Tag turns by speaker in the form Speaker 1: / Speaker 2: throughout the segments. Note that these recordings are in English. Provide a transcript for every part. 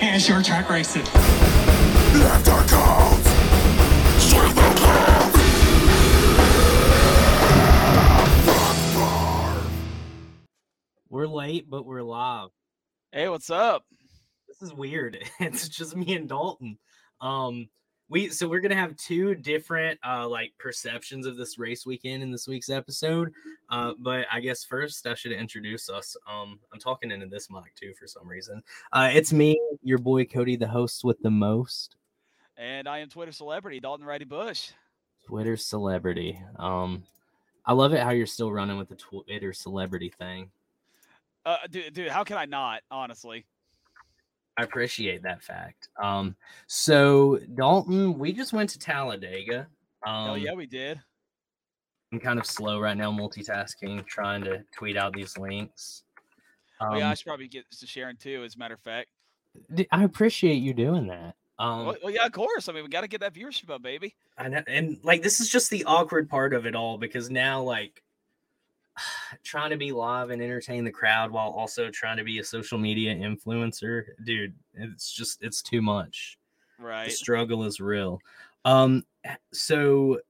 Speaker 1: and short track racing.
Speaker 2: Left our codes. Straight the codes.
Speaker 3: We're late, but we're live.
Speaker 4: Hey, what's up?
Speaker 3: This is weird. It's just me and Dalton. Um, we so we're gonna have two different uh like perceptions of this race weekend in this week's episode. Uh, but I guess first I should introduce us. Um, I'm talking into this mic too for some reason. Uh, it's me, your boy Cody, the host with the most
Speaker 4: And I am Twitter celebrity Dalton Righty Bush.
Speaker 3: Twitter celebrity. Um, I love it how you're still running with the Twitter celebrity thing.
Speaker 4: Uh, dude, dude, how can I not? Honestly,
Speaker 3: I appreciate that fact. Um, so Dalton, we just went to Talladega. Um,
Speaker 4: oh yeah, we did.
Speaker 3: I'm kind of slow right now, multitasking, trying to tweet out these links.
Speaker 4: oh yeah, I
Speaker 3: Um,
Speaker 4: should probably get to Sharon too. As a matter of fact.
Speaker 3: I appreciate you doing that. Um,
Speaker 4: well, well, yeah, of course. I mean, we got to get that viewership up, baby.
Speaker 3: I know, and like this is just the awkward part of it all because now like trying to be live and entertain the crowd while also trying to be a social media influencer, dude, it's just it's too much.
Speaker 4: Right.
Speaker 3: The struggle is real. Um, so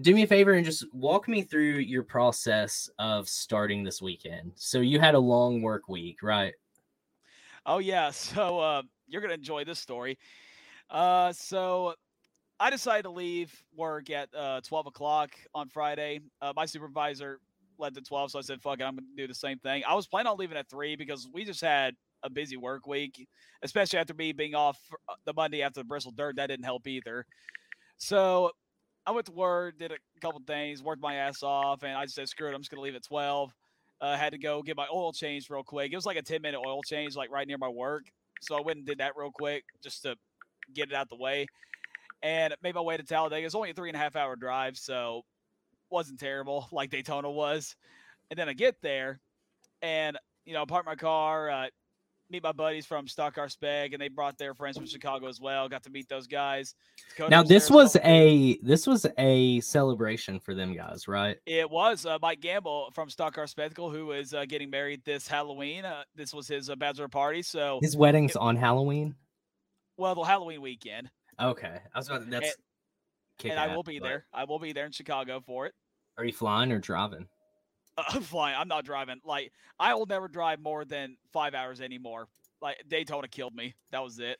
Speaker 3: do me a favor and just walk me through your process of starting this weekend. So you had a long work week, right?
Speaker 4: Oh yeah. So uh, you're gonna enjoy this story. Uh, so I decided to leave work at uh, 12 o'clock on Friday. Uh, my supervisor led to 12, so I said, "Fuck it, I'm gonna do the same thing." I was planning on leaving at three because we just had a busy work week, especially after me being off uh, the Monday after the Bristol Dirt. That didn't help either. So I went to work, did a couple things, worked my ass off, and I just said, "Screw it, I'm just gonna leave at 12." Uh, had to go get my oil changed real quick. It was like a 10 minute oil change, like right near my work. So I went and did that real quick just to get it out the way and made my way to Talladega. It's only a three and a half hour drive, so wasn't terrible like Daytona was. And then I get there and, you know, park my car, uh, meet my buddies from Stock Car Spec, and they brought their friends from Chicago as well. Got to meet those guys. Dakota
Speaker 3: now this was a this was a celebration for them guys, right?
Speaker 4: It was uh, Mike Gamble from Stock Car Spectacle who is uh, getting married this Halloween. Uh, this was his uh, bachelor party. So,
Speaker 3: His wedding's on Halloween.
Speaker 4: well, the Halloween weekend.
Speaker 3: Okay, I was about to, that's. kick
Speaker 4: and I will be
Speaker 3: but
Speaker 4: there. I will be there in Chicago for it.
Speaker 3: Are you flying or driving?
Speaker 4: Uh, I'm flying. I'm not driving. Like I will never drive more than five hours anymore. Like Daytona killed me. That was it.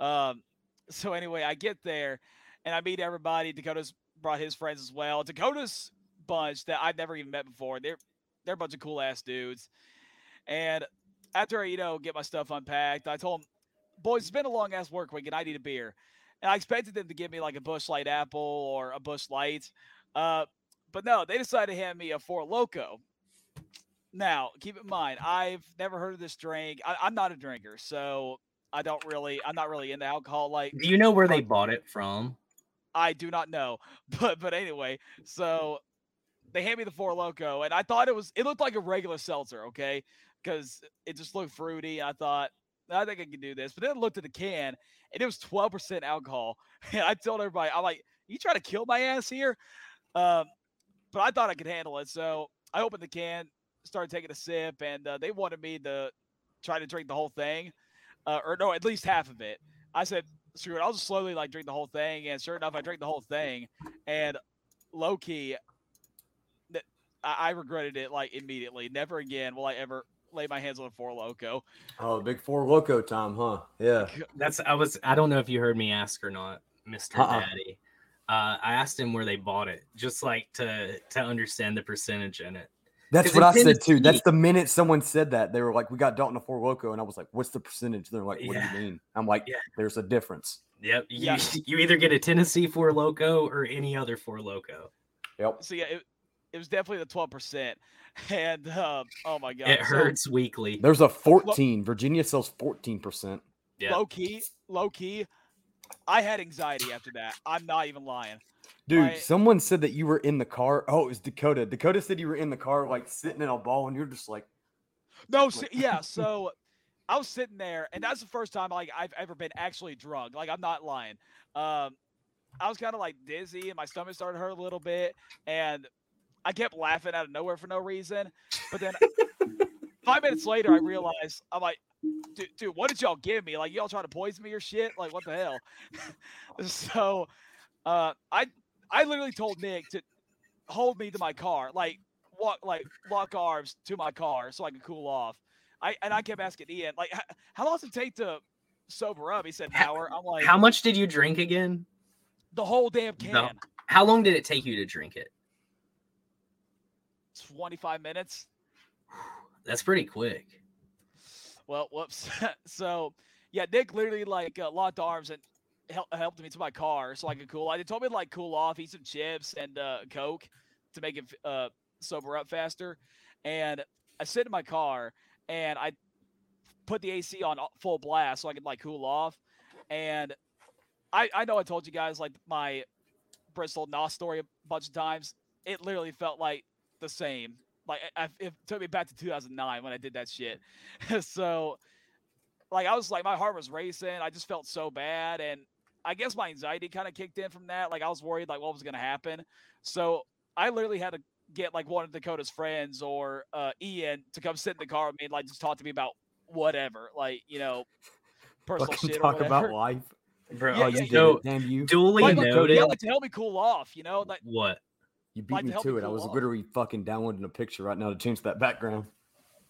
Speaker 4: Um. So anyway, I get there, and I meet everybody. Dakota's brought his friends as well. Dakota's bunch that I've never even met before. They're they're a bunch of cool ass dudes. And after I, you know, get my stuff unpacked, I told them, boys, it's been a long ass work week, and I need a beer. And I expected them to give me like a Busch Light Apple or a Busch Light. Uh, but no, they decided to hand me a Four Loko. Now, keep in mind, I've never heard of this drink. I, I'm not a drinker, so I don't really, I'm not really into alcohol. Like,
Speaker 3: Do you know where they bought it from?
Speaker 4: I do not know, but but anyway, so they hand me the Four Loko, and I thought it was, it looked like a regular seltzer, okay, because it just looked fruity. I thought I think I can do this, but then I looked at the can, and it was 12% alcohol, and I told everybody, I'm like, you trying to kill my ass here? Um, but I thought I could handle it, so I opened the can, started taking a sip, and uh, they wanted me to try to drink the whole thing, uh, or no, at least half of it. I said, screw it, I'll just slowly like drink the whole thing, and sure enough, I drank the whole thing, and low key, I, I regretted it like immediately. Never again will I ever lay my hands on a four loko.
Speaker 5: Oh, big four loko time, huh? Yeah.
Speaker 3: That's I was I don't know if you heard me ask or not, Mister
Speaker 5: Uh-uh.
Speaker 3: Daddy. Uh, I asked him where they bought it, just like to to understand the percentage in it.
Speaker 5: That's what I
Speaker 3: in
Speaker 5: said too. That's the minute someone said that, they were like, "We got Dalton a four loco," and I was like, "What's the percentage?" They're like, "What
Speaker 3: Yeah.
Speaker 5: do you mean?" I'm like,
Speaker 3: Yeah.
Speaker 5: "There's a difference."
Speaker 3: Yep. You,
Speaker 4: Yeah.
Speaker 3: you either get a Tennessee Four Loko or any other Four Loko.
Speaker 5: Yep.
Speaker 4: So yeah, it, it was definitely the twelve percent, and um, oh my god,
Speaker 3: it
Speaker 4: so
Speaker 3: hurts weekly.
Speaker 5: There's a 14. Virginia sells 14 percent.
Speaker 3: Yeah.
Speaker 4: low key, low key. I had anxiety after that. I'm not even lying.
Speaker 5: Dude,
Speaker 4: My-
Speaker 5: someone said that you were in the car. Oh, it was Dakota. Dakota said you were in the car, like sitting in a ball, and you're just like,
Speaker 4: No, se- yeah. So I was sitting there, and that's the first time like I've ever been actually drunk. Like I'm not lying. Um, I was kind of like dizzy, and my stomach started to hurt a little bit, and I kept laughing out of nowhere for no reason. But then, five minutes later, I realized I'm like, dude, dude, what did y'all give me? Like y'all trying to poison me or shit? Like what the hell? so, uh, I I literally told Nick to hold me to my car, like walk, like lock arms to my car so I could cool off. I and I kept asking Ian, like, "H- how long does it take to sober up? He said an hour. I'm like,
Speaker 3: How much did you drink again?
Speaker 4: the whole damn can.
Speaker 3: No. How long did it take you to drink it?
Speaker 4: 25 minutes.
Speaker 3: That's pretty quick.
Speaker 4: Well, whoops. so, yeah, Nick literally like uh, locked arms and hel- helped me to my car so I could cool. I told me to like cool off, eat some chips and uh, Coke to make it uh, sober up faster. And I sit in my car and I put the AC on full blast so I could like cool off. And I I know I told you guys like my Bristol Nos story a bunch of times. It literally felt like the same. Like I, I- it took me back to 2009 when I did that shit. so, like I was like my heart was racing. I just felt so bad, and I guess my anxiety kind of kicked in from that. Like I was worried like what was gonna happen. So I literally had to get like one of Dakota's friends or uh, Ian to come sit in the car with me and like just talk to me about whatever, like you know, personal
Speaker 5: Fucking
Speaker 4: shit. or
Speaker 5: talk about life.
Speaker 3: Bro,
Speaker 4: Yeah,
Speaker 5: oh,
Speaker 4: yeah,
Speaker 5: you
Speaker 4: yeah.
Speaker 5: did
Speaker 3: so.
Speaker 5: Damn you.
Speaker 3: duly
Speaker 4: Like, like, yeah, like to help me cool off, you know, like
Speaker 3: What?
Speaker 5: You beat
Speaker 4: like
Speaker 5: me
Speaker 4: help
Speaker 5: to it. I was
Speaker 4: off.
Speaker 5: literally fucking downloading a picture right now to change that background.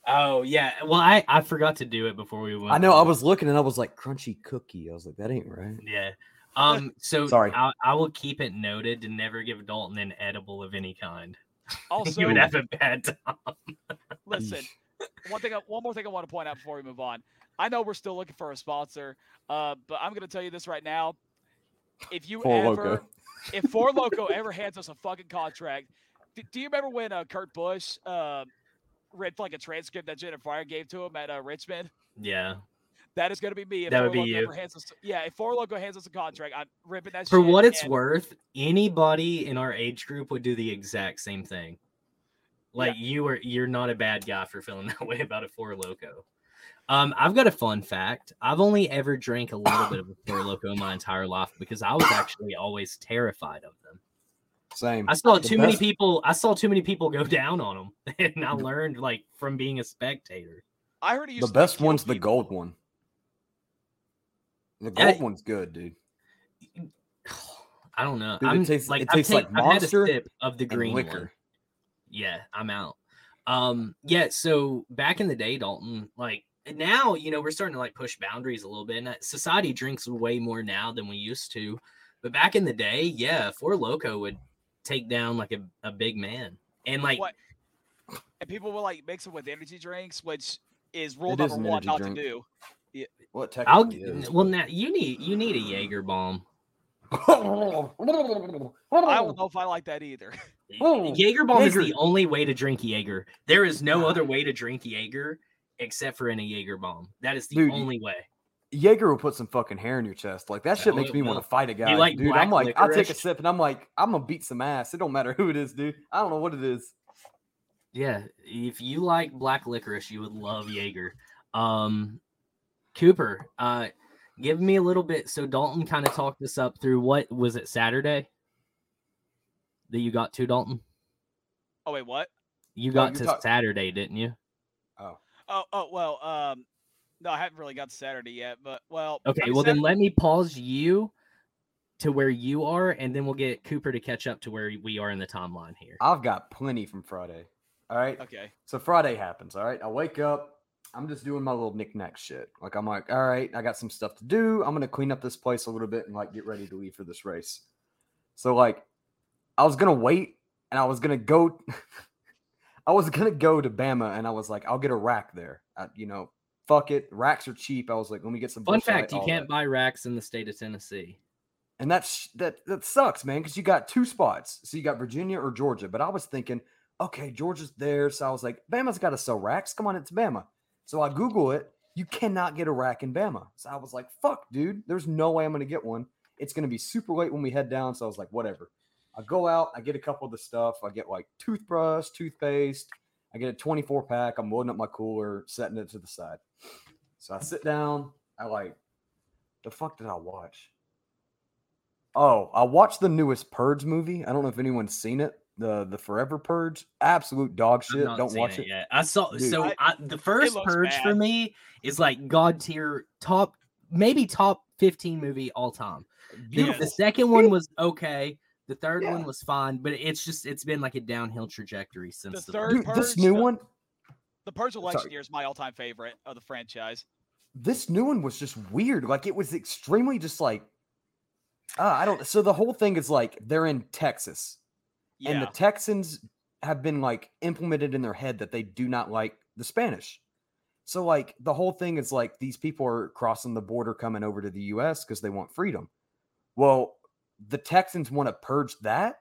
Speaker 3: Oh yeah. Well, I I forgot to do it before we went.
Speaker 5: I know. I was looking and I was like, crunchy cookie. I was like, that ain't right.
Speaker 3: Yeah. Um. So
Speaker 5: Sorry.
Speaker 3: I, I will keep it noted to never give Dalton an edible of any kind.
Speaker 4: also
Speaker 3: he would have a bad time.
Speaker 4: Listen, one thing, one more thing I want to point out before we move on. I know we're still looking for a sponsor, uh, but I'm going to tell you this right now. If you
Speaker 5: Four
Speaker 4: ever,
Speaker 5: Loko.
Speaker 4: if Four Loko ever hands us a fucking contract, do, do you remember when uh, Kurt Busch uh, read like a transcript that Jenna Fryer gave to him at uh, Richmond?
Speaker 3: Yeah.
Speaker 4: That is going to be me. If
Speaker 3: That
Speaker 4: Four
Speaker 3: would be
Speaker 4: Loko
Speaker 3: you.
Speaker 4: ever hands us, yeah, if Four Loko hands us a contract, I'm ripping that.
Speaker 3: For
Speaker 4: shit
Speaker 3: what it's
Speaker 4: and-
Speaker 3: worth, anybody in our age group would do the exact same thing. Like you are, you're not a bad guy for feeling that way about a Four Loko. Um, I've got a fun fact. I've only ever drank a little bit of a Four Loko in my entire life because I was actually always terrified of them.
Speaker 5: Same.
Speaker 3: I saw
Speaker 5: The
Speaker 3: too many people. I saw too many people go down on them, and I learned like from being a spectator.
Speaker 4: I heard he
Speaker 5: The best
Speaker 4: kill
Speaker 5: one's the gold one. The
Speaker 3: Yeah.
Speaker 5: gold one's good, dude.
Speaker 3: I don't know.
Speaker 5: Dude, it
Speaker 3: I'm
Speaker 5: tastes-
Speaker 3: like
Speaker 5: it
Speaker 3: I've,
Speaker 5: tastes like
Speaker 3: take- I've had a
Speaker 5: Monster
Speaker 3: sip of the
Speaker 5: And
Speaker 3: green one.
Speaker 5: liquor.
Speaker 3: yeah, I'm out. Um, yeah, so back in the day, Dalton, like now, you know, we're starting to like push boundaries a little bit. And uh, society drinks way more now than we used to. But back in the day, yeah, Four Loko would take down like a, a big man. And like
Speaker 4: What? And people will like mix it with energy drinks, which is rule
Speaker 5: It is
Speaker 4: number
Speaker 5: an
Speaker 4: one
Speaker 5: energy
Speaker 4: not
Speaker 5: drink.
Speaker 4: to do.
Speaker 5: What
Speaker 3: I'll
Speaker 5: is.
Speaker 3: well now you need you need a Jaeger bomb.
Speaker 4: I don't know if I like that either.
Speaker 3: Jaeger bomb is the only way to drink Jaeger. There is no other way to drink Jaeger except for in a Jaeger bomb. That is the
Speaker 5: Dude,
Speaker 3: only way.
Speaker 5: Jaeger will put some fucking hair in your chest. Like that shit
Speaker 3: Oh,
Speaker 5: makes me want to fight a guy.
Speaker 3: like
Speaker 5: dude, I'm like, I'll take a sip and I'm like, I'm gonna beat some ass. It don't matter who it is, dude. I don't know what it is.
Speaker 3: Yeah, if you like black licorice, you would love Jaeger. Um, Cooper, uh, give me a little bit. So Dalton kind of talked this up through what was it Saturday that you got to Dalton?
Speaker 4: Oh wait, what?
Speaker 3: You got
Speaker 5: you
Speaker 3: to
Speaker 5: talk-
Speaker 3: Saturday, didn't you?
Speaker 4: Oh, oh oh well, um, no, I haven't really got Saturday yet, but well, I
Speaker 3: Okay,
Speaker 4: mean,
Speaker 3: well then let me pause you to where you are, and then we'll get Cooper to catch up to where we are in the timeline here.
Speaker 5: I've got plenty from Friday. All right.
Speaker 4: okay,
Speaker 5: So Friday happens. All right. I wake up. I'm just doing my little knick-knack shit. Like I'm like, all right, I got some stuff to do. I'm gonna clean up this place a little bit and like get ready to leave for this race. So like, I was gonna wait and I was gonna go. I was gonna go to Bama and I was like, I'll get a rack there. I, you know, fuck it. Racks are cheap. I was like, let me get some.
Speaker 3: Fun fact: you can't
Speaker 5: that.
Speaker 3: buy racks in the state of Tennessee.
Speaker 5: And that's that that sucks, man, because you got two spots. So you got Virginia or Georgia. But I was thinking, okay, Georgia's there. So I was like, Bama's got to sell racks. Come on, it's Bama. So I Google it. You cannot get a rack in Bama. So I was like, fuck, dude. There's no way I'm gonna get one. It's gonna be super late when we head down. So I was like, whatever. I go out, I get a couple of the stuff. I get like toothbrush, toothpaste. I get a 24 pack. I'm loading up my cooler, setting it to the side. So I sit down. I like, the fuck did I watch? Oh, I watched the newest Purge movie. I don't know if anyone's seen it, the the Forever Purge. Absolute dog shit. Don't watch
Speaker 6: it,
Speaker 5: it.
Speaker 6: yet. I saw
Speaker 5: Dude.
Speaker 6: so
Speaker 4: I-
Speaker 6: I, the first
Speaker 4: looks
Speaker 6: purge for me is like god tier top maybe top 15 movie all time. The, the second one was okay. The third
Speaker 5: Yeah.
Speaker 6: one was fine, but it's just it's been like a downhill trajectory since
Speaker 4: The
Speaker 6: the,
Speaker 4: third
Speaker 6: first
Speaker 5: Dude, this new
Speaker 4: uh,
Speaker 5: one,
Speaker 4: The Purge election
Speaker 5: Sorry.
Speaker 4: year is my all-time favorite of the franchise.
Speaker 5: this new one was just weird. Like it was extremely just like uh, I don't. So the whole thing is like they're in Texas,
Speaker 4: Yeah,
Speaker 5: and the Texans have been like implemented in their head that they do not like the Spanish. So like the whole thing is like these people are crossing the border coming over to the US because they want freedom. Well, the Texans want to purge that.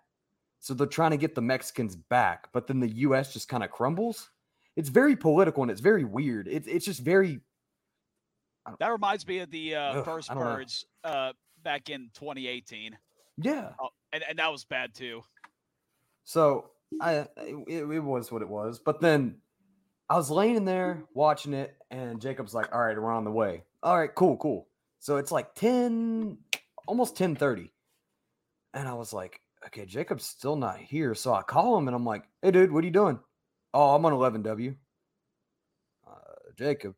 Speaker 5: So they're trying to get the Mexicans back, but then the US just kind of crumbles. It's very political and it's very weird. It's it's just very
Speaker 4: that reminds me of the uh,
Speaker 5: Ugh,
Speaker 4: first. Purge uh, back in 2018,
Speaker 5: yeah.
Speaker 4: oh, and and that was bad too.
Speaker 5: So I it, it was what it was. But then I was laying in there watching it, and Jacob's like, "All right, we're on the way." All right, cool, cool. So it's like ten, almost ten thirty, and I was like, "Okay, Jacob's still not here." So I call him, and I'm like, "Hey, dude, what are you doing?" "Oh, I'm on 11W." Uh, Jacob,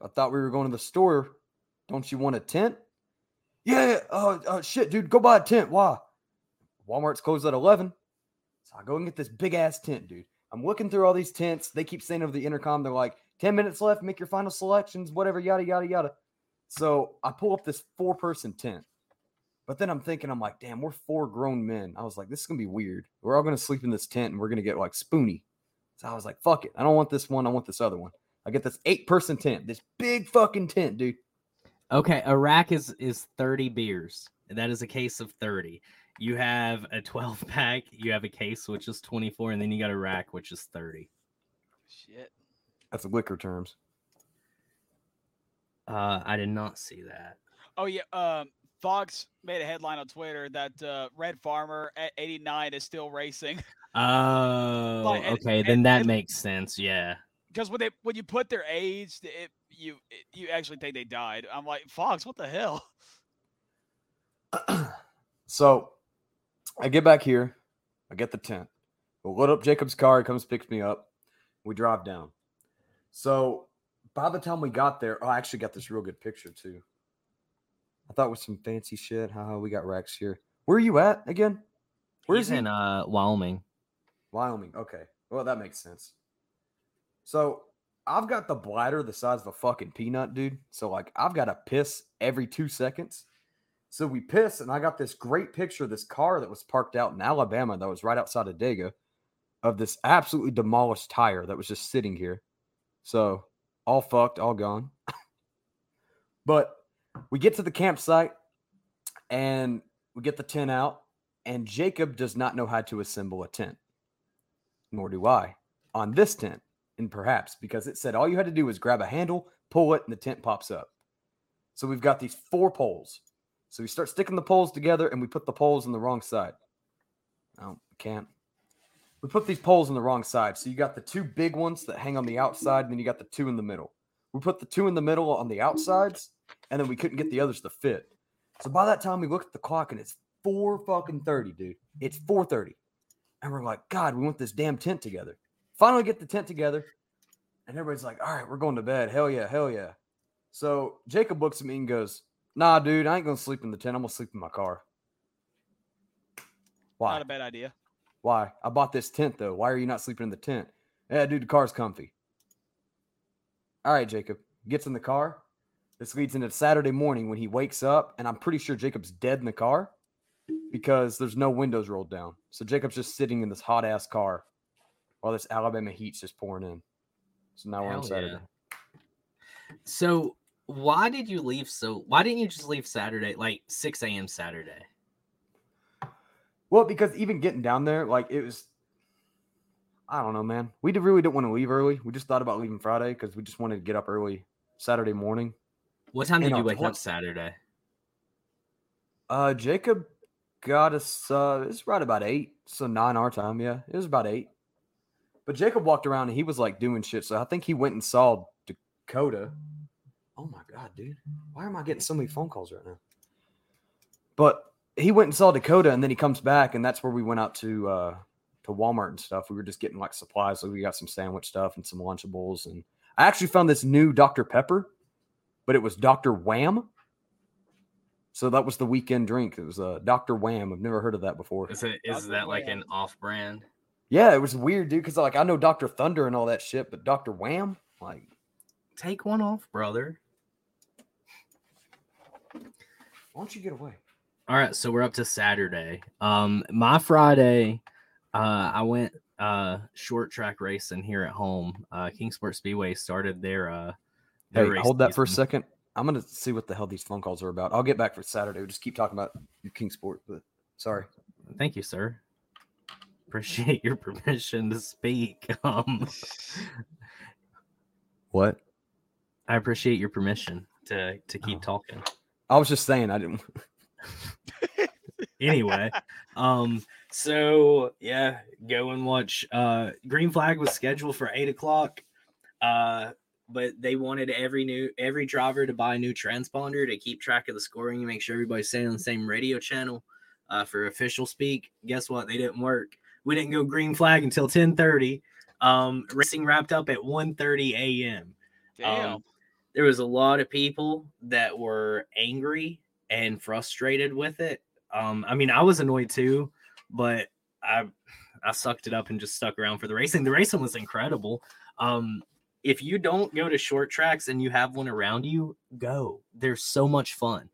Speaker 5: I thought we were going to the store. Don't you want a tent? Yeah. Uh, uh shit, dude, go buy a tent. Why? Walmart's closed at 11. So I go and get this big ass tent, dude. I'm looking through all these tents. They keep saying over the intercom, they're like, 10 minutes left, make your final selections, whatever, yada, yada, yada. So I pull up this four person tent. But then I'm thinking, I'm like, damn, we're four grown men. I was like, this is going to be weird. We're all going to sleep in this tent and we're going to get like spoony. So I was like, fuck it. I don't want this one. I want this other one. I get this eight person tent, this big fucking tent, dude.
Speaker 6: Okay, a rack is is 30 beers. That is a case of 30. You have a 12 pack, you have a case which is 24 and then you got a rack which is 30.
Speaker 4: Shit.
Speaker 5: That's liquor terms.
Speaker 6: Uh I did not see that.
Speaker 4: Oh yeah. Um, Fox made a headline on Twitter that uh, Red Farmer at 89 is still racing
Speaker 6: Oh,
Speaker 4: and-
Speaker 6: okay,
Speaker 4: and-
Speaker 6: then that
Speaker 4: and-
Speaker 6: makes sense. Yeah.
Speaker 4: because when they when you put their age, it, you it, you actually think they died. I'm like Fox, what the hell?
Speaker 5: so I get back here. I get the tent. We'll load up Jacob's car. He comes, picks me up. We drive down. So by the time we got there, oh, I actually got this real good picture too. I thought it was some fancy shit. Haha, we got Rex here. Where are you at again? Where
Speaker 6: He's
Speaker 5: is he?
Speaker 6: in uh Wyoming.
Speaker 5: Wyoming. Okay. Well, that makes sense. So I've got the bladder the size of a fucking peanut, dude. So like I've got to piss every two seconds. So we piss, and I got this great picture of this car that was parked out in Alabama that was right outside of Dega of this absolutely demolished tire that was just sitting here. So all fucked, all gone. but we get to the campsite and we get the tent out, and Jacob does not know how to assemble a tent nor do I, on this tent, and perhaps because it said all you had to do was grab a handle, pull it, and the tent pops up. So we've got these four poles. So we start sticking the poles together and we put the poles on the wrong side. Oh, can't. We put these poles on the wrong side. So you got the two big ones that hang on the outside, and then you got the two in the middle. We put the two in the middle on the outsides, and then we couldn't get the others to fit. So by that time, we look at the clock and it's four fucking thirty, dude. It's four thirty. And we're like, God, we want this damn tent together. Finally get the tent together. And everybody's like, all right, we're going to bed. Hell yeah, hell yeah. So Jacob looks at me and goes, Nah, dude, I ain't gonna sleep in the tent. I'm gonna sleep in my car. Why?
Speaker 4: Not a bad idea.
Speaker 5: Why? I bought this tent though. Why are you not sleeping in the tent? Yeah, dude, the car's comfy. All right, Jacob gets in the car. This leads into Saturday morning when he wakes up, and I'm pretty sure Jacob's dead in the car because there's no windows rolled down. So Jacob's just sitting in this hot ass car while this Alabama heat's just pouring in. So now we're on Saturday.
Speaker 6: yeah. So why did you leave so why didn't you just leave Saturday like 6 a.m. Saturday?
Speaker 5: Well, because even getting down there, like it was, I don't know, man. We did, really didn't want to leave early. We just thought about leaving Friday because we just wanted to get up early Saturday morning.
Speaker 6: What time did you wake up Saturday?
Speaker 5: Uh, Jacob got us. Uh, it's right about eight, so nine our time. Yeah, it was about eight. But Jacob walked around and he was like doing shit. So I think he went and saw Dakota. Oh my god, dude! Why am I getting so many phone calls right now? But he went and saw Dakota, and then he comes back, and that's where we went out to uh, to Walmart and stuff. We were just getting like supplies. So we got some sandwich stuff and some Lunchables. And I actually found this new Dr. Pepper, but it was Dr. Wham. So that was the weekend drink. It was uh, Dr. Wham. I've never heard of that before.
Speaker 3: Is it is
Speaker 4: Dr.
Speaker 3: that like an off brand?
Speaker 5: Yeah, it was weird, dude. Because like I know Dr. Thunder and all that shit, but Dr. Wham, like,
Speaker 3: Take one off, brother.
Speaker 5: why don't you get away?
Speaker 3: All right, so we're up to Saturday. Um, my Friday, uh, I went uh short track racing here at home. Uh, Kingsport Speedway started their uh.
Speaker 5: Hey, hold that for a second. I'm gonna see what the hell these phone calls are about. I'll get back for Saturday. We'll just keep talking about Kingsport, but sorry.
Speaker 3: Thank you, sir. Appreciate your permission to speak. Um,
Speaker 5: What?
Speaker 3: I appreciate your permission to to keep
Speaker 5: Oh.
Speaker 3: talking.
Speaker 5: I was just saying I didn't.
Speaker 3: anyway um so yeah go and watch uh green flag was scheduled for eight o'clock uh but they wanted every new every driver to buy a new transponder to keep track of the scoring and make sure everybody's staying on the same radio channel uh for official speak guess what they didn't work we didn't go green flag until 10 30 um racing wrapped up at 1 a.m
Speaker 4: Damn.
Speaker 3: um, there was a lot of people that were angry and frustrated with it. Um, I mean, I was annoyed too, but I I sucked it up and just stuck around for the racing. The racing was incredible. Um, if you don't go to short tracks and you have one around you, go. They're so much fun.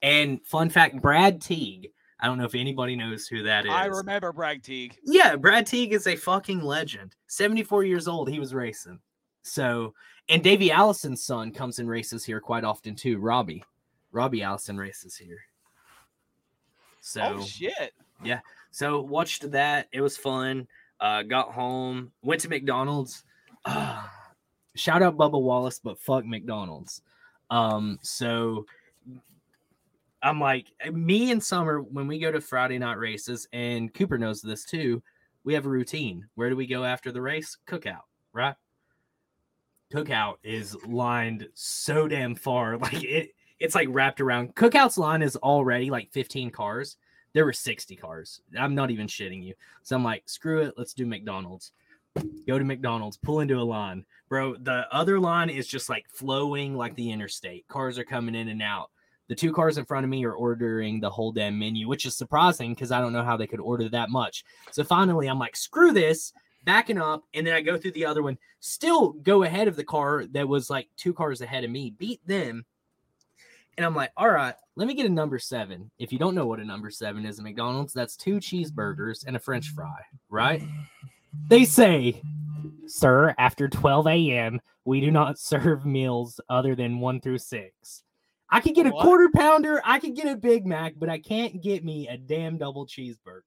Speaker 3: And fun fact, Brad Teague. I don't know if anybody knows who that is.
Speaker 4: I remember Brad Teague.
Speaker 3: Yeah, Brad Teague is a fucking legend. 74 years old, he was racing. So, and Davey Allison's son comes and races here quite often too. Robbie, Robbie Allison races here. So,
Speaker 4: oh shit. Yeah.
Speaker 3: So watched that. It was fun. Uh, got home, went to McDonald's. Ah, shout out Bubba Wallace, but fuck McDonald's. Um, so I'm like, me and Summer, when we go to Friday night races, and Cooper knows this too, we have a routine. Where do we go after the race? Cookout, right? Cookout is lined so damn far. Like it, it's like wrapped around. Cookout's line is already like 15 cars. There were 60 cars. I'm not even shitting you. So I'm like, screw it, let's do McDonald's. Go to McDonald's, pull into a line. Bro, the other line is just like flowing like the interstate. Cars are coming in and out. The two cars in front of me are ordering the whole damn menu, which is surprising because I don't know how they could order that much. So finally, I'm like, screw this, backing up. And then I go through the other one, still go ahead of the car that was like two cars ahead of me, beat them. And I'm like, all right, let me get a number seven. If you don't know what a number seven is at McDonald's, that's two cheeseburgers and a french fry, right? They say, sir, after 12 a.m., we do not serve meals other than one through six. I could get a
Speaker 4: What?
Speaker 3: quarter pounder, I could get a Big Mac, but I can't get me a damn double cheeseburger.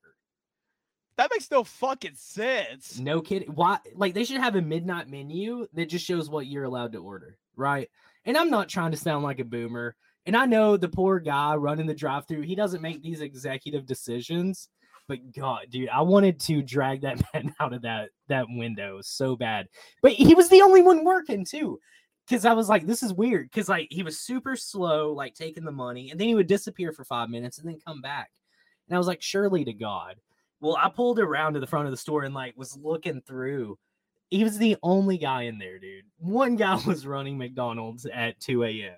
Speaker 4: That makes no fucking sense.
Speaker 3: No kidding. Why? Like they should have a midnight menu that just shows what you're allowed to order, right? And I'm not trying to sound like a boomer. And I know the poor guy running the drive-through, he doesn't make these executive decisions. But God, dude, I wanted to drag that man out of that that window so bad. But he was the only one working too. Cause I was like, this is weird. Cause like he was super slow, like taking the money, and then he would disappear for five minutes and then come back. And I was like, surely to God. Well, I pulled around to the front of the store and like was looking through. He was the only guy in there, dude. One guy was running McDonald's at 2 a.m.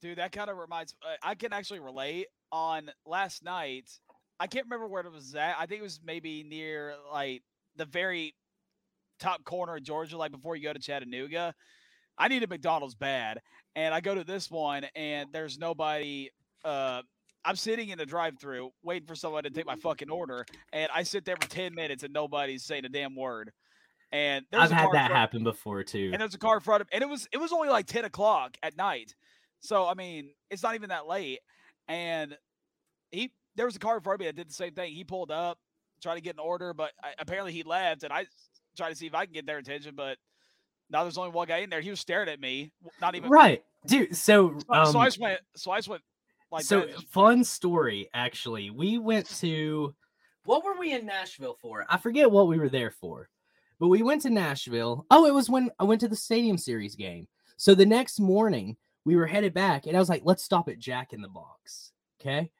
Speaker 4: Dude, that kind of reminds uh, I can actually relate on last night. I can't remember where it was at. I think it was maybe near like the very top corner of Georgia, like before you go to Chattanooga. I needed McDonald's bad. And I go to this one and there's nobody uh I'm sitting in the drive through waiting for someone to take my fucking order. And I sit there for 10 minutes and nobody's saying a damn word. And there's
Speaker 3: I've
Speaker 4: a
Speaker 3: had that happen before too.
Speaker 4: and there's a car in front of and it was it was only like 10 o'clock at night so i mean it's not even that late and he there was a car in front of me that did the same thing he pulled up tried to get an order but I, apparently he left and i tried to see if i can get their attention but now there's only one guy in there he was staring at me not even
Speaker 3: Right, dude. So,
Speaker 4: so,
Speaker 3: um,
Speaker 4: so i just went so i just went like
Speaker 3: so
Speaker 4: that.
Speaker 3: fun story actually. We went to what were we in Nashville for? I forget what we were there for. But we went to Nashville. Oh, it was when I went to the Stadium Series game. So the next morning we were headed back and I was like, let's stop at Jack in the Box. Okay.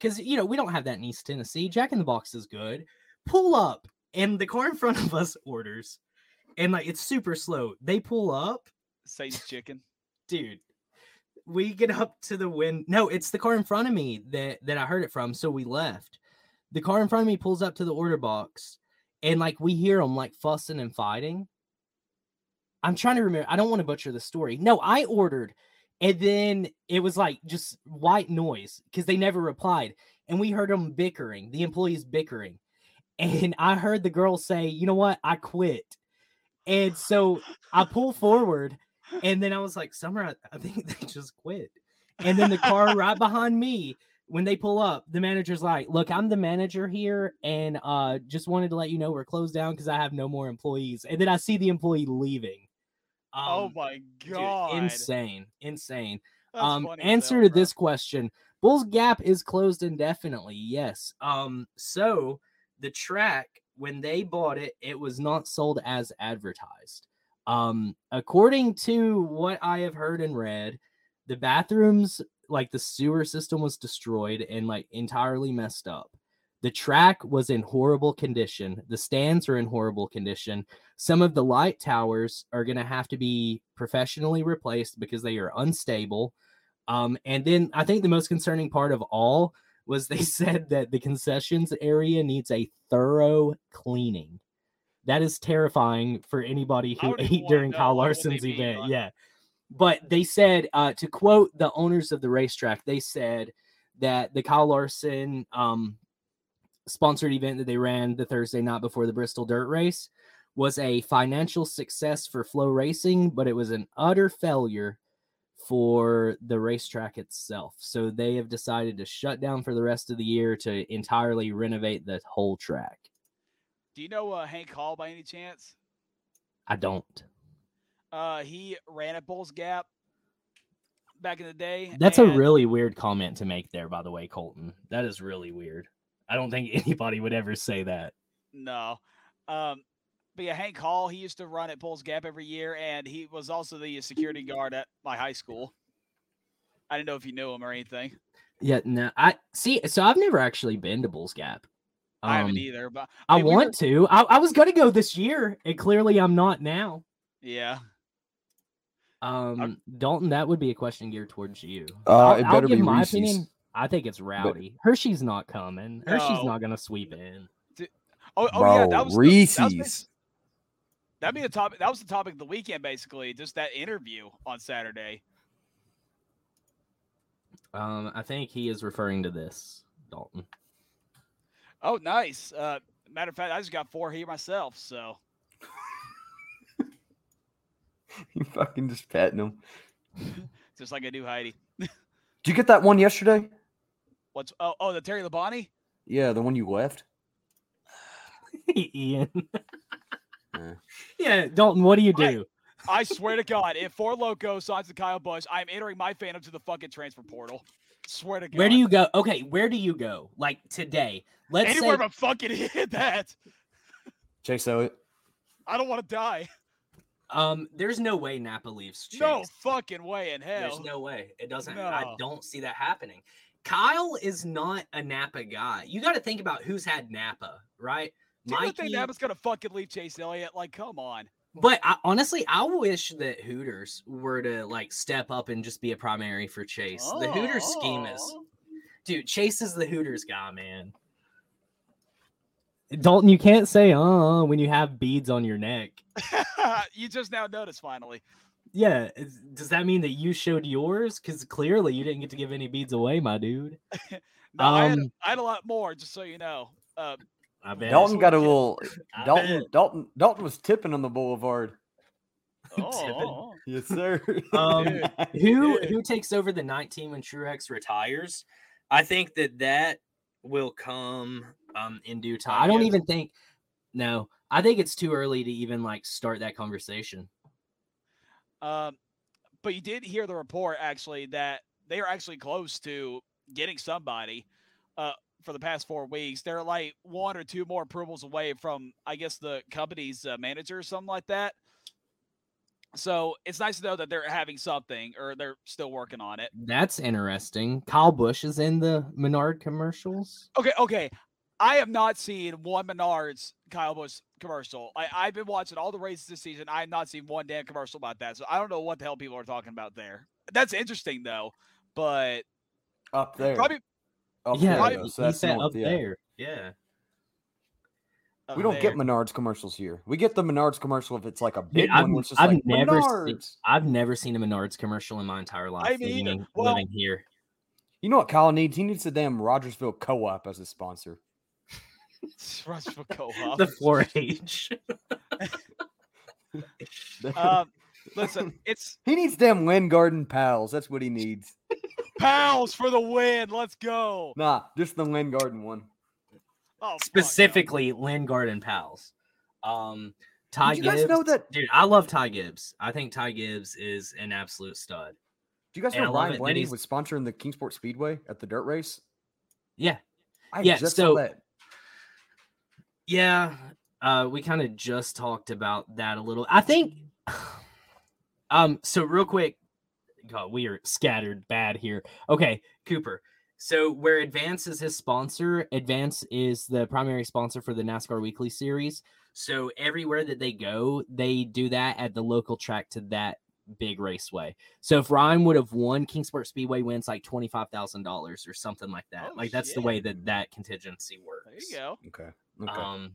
Speaker 3: Because you know, we don't have that in East Tennessee. Jack in the Box is good. pull up, and the car in front of us orders, and like it's super slow. They pull up,
Speaker 4: Satan's chicken.
Speaker 3: dude. We get up to the wind. No, it's the car in front of me that that I heard it from. So we left. The car in front of me pulls up to the order box, and like we hear them like fussing and fighting. I'm trying to remember. I don't want to butcher the story. No, I ordered, and then it was like just white noise because they never replied, and we heard them bickering. The employees bickering, and I heard the girl say, "You know what? I quit." And so I pull forward, and then I was like, "Summer, I, think they just quit." And then the car right behind me, when they pull up, the manager's like, "Look, I'm the manager here, and uh, just wanted to let you know we're closed down because I have no more employees." And then I see the employee leaving.
Speaker 4: Oh
Speaker 3: Um,
Speaker 4: my
Speaker 3: dude,
Speaker 4: god.
Speaker 3: insane, insane.
Speaker 4: That's
Speaker 3: um, answer
Speaker 4: hell,
Speaker 3: to this question: Bulls Gap is closed indefinitely. Yes. Um. So the track when they bought it, it was not sold as advertised. Um. According to what I have heard and read, the bathrooms, like the sewer system, was destroyed and like entirely messed up. The track was in horrible condition. The stands are in horrible condition. Some of the light towers are going to have to be professionally replaced because they are unstable. Um, and then I think the most concerning part of all was they said that the concessions area needs a thorough cleaning. That is terrifying for anybody who ate during Kyle Larson's event. Yeah. But they said, uh, to quote the owners of the racetrack, they said that the Kyle Larson um, sponsored event that they ran the Thursday night before the Bristol Dirt Race was a financial success for Flo Racing, but it was an utter failure for the racetrack itself. So they have decided to shut down for the rest of the year to entirely renovate the whole track.
Speaker 4: Do you know uh, Hank Hall by any chance?
Speaker 3: I don't.
Speaker 4: Uh, he ran at Bulls Gap back in the day.
Speaker 3: That's a really weird comment to make there, by the way, Colton. That is really weird. I don't think anybody would ever say that.
Speaker 4: No. Um, but yeah, Hank Hall, he used to run at Bulls Gap every year, and he was also the security guard at my high school. I didn't know if you knew him or anything.
Speaker 3: Yeah, no, I see. So I've never actually been to Bulls Gap.
Speaker 4: I haven't
Speaker 3: Um,
Speaker 4: either, but
Speaker 3: I
Speaker 4: mean, we were-
Speaker 3: want to. I, I was gonna go this year, and clearly I'm not now.
Speaker 4: yeah.
Speaker 3: Um, Dalton, that would be a question geared towards you.
Speaker 5: Uh,
Speaker 3: I'll,
Speaker 5: it
Speaker 3: I'll
Speaker 5: better
Speaker 3: give
Speaker 5: be
Speaker 3: my
Speaker 5: Reese's.
Speaker 3: opinion. I think it's rowdy. Hershey's not coming. Hershey's not gonna sweep in.
Speaker 4: Oh, oh
Speaker 5: Bro,
Speaker 4: yeah, that was the- that was
Speaker 5: Reese's.
Speaker 4: bas- That'd be the topic. That was the topic of the weekend, basically. Just that interview on Saturday.
Speaker 3: Um, I think he is referring to this, Dalton.
Speaker 4: Oh, nice. Uh, matter of fact, I just got four here myself. So
Speaker 5: You fucking just petting him.
Speaker 4: just like I do Heidi.
Speaker 5: Did you get that one yesterday?
Speaker 4: What's oh oh the Terry Labonte?
Speaker 5: Yeah, the one you left.
Speaker 3: Ian.
Speaker 5: Yeah.
Speaker 3: yeah, Dalton. What do you do?
Speaker 4: I swear to God, if Four Loko signs to Kyle Busch, I'm entering my fandom to the fucking transfer portal. Swear to God.
Speaker 3: Where do you go? Okay, where do you go? Like today? Let's
Speaker 4: Anywhere
Speaker 3: say
Speaker 4: but fucking hit that.
Speaker 5: Chase Elliott.
Speaker 4: I don't want to die.
Speaker 3: um, there's no way Napa leaves. Chase.
Speaker 4: No fucking way in hell.
Speaker 3: There's no way. It doesn't. I don't see that happening. Kyle is not a Napa guy. You got to think about who's had Napa, right?
Speaker 4: Do you think Napa's gonna fucking leave Chase Elliott? Like, come on.
Speaker 3: but I, honestly, I wish that Hooters were to like step up and just be a primary for Chase. The Hooters scheme is,
Speaker 4: Oh.
Speaker 3: dude. Chase is the Hooters guy, man. Dalton, you can't say uh when you have beads on your neck.
Speaker 4: you just now noticed finally.
Speaker 3: Yeah, does that mean that you showed yours? Because clearly you didn't get to give any beads away, my dude.
Speaker 4: No, I, had,
Speaker 3: Um,
Speaker 4: I had a lot more, just so you know. Uh,
Speaker 3: I bet.
Speaker 5: Dalton got a little.
Speaker 3: I
Speaker 5: Dalton.
Speaker 3: bet.
Speaker 5: Dalton. Dalton was tipping on the boulevard.
Speaker 4: oh,
Speaker 5: Yes, sir.
Speaker 3: Um, who who takes over the 19 when Truex retires? I think that that will come um in due time. I don't
Speaker 4: yes.
Speaker 3: even think. No, I think it's too early to even like start that conversation.
Speaker 4: Um, but you did hear the report actually that they are actually close to getting somebody. Uh, for the past four weeks, they're like one or two more approvals away from, I guess, the company's uh, manager or something like that. So it's nice to know that they're having something or they're still working on it.
Speaker 3: That's interesting. Kyle Busch is in the Menard commercials.
Speaker 4: Okay, okay. I have not seen one Menards Kyle Busch commercial. I, I've been watching all the races this season. I have not seen one damn commercial about that. So I don't know what the hell people are talking about there. That's interesting though, but
Speaker 5: Up there.
Speaker 4: probably
Speaker 5: up
Speaker 3: yeah,
Speaker 5: there,
Speaker 4: probably-
Speaker 5: though,
Speaker 3: he
Speaker 5: so that's
Speaker 3: said
Speaker 5: north,
Speaker 3: up
Speaker 5: yeah.
Speaker 3: there. Yeah.
Speaker 4: up
Speaker 5: We don't
Speaker 4: there.
Speaker 5: get Menards commercials here. We get the Menards commercial if it's like a big
Speaker 3: I've-
Speaker 5: one. Where it's just
Speaker 3: I've
Speaker 5: like
Speaker 3: never seen-
Speaker 5: Menards.
Speaker 3: I've never seen a Menards commercial in my entire life
Speaker 4: me
Speaker 3: living,
Speaker 4: Well-
Speaker 3: living here.
Speaker 5: You know what Kyle needs? He needs the damn Rogersville Co-op as a sponsor.
Speaker 4: Rushville Co-op.
Speaker 3: The 4-H.
Speaker 4: um, listen, it's
Speaker 5: he needs damn Lynn Garden pals. That's what he needs.
Speaker 4: pals for the win. Let's go.
Speaker 5: Nah, just the Lynn Garden one.
Speaker 4: Oh, fuck.
Speaker 3: Specifically, Lynn Garden Pals. Um, Ty
Speaker 5: Did you guys know that?
Speaker 3: Dude, I love Ty Gibbs. I think Ty Gibbs is an absolute stud.
Speaker 5: Do you guys
Speaker 3: And
Speaker 5: know
Speaker 3: love
Speaker 5: Ryan
Speaker 3: it that
Speaker 5: Blaney was sponsoring the Kingsport Speedway at the dirt race?
Speaker 3: Yeah.
Speaker 5: I
Speaker 3: Yeah,
Speaker 5: just
Speaker 3: so-
Speaker 5: saw that.
Speaker 3: Yeah, uh, we kind of just talked about that a little. I think. Um. So real quick, God, we are scattered bad here. Okay, Cooper. So where Advance is his sponsor, Advance is the primary sponsor for the NASCAR Weekly Series. So everywhere that they go, they do that at the local track to that big raceway. So if Ryan would have won, Kingsport Speedway wins like twenty five thousand dollars or something like that.
Speaker 4: Oh,
Speaker 3: like that's the way that that contingency works.
Speaker 4: There you go.
Speaker 5: Okay. Okay.
Speaker 3: Um,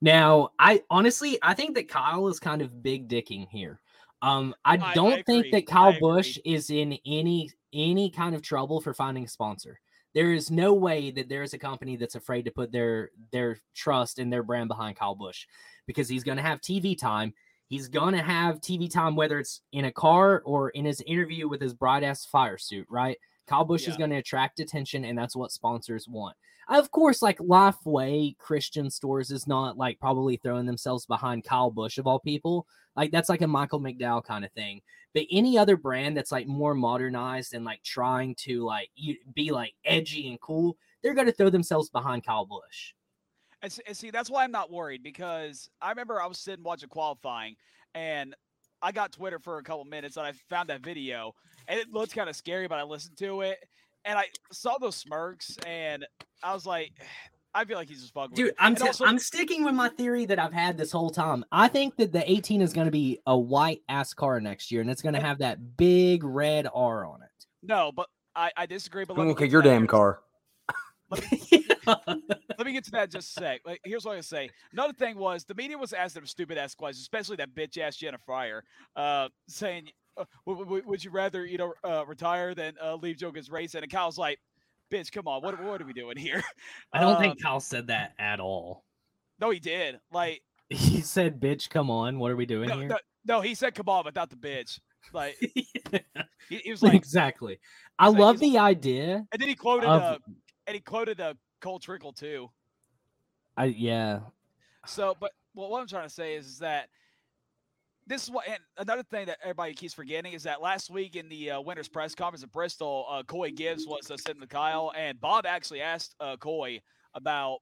Speaker 3: now, I honestly, I think that Kyle is kind of big dicking here. Um, I
Speaker 4: I- I
Speaker 3: don't think that Kyle
Speaker 4: agree.
Speaker 3: Busch is in any any kind of trouble for finding a sponsor. There is no way that there is a company that's afraid to put their their trust and their brand behind Kyle Busch because he's going to have TV time. He's going to have TV time whether it's in a car or in his interview with his bright ass fire suit, right? Kyle Busch is going to attract attention, and that's what sponsors want. Of course, like Lifeway Christian stores is not like probably throwing themselves behind Kyle Busch of all people. Like that's like a Michael McDowell kind of thing. But any other brand that's like more modernized and like trying to like be like edgy and cool, they're going to throw themselves behind Kyle Busch.
Speaker 4: And, and see, that's why I'm not worried because I remember I was sitting watching qualifying and I got Twitter for a couple minutes and I found that video and it looked kind of scary, but I listened to it and I saw those smirks and I was like, I feel like he's just fucking
Speaker 3: Dude,
Speaker 4: me.
Speaker 3: I'm t-
Speaker 4: also-
Speaker 3: I'm sticking with my theory that I've had this whole time. I think that the 18 is going to be a white ass car next year, and it's going to have that big red R on it.
Speaker 4: no, but I, I disagree. But let me
Speaker 5: Look
Speaker 4: get
Speaker 5: your damn car.
Speaker 4: Let me get to that in just a sec. Like, here's what I say. Another thing was the media was asking them stupid ass questions, especially that bitch ass Jenna Fryer, uh, saying, uh, w- w- "Would you rather you know uh, retire than uh, leave Joker's race?" And Kyle's like, "Bitch, come on, what what are we doing here?"
Speaker 3: I don't
Speaker 4: Um,
Speaker 3: think Kyle said that at all.
Speaker 4: No, he did. Like,
Speaker 3: He said, "Bitch, come on, what are we doing
Speaker 4: no,
Speaker 3: here?"
Speaker 4: no, no, he said, "Come on," but not the bitch. Like, he, he was like,
Speaker 3: exactly. I
Speaker 4: like,
Speaker 3: love the idea
Speaker 4: and then he quoted,
Speaker 3: of.
Speaker 4: uh, and he quoted uh, Cole Trickle too.
Speaker 3: I yeah.
Speaker 4: So, but well, what I'm trying to say is, is that this is what, and another thing that everybody keeps forgetting is that last week in the uh, press conference at Bristol, uh, Coy Gibbs was uh, sitting with Kyle, and Bob actually asked uh, Coy about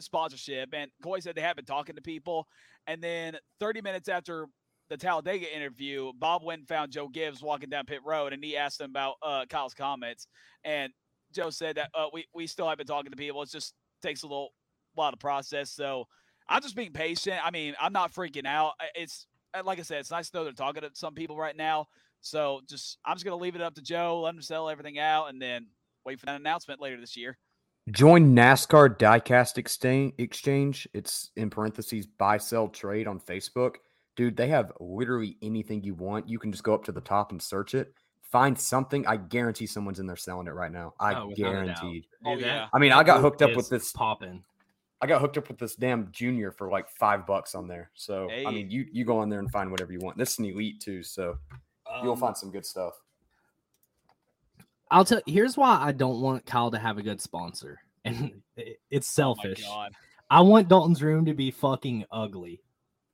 Speaker 4: sponsorship, and Coy said they have been talking to people, and then 30 minutes after the Talladega interview, Bob went and found Joe Gibbs walking down pit road, and he asked him about uh, Kyle's comments, and Joe said that uh, we we still have been talking to people. It just takes a little while to process, so. I'm just being patient. I mean, I'm not freaking out. It's Uh, like I said, it's nice to know they're talking to some people right now. So just I'm just gonna leave it up to Joe, let him sell everything out, and then wait for that announcement later this year.
Speaker 5: Join NASCAR Diecast Exchange. Exchange. It's in parentheses buy sell trade on Facebook. Dude, they have literally anything you want. You can just go up to the top and search it. Find something. I guarantee someone's in there selling it right now. I
Speaker 3: Oh, without a doubt.
Speaker 5: guaranteed.
Speaker 4: Oh, yeah.
Speaker 5: I mean, I got hooked up with this-
Speaker 3: popping.
Speaker 5: I got hooked up with this damn junior for like five bucks on there. So I mean, you you go on there and find whatever you want. This is an elite too, so you'll
Speaker 3: Um,
Speaker 5: find some good stuff.
Speaker 3: I'll tell. Here's why I don't want Kyle to have a good sponsor, and it's
Speaker 4: Oh
Speaker 3: selfish.
Speaker 4: god.
Speaker 3: I want Dalton's room to be fucking ugly.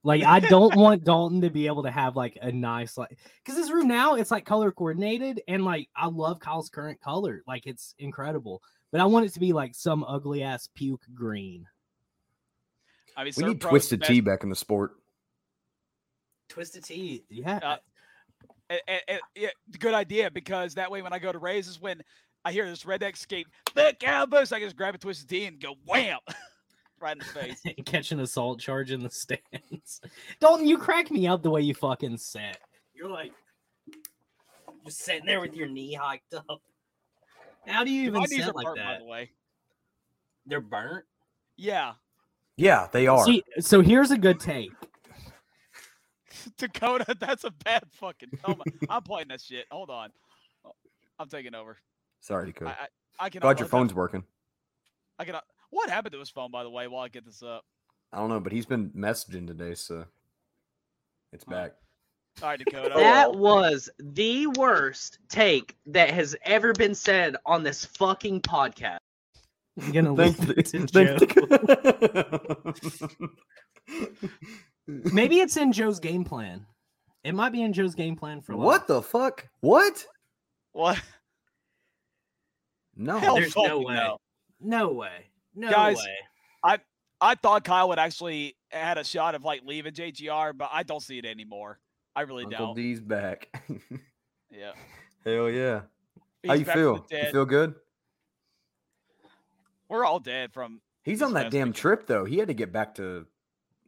Speaker 3: Like I don't want Dalton to be able to have like a nice like because his room now it's like color coordinated and like I love Kyle's current color like it's incredible but I want it to be like some ugly ass puke green.
Speaker 4: I mean,
Speaker 5: We need twisted
Speaker 4: invest-
Speaker 5: tea back in the sport.
Speaker 3: Twisted tea, yeah.
Speaker 4: Uh, and, and- and, yeah, good idea because that way when I go to races, when I hear this redneck skate, the Cowboys. I just grab a twisted tea and go wham, right in the face.
Speaker 3: Catch an assault charge in the stands. Dalton, you crack me up the way you fucking sit. You're like just sitting there with your knee hiked up. How do you even
Speaker 4: My
Speaker 3: sit like
Speaker 4: burnt, by the way.
Speaker 3: They're burnt.
Speaker 4: Yeah,
Speaker 5: Yeah, they are.
Speaker 3: See, so here's a good take.
Speaker 4: Dakota, that's a bad fucking. Oh my, I'm playing that shit. Hold on, Oh, I'm taking over.
Speaker 5: Sorry, Dakota.
Speaker 4: I, I can.
Speaker 5: Glad your phone's working.
Speaker 4: I can. Uh, what happened to his phone, by the way? While I get this up.
Speaker 5: I don't know, but he's been messaging today, so it's
Speaker 4: Huh.
Speaker 5: back.
Speaker 4: All right, Dakota.
Speaker 7: That was the worst take that has ever been said on this fucking podcast.
Speaker 3: I'm gonna leave it to Joe. Maybe it's in Joe's game plan. It might be in Joe's game plan for life.
Speaker 5: what the fuck? What?
Speaker 4: what?
Speaker 5: No.
Speaker 4: Hell
Speaker 3: There's no way.
Speaker 4: no.
Speaker 3: No way. No
Speaker 4: Guys,
Speaker 3: way.
Speaker 4: I thought Kyle would actually had a shot of like leaving JGR, but I don't see it anymore. I really
Speaker 5: Uncle
Speaker 4: don't.
Speaker 5: D's back.
Speaker 4: Yeah.
Speaker 5: Hell yeah. How you feel?
Speaker 4: the
Speaker 5: You feel good?
Speaker 4: We're all dead from.
Speaker 5: He's on that damn
Speaker 4: weekend.
Speaker 5: trip though. He had to get back to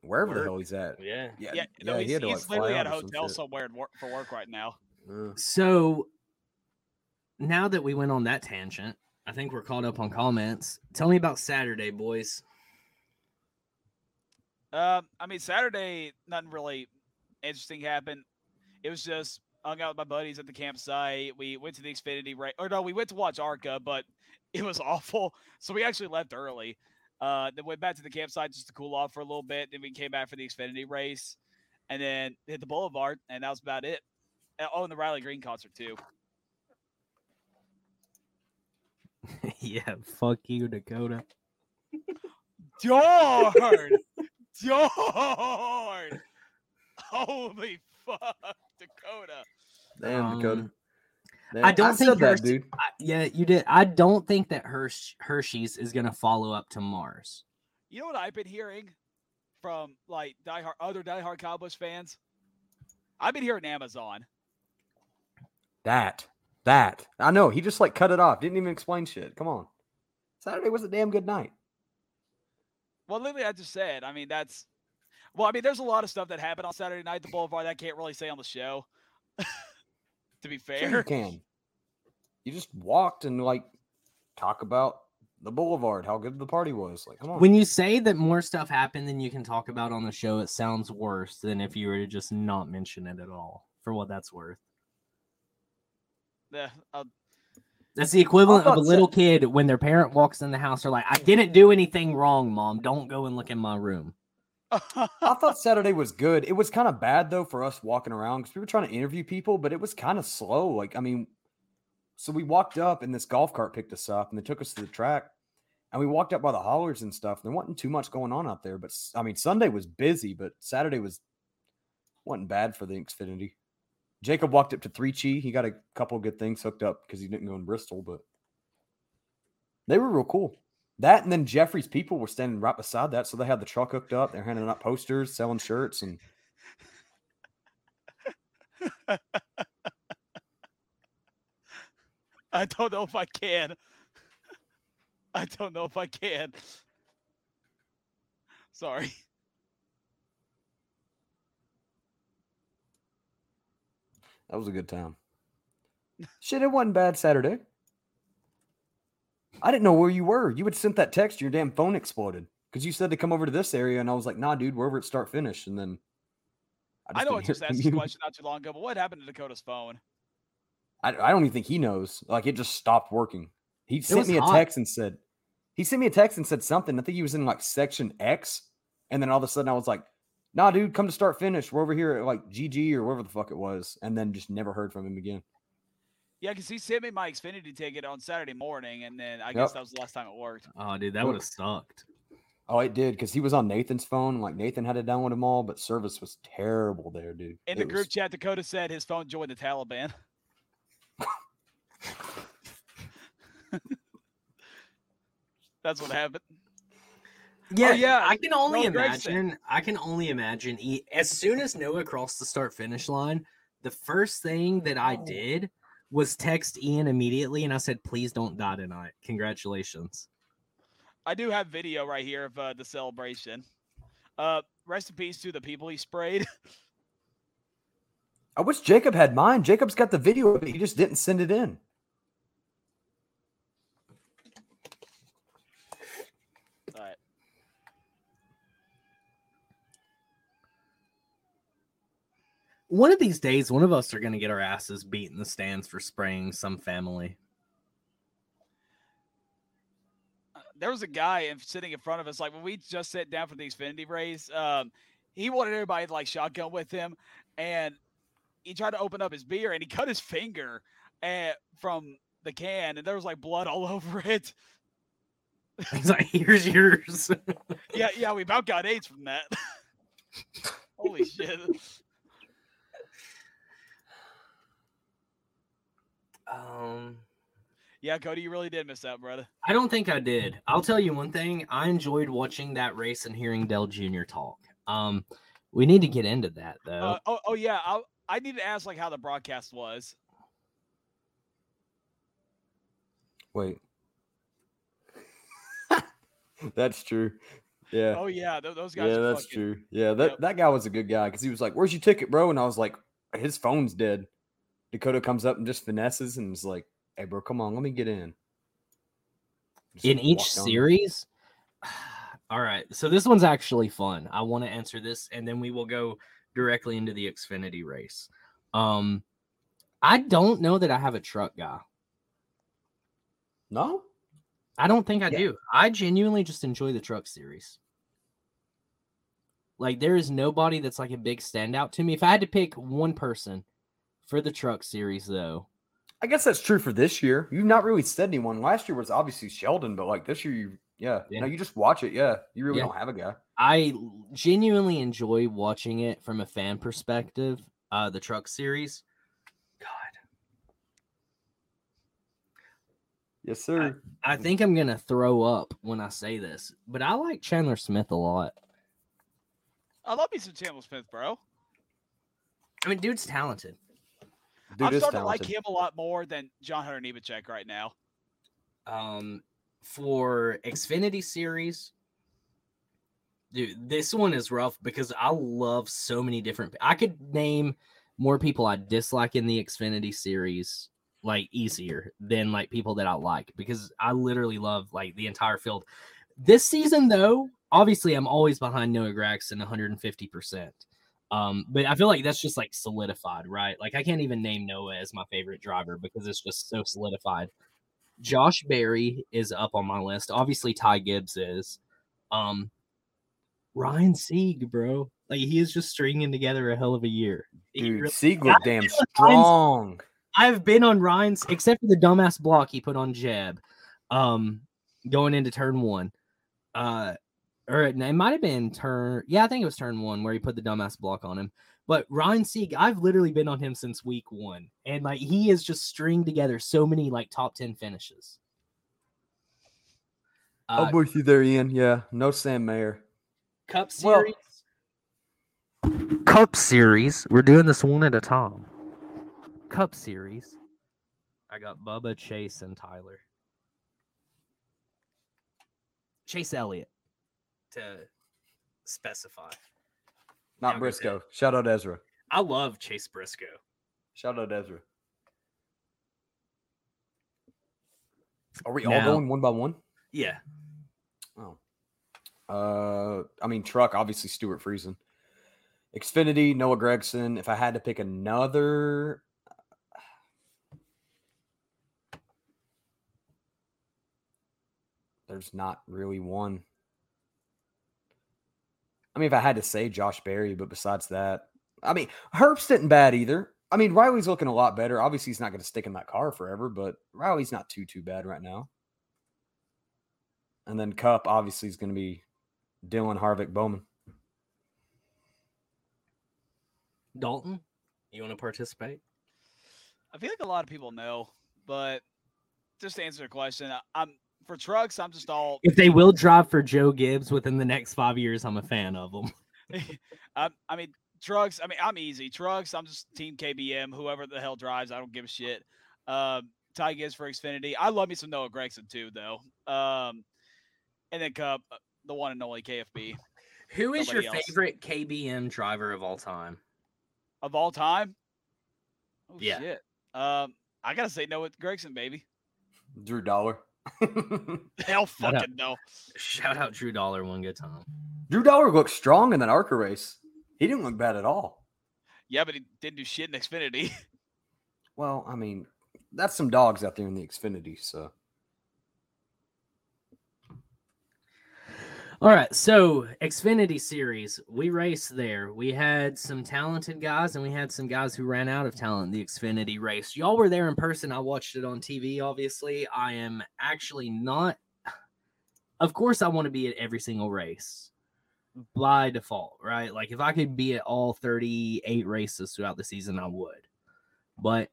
Speaker 5: wherever the hell he's at.
Speaker 3: Yeah.
Speaker 5: Yeah,
Speaker 4: Yeah, no,
Speaker 5: he
Speaker 4: he's,
Speaker 5: had to,
Speaker 4: he's
Speaker 5: like,
Speaker 4: literally at a
Speaker 5: or some
Speaker 4: hotel somewhere in wor- for work right now.
Speaker 5: Uh,
Speaker 3: So now that we went on that tangent, I think we're caught up on comments. Tell me about Saturday, boys.
Speaker 4: Um, I mean, Saturday, nothing really interesting happened. It was just hung out with my buddies at the campsite. We went to the Xfinity race, or no, we went to watch Arca, but it was awful. So we actually left early. Uh, then went back to the campsite just to cool off for a little bit. Then we came back for the Xfinity race, and then hit the Boulevard, and that was about it. Oh, and the Riley Green concert too.
Speaker 3: yeah, fuck you, Dakota.
Speaker 4: Darn, darn! Holy fuck, Dakota!
Speaker 5: damn, Dakota. Damn,
Speaker 3: I don't think
Speaker 5: said that, dude.
Speaker 3: I, yeah, you did. I don't think that Hersh, Hershey's is gonna follow up to Mars.
Speaker 4: You know what I've been hearing from like diehard other diehard Cowboys fans? I've been hearing Amazon.
Speaker 5: That. That. I know. He just like cut it off. Didn't even explain shit. Come on. Saturday was a damn good night.
Speaker 4: Well, literally, I just said. I mean, that's. Well, I mean, there's a lot of stuff that happened on Saturday night the Boulevard that I can't really say on the show. to be
Speaker 5: Sure you
Speaker 4: fair,
Speaker 5: can. You just walked and like talk about the boulevard, how good the party was. Like, come on.
Speaker 3: When you say that more stuff happened than you can talk about on the show, it sounds worse than if you were to just not mention it at all. For what that's worth,
Speaker 4: Yeah, uh,
Speaker 3: that's the equivalent of a
Speaker 5: thought Sa-
Speaker 3: little kid when their parent walks in the house. They're like, "I didn't do anything wrong, mom. Don't go and look in my room."
Speaker 5: I thought Saturday was good. It was kind of bad though for us walking around because we were trying to interview people, but it was kind of slow. Like, I mean, so we walked up and this golf cart picked us up and they took us to the track and we walked up by the haulers and stuff. There wasn't too much going on out there, but I mean, Sunday was busy, but Saturday was wasn't bad for the Xfinity. Jacob walked up to three Chi. He got a couple good things hooked up because he didn't go in Bristol, but they were real cool. That and then Jeffrey's people were standing right beside that, so they had the truck hooked up. They're handing out posters, selling shirts, and
Speaker 4: I don't know if I can. I don't know if I can. Sorry.
Speaker 5: that was a good time. Shit, it wasn't bad Saturday. I didn't know where you were. You had sent that text, your damn phone exploded because you said to come over to this area, and I was like, "Nah, dude, we're over at start finish." And then
Speaker 4: I, know I
Speaker 5: didn't
Speaker 4: just asked
Speaker 5: from
Speaker 4: this
Speaker 5: you.
Speaker 4: question not too long ago, but what happened to Dakota's phone?
Speaker 5: I, I don't even think he knows. Like it just stopped working. He sent
Speaker 3: was
Speaker 5: me a
Speaker 3: hot.
Speaker 5: text and said, he sent me a text and said something. I think he was in like section X. And then all of a sudden I was like, nah, dude, come to start finish. We're over here at like GG or whatever the fuck it was. And then just never heard from him again.
Speaker 4: Yeah, because he sent me my Xfinity ticket on Saturday morning, and then I guess that was the last time it worked.
Speaker 3: Oh, dude, that would have sucked.
Speaker 5: Oh, it did because he was on Nathan's phone. Like Nathan had it to download them all, but service was terrible there, dude.
Speaker 4: In the group
Speaker 5: was-
Speaker 4: chat, Dakota said his phone joined the Taliban. That's what happened.
Speaker 3: Yeah, oh,
Speaker 4: yeah,
Speaker 3: I can only
Speaker 4: Noah Gragson.
Speaker 3: imagine. I can only imagine. e- As soon as Noah crossed the start finish line, the first thing that I
Speaker 5: Oh.
Speaker 3: did was text Ian immediately, and I said, "Please don't die tonight. Congratulations."
Speaker 4: I do have video right here of uh, the celebration. Uh, rest in peace to the people he sprayed.
Speaker 5: I wish Jacob had mine. Jacob's got the video of it. He just didn't send it in.
Speaker 4: All right.
Speaker 3: One of these days, one of us are gonna get our asses beat in the stands for spraying some family.
Speaker 4: Uh, There was a guy in- sitting in front of us, like when we just sat down for the Xfinity race. Um, he wanted everybody to like shotgun with him, and he tried to open up his beer, and he cut his finger and from the can, and there was like blood all over it.
Speaker 3: He's like, "Here's yours."
Speaker 4: Yeah, yeah, we about got AIDS from that. Holy shit!
Speaker 3: Um,
Speaker 4: Yeah, Cody, you really did miss out, brother.
Speaker 3: I don't think I did. I'll tell you one thing. I enjoyed watching that race and hearing Dale Jr. talk. Um, we need to get into that though.
Speaker 4: Uh, oh, oh yeah, I I need to ask like how the broadcast was.
Speaker 5: Wait. that's true. Yeah.
Speaker 4: Oh yeah, th- those guys.
Speaker 5: yeah,
Speaker 4: are
Speaker 5: that's
Speaker 4: fucking-
Speaker 5: true. Yeah, that,
Speaker 4: Yep.
Speaker 5: that guy was a good guy because he was like, Where's your ticket, bro? And I was like, His phone's dead. Dakota comes up and just finesses and is like, Hey, bro, come on, let me get in. Just
Speaker 3: in each series. All right, so this one's actually fun. I want to answer this, and then we will go directly into the Xfinity race. Um, I don't know that I have a truck guy.
Speaker 5: No?
Speaker 3: I don't think I
Speaker 5: Yeah.
Speaker 3: do. I genuinely just enjoy the truck series. Like there is nobody that's like a big standout to me. If I had to pick one person for the truck series, though,
Speaker 5: I guess that's true for this year. You've not really said anyone. Last year was obviously Sheldon, but like this year, you yeah,
Speaker 3: Yeah.
Speaker 5: no, you just watch it. Yeah, you really
Speaker 3: Yeah.
Speaker 5: don't have a guy.
Speaker 3: I genuinely enjoy watching it from a fan perspective. Uh, the truck series. God,
Speaker 5: Yes, sir.
Speaker 3: I think I'm gonna throw up when I say this, but I like Chandler Smith a lot.
Speaker 4: I love me some Chandler Smith, bro.
Speaker 3: I mean, dude's talented.
Speaker 5: Dude
Speaker 4: I'm
Speaker 5: is
Speaker 4: starting to like him a lot more than John Hunter Nemechek right now.
Speaker 3: Um, for Xfinity series, dude, this one is rough because I love so many different. I could name more people I dislike in the Xfinity series like easier than like people that I like because I literally love like the entire field. This season, though, obviously I'm always behind Noah Gragson 150 percent. Um, but I feel like that's just like solidified, right? Like I can't even name Noah as my favorite driver because it's just so solidified. Josh Berry is up on my list. Obviously, Ty Gibbs is. Um, Ryan Sieg, bro, like he is just stringing together a hell of a year.
Speaker 5: Dude,
Speaker 3: really-
Speaker 5: Sieg looked damn strong.
Speaker 3: I've been on Ryan's, except for the dumbass block he put on Jeb, um, going into turn one. Uh, or it, it might have been turn, yeah, I think it was turn one where he put the dumbass block on him. But Ryan Sieg, I've literally been on him since week one, and like he has just stringed together so many like top ten finishes. Uh,
Speaker 5: I'm with you there, Ian. Yeah, no Sam Mayer.
Speaker 3: Cup
Speaker 5: Well-
Speaker 3: series. Cup series. We're doing this one at a time. Cup series. I got Bubba, Chase, and Tyler. Chase Elliott to specify.
Speaker 5: Not
Speaker 3: we
Speaker 5: Briscoe. Shout out Ezra.
Speaker 3: I love Chase Briscoe.
Speaker 5: Shout out Ezra. Are we all going one by one?
Speaker 3: Yeah.
Speaker 5: Oh. Uh, I mean, truck obviously Stewart Friesen. Xfinity Noah Gragson. If I had to pick another, there's not really one. I mean, if I had to say Josh Berry, but besides that, I mean, Herbst didn't bad either. I mean, Riley's looking a lot better. Obviously, he's not going to stick in that car forever, but Riley's not too too bad right now. And then Cup obviously is going to be Dylan Harvick Bowman.
Speaker 3: Dalton, you want to participate?
Speaker 4: I feel like a lot of people know, but just to answer the question, I'm for trucks. I'm just all.
Speaker 3: If they will drive for Joe Gibbs within the next five years, I'm a fan of them.
Speaker 4: I, I mean, trucks. I mean, I'm easy. Trucks. I'm just team KBM. Whoever the hell drives, I don't give a shit. Um, Ty Gibbs for Xfinity. I love me some Noah Gragson too, though. Um, and then Cup, uh, the one and only KFB
Speaker 3: Who is your
Speaker 4: else.
Speaker 3: favorite KBM driver of all time?
Speaker 4: of all time. Oh
Speaker 3: Yeah.
Speaker 4: shit. Um, I gotta say Noah Gragson, baby.
Speaker 5: Drew Dollar.
Speaker 4: Hell
Speaker 3: Shut up.
Speaker 4: fucking no.
Speaker 3: Shout out Drew Dollar one good time.
Speaker 5: Drew Dollar looked strong in that ARCA race. He didn't look bad at all.
Speaker 4: Yeah, but he didn't do shit in Xfinity.
Speaker 5: Well, I mean, that's some dogs out there in the Xfinity. So
Speaker 3: All right, so Xfinity series, we raced there. We had some talented guys and we had some guys who ran out of talent the Xfinity race. Y'all were there in person. I watched it on TV, obviously. I am actually not Of course I want to be at every single race by default, right? Like if I could be at all 38 races throughout the season, I would. But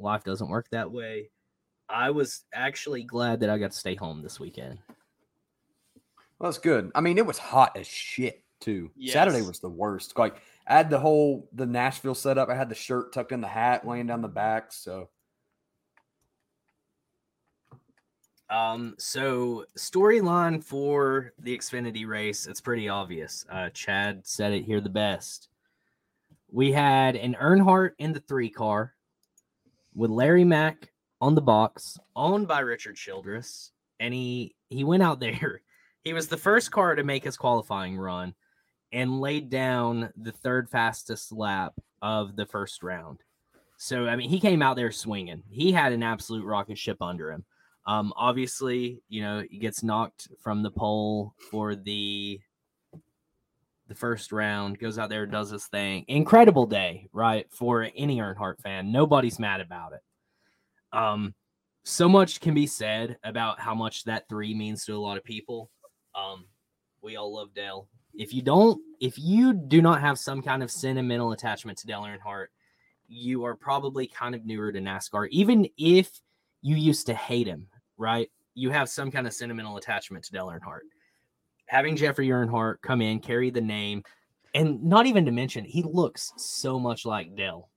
Speaker 3: life doesn't work that way. I was actually glad that I got to stay home this weekend.
Speaker 5: Well, that's good. I mean, it was hot as shit too. Saturday was the worst. Like I had the whole the Nashville setup. I had the shirt tucked in the hat, laying down the back. So
Speaker 3: Um, so storyline for the Xfinity race, it's pretty obvious. Uh, Chad said it here the best. We had an Earnhardt in the three car with Larry Mack on the box, owned by Richard Childress, and he he went out there. He was the first car to make his qualifying run and laid down the third fastest lap of the first round. So I mean, he came out there swinging. He had an absolute rocket ship under him. Um, obviously, you know, he gets knocked from the pole for the the first round, goes out there, does his thing. Incredible day, right? For any Earnhardt fan. Nobody's mad about it. Um, so much can be said about how much that three means to a lot of people. Um, we all love Dale. If you don't, if you do not have some kind of sentimental attachment to Dale Earnhardt, you are probably kind of newer to NASCAR. Even if you used to hate him, right? You have some kind of sentimental attachment to Dale Earnhardt. Having Jeffrey Earnhardt come in, carry the name, and not even to mention, he looks so much like Dale.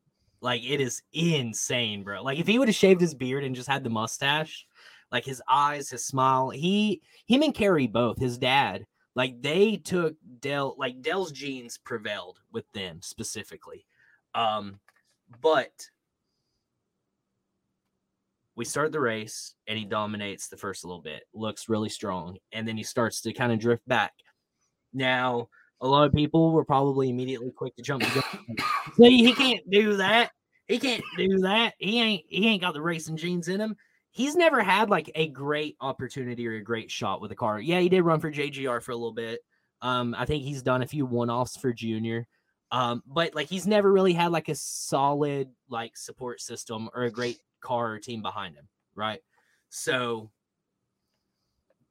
Speaker 3: Like it is insane, bro. Like if he would have shaved his beard and just had the mustache, like his eyes, his smile, he, him and Carrie both, his dad, like they took Dale, like Dale's genes prevailed with them specifically. Um, but we start the race and he dominates the first little bit, looks really strong, and then he starts to kind of drift back. Now, a lot of people were probably immediately quick to jump. the. See, he can't do that. He can't do that. He ain't he ain't got the racing genes in him. He's never had like a great opportunity or a great shot with a car. Yeah, he did run for JGR for a little bit. Um, I think he's done a few one-offs for junior. Um, but like he's never really had like a solid like support system or a great car or team behind him, right? So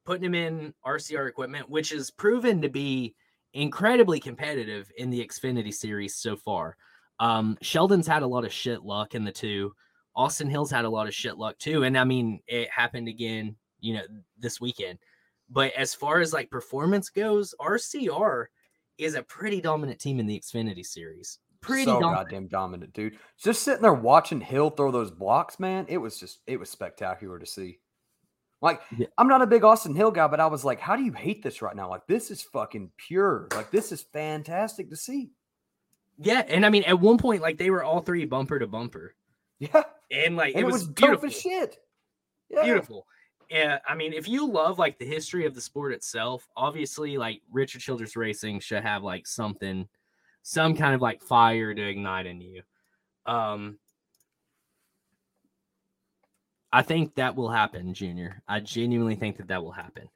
Speaker 3: putting him in RCR equipment, which is proven to be incredibly competitive in the Xfinity series so far. Um, Sheldon's had a lot of shit luck in the two. Austin Hills had a lot of shit luck too. And I mean, it happened again, you know, this weekend. But as far as like performance goes, RCR is a pretty dominant team in the Xfinity series. Pretty
Speaker 5: so
Speaker 3: dominant.
Speaker 5: goddamn dominant, dude. Just sitting there watching Hill throw those blocks, man. It was just it was spectacular to see. Like,
Speaker 3: Yeah.
Speaker 5: I'm not a big Austin Hill guy, but I was like, how do you hate this right now? Like, this is fucking pure. Like, this is fantastic to see.
Speaker 3: Yeah, and I mean, at one point, like they were all three bumper to bumper,
Speaker 5: Yeah.
Speaker 3: and like
Speaker 5: And
Speaker 3: it was,
Speaker 5: dope
Speaker 3: beautiful,
Speaker 5: as shit. Yeah.
Speaker 3: beautiful. Yeah, I mean, if you love like the history of the sport itself, obviously, like Richard Childress Racing should have like something, some kind of like fire to ignite in you. Um, I think that will happen, Junior. I genuinely think that that will happen.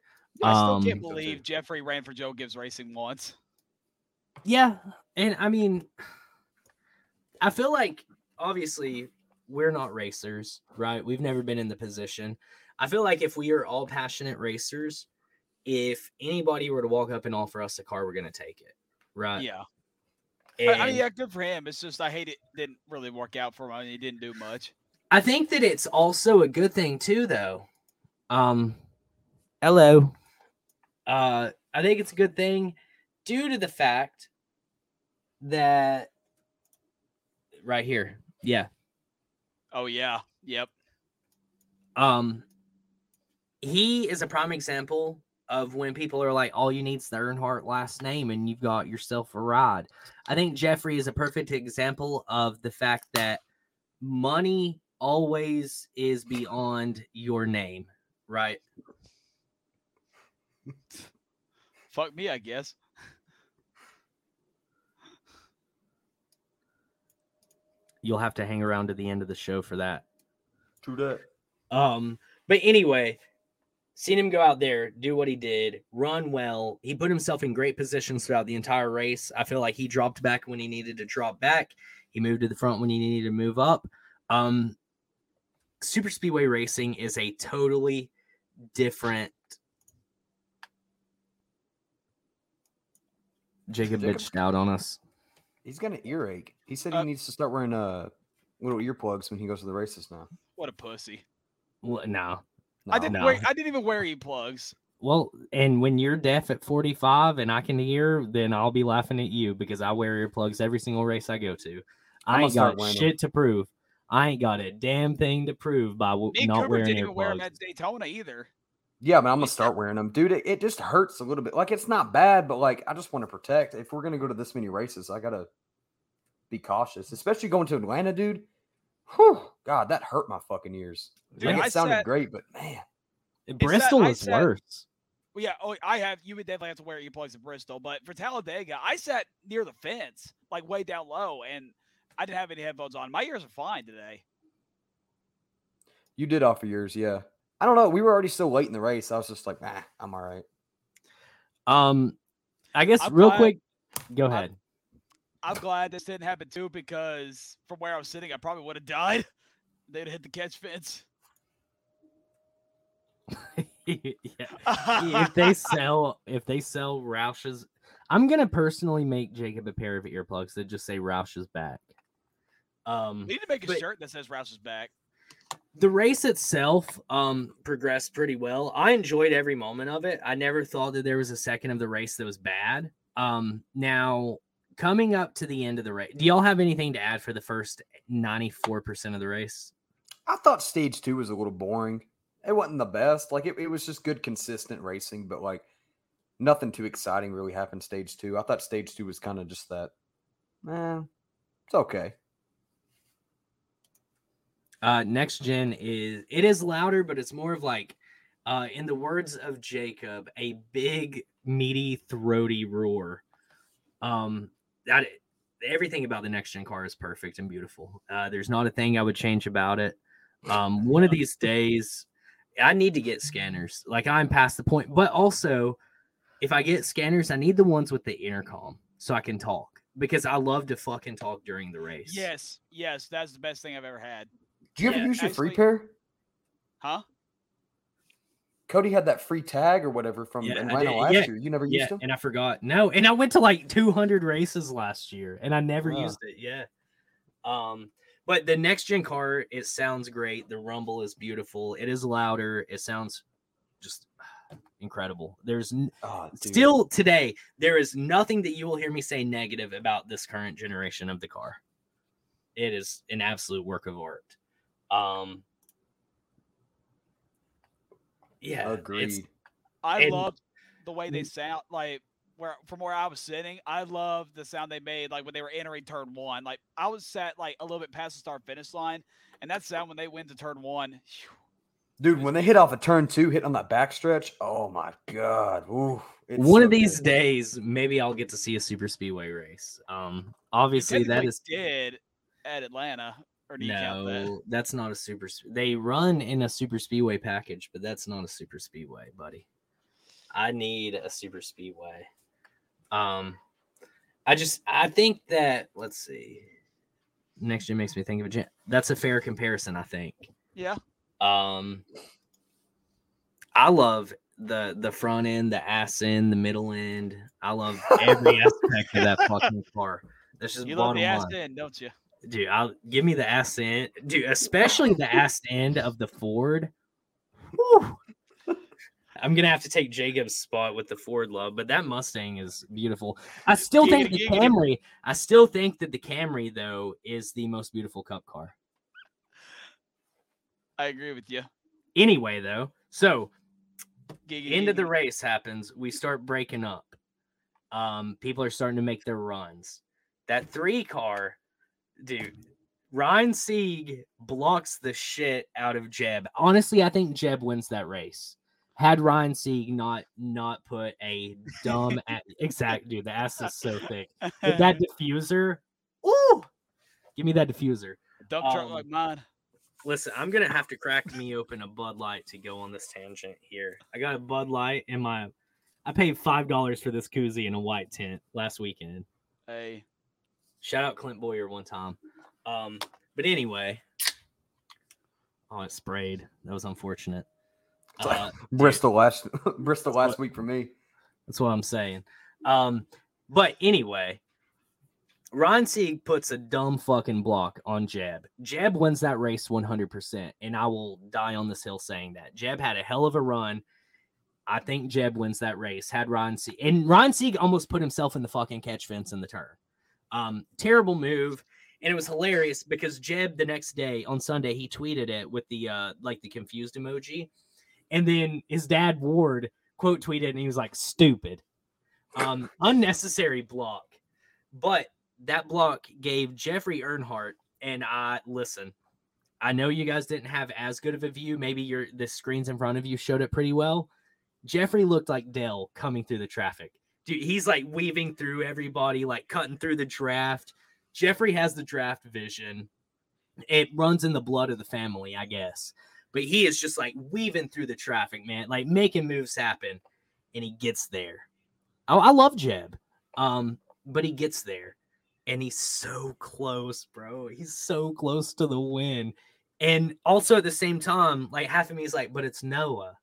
Speaker 4: I still
Speaker 3: Um,
Speaker 4: can't believe Jeffrey ran for Joe Gibbs Racing once.
Speaker 3: Yeah, and I mean, I feel like obviously we're not racers, right? We've never been in the position. I feel like if we are all passionate racers, if anybody were to walk up and offer us a car, we're gonna take it, right?
Speaker 4: Yeah. I, I mean, yeah, good for him. It's just I hate it didn't really work out for him. I mean, he didn't do much.
Speaker 3: I think that it's also a good thing too, though. Um, hello. Uh, I think it's a good thing due to the fact that right here, yeah,
Speaker 4: Oh yeah. Yep.
Speaker 3: Um, he is a prime example of when people are like, all you need is the Earnhardt last name and you've got yourself a ride. I think Jeffrey is a perfect example of the fact that money always is beyond your name, right?
Speaker 4: Fuck me, I guess.
Speaker 3: You'll have to hang around to the end of the show for that.
Speaker 5: True that.
Speaker 3: Um, but anyway, seen him go out there, do what he did, run well. He put himself in great positions throughout the entire race. I feel like he dropped back when he needed to drop back. He moved to the front when he needed to move up. Um, super speedway racing is a totally different. Jacob
Speaker 5: Jacob-
Speaker 3: bitched out on us.
Speaker 5: He's got an earache. He said he
Speaker 4: Uh,
Speaker 5: needs to start wearing uh little earplugs when he goes to the races now.
Speaker 4: What a pussy.
Speaker 3: Well, no,
Speaker 4: I didn't
Speaker 3: No.
Speaker 4: wear I didn't even wear earplugs.
Speaker 3: Well, and when you're deaf at 45 and I can hear, then I'll be laughing at you because I wear earplugs every single race I go to.
Speaker 5: I'm
Speaker 3: I
Speaker 5: gonna
Speaker 3: ain't got
Speaker 5: wearing 'em.
Speaker 3: shit to prove. I ain't got a damn thing to prove by w-
Speaker 4: Me and
Speaker 3: not
Speaker 4: Cooper
Speaker 3: wearing
Speaker 4: didn't even wear them at Daytona either.
Speaker 5: Yeah, but I'm gonna start wearing them, dude. It, it just hurts a little bit. Like it's not bad, but like I just want to protect. If we're gonna go to this many races, I gotta be cautious, especially going to Atlanta, dude. Whew, God, that hurt my fucking ears.
Speaker 4: Dude,
Speaker 5: like,
Speaker 4: I
Speaker 5: it sounded
Speaker 4: sat-
Speaker 5: great, but man,
Speaker 3: Bristol
Speaker 4: I
Speaker 3: is
Speaker 4: said-
Speaker 3: worse.
Speaker 4: Well, yeah, oh, I have. You would definitely have to wear earplugs in Bristol, but for Talladega, I sat near the fence, like way down low, and I didn't have any headphones on. My ears are fine today.
Speaker 5: you did offer yours, yeah. I don't know. We were already so late in the race. I was just like, nah, I'm all right.
Speaker 3: Um, I guess
Speaker 4: I'm
Speaker 3: real
Speaker 4: glad-
Speaker 3: quick, go
Speaker 4: I'm-
Speaker 3: ahead.
Speaker 4: I'm glad this didn't happen too, because from where I was sitting, I probably would have died. They'd hit the catch fence.
Speaker 3: yeah. if they sell if they sell Roush's, I'm gonna personally make Jacob a pair of earplugs that just say Roush's back. Um,
Speaker 4: we need to make a shirt that says Roush is back.
Speaker 3: the race itself um progressed pretty well i enjoyed every moment of it i never thought that there was a second of the race that was bad um now coming up to the end of the race do y'all have anything to add for the first 94% of the race
Speaker 5: I thought stage two was a little boring. It wasn't the best. Like it, it was just good, consistent racing, but like nothing too exciting really happened stage two. I thought stage two was kind of just that. Eh, it's okay.
Speaker 3: uh next gen is it is louder but it's more of like uh in the words of jacob a big meaty throaty roar um that everything about the next gen car is perfect and beautiful uh there's not a thing i would change about it um one of these days i need to get scanners like i'm past the point but also if i get scanners i need the ones with the intercom so i can talk because i love to fucking talk during the race
Speaker 4: Yes, yes, that's the best thing I've ever had.
Speaker 5: Do you ever
Speaker 4: Yeah,
Speaker 5: use your free pair?
Speaker 4: Huh?
Speaker 5: Cody had that free tag or whatever from
Speaker 3: Yeah,
Speaker 5: Atlanta last
Speaker 3: Yeah,
Speaker 5: year. You never
Speaker 3: Yeah,
Speaker 5: used them?
Speaker 3: and I forgot. No, and I went to like 200 races last year, and I never used it. Yeah. Um, but the next gen car, it sounds great. The rumble is beautiful. It is louder. It sounds just incredible. There's n-
Speaker 5: Oh,
Speaker 3: still today there is nothing that you will hear me say negative about this current generation of the car. It is an absolute work of art. Um. Yeah, it's-
Speaker 5: agreed.
Speaker 4: I
Speaker 3: And-
Speaker 4: love the way they sound. Like where from where I was sitting, I love the sound they made. Like when they were entering turn one. Like I was sat like a little bit past the start finish line, and that sound when they went to turn one. phew,
Speaker 5: Dude, when they hit off a turn two, hit on that backstretch, oh my god. Ooh, it's
Speaker 3: one
Speaker 5: so
Speaker 3: of these
Speaker 5: good.
Speaker 3: days maybe i'll get to see a super speedway race um obviously that is technically
Speaker 4: did at Atlanta, or do you count that?
Speaker 3: no that's not a super they run in a super speedway package but that's not a super speedway buddy i need a super speedway um i just i think that let's see next gen makes me think of a gen that's a fair comparison i think
Speaker 4: Yeah.
Speaker 3: um, I love the the front end, the ass end, the middle end. I love every aspect of that fucking car. That's just
Speaker 4: You love the ass
Speaker 3: line,
Speaker 4: end, don't you?
Speaker 3: Dude. I'll give me the ass end, dude. Especially the ass end of the Ford. I'm gonna have to take Jacob's spot with the Ford love, but that Mustang is beautiful. I still think the. Camry. I still think that the Camry though is the most beautiful Cup car.
Speaker 4: I agree with you.
Speaker 3: Anyway, though, so end of the race happens. We start breaking up. Um, people are starting to make their runs. That three car, dude. Ryan Sieg blocks the shit out of Jeb. Honestly, I think Jeb wins that race. Had Ryan Sieg not not put a dumb a- exact dude, the ass is so thick. With that diffuser, ooh, give me that diffuser.
Speaker 4: dump truck
Speaker 3: um,
Speaker 4: like mine.
Speaker 3: Listen, I'm gonna have to crack me open a Bud Light to go on this tangent here. I got a Bud Light in my. I paid five dollars for this koozie in a white tent last weekend.
Speaker 4: Hey,
Speaker 3: Shout out Clint Bowyer one time. Um, but anyway, oh, it sprayed. That was unfortunate. Uh,
Speaker 5: Bristol last Bristol last week for me.
Speaker 3: That's what I'm saying. Um, but anyway, Ron Sieg puts a dumb fucking block on Jeb. Jeb wins that race 100%, and I will die on this hill saying that. Jeb had a hell of a run. I think Jeb wins that race. Had Ron Sieg, and Ron Sieg almost put himself in the fucking catch fence in the turn. Um, terrible move. And it was hilarious because Jeb the next day on Sunday he tweeted it with the uh like the confused emoji. And then his dad Ward quote tweeted and he was like stupid um unnecessary block but that block gave jeffrey earnhardt and i listen i know you guys didn't have as good of a view maybe your the screens in front of you showed it pretty well jeffrey looked like dale coming through the traffic dude he's like weaving through everybody like cutting through the draft jeffrey has the draft vision it runs in the blood of the family i guess but he is just like weaving through the traffic man like making moves happen and he gets there Oh, I love Jeb. Um, but he gets there and he's so close, bro. He's so close to the win. And also at the same time, like half of me is like, but it's Noah.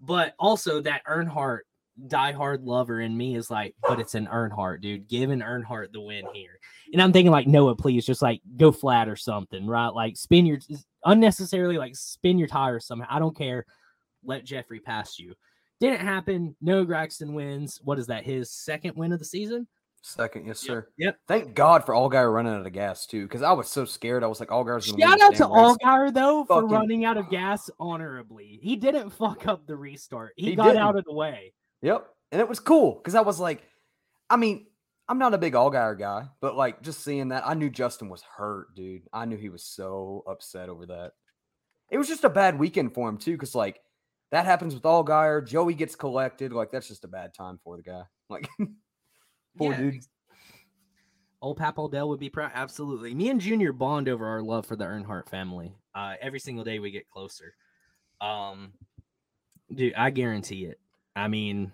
Speaker 3: But also that Earnhardt diehard lover in me is like, but it's an Earnhardt, dude. Give an Earnhardt the win here. And I'm thinking like, Noah, please just like go flat or something, right? Like spin your unnecessarily like spin your tires somehow. I don't care. Let Jeffrey pass you. Didn't happen. No Braxton wins. What is that? His second win of the season?
Speaker 5: Second, yes, sir.
Speaker 3: yep.
Speaker 5: Thank God for Allgaier running out of gas too, because I was so scared. I was like, Allgaier's gonna
Speaker 3: Shout out to. Allgaier though for running out of gas honorably. He didn't fuck up the restart. He,
Speaker 5: He
Speaker 3: got
Speaker 5: didn't.
Speaker 3: out of the way.
Speaker 5: Yep, and it was cool because I was like, I mean, I'm not a big Allgaier guy, but like just seeing that, I knew Justin was hurt, dude. I knew he was so upset over that. It was just a bad weekend for him too, because like that happens with Allgaier. Joey gets collected, like that's just a bad time for the guy. Like, poor
Speaker 3: Yeah,
Speaker 5: dude.
Speaker 3: Old Pap Odell would be proud. Absolutely. Me and Junior bond over our love for the Earnhardt family. Uh, every single day we get closer. Um, dude, I guarantee it. I mean,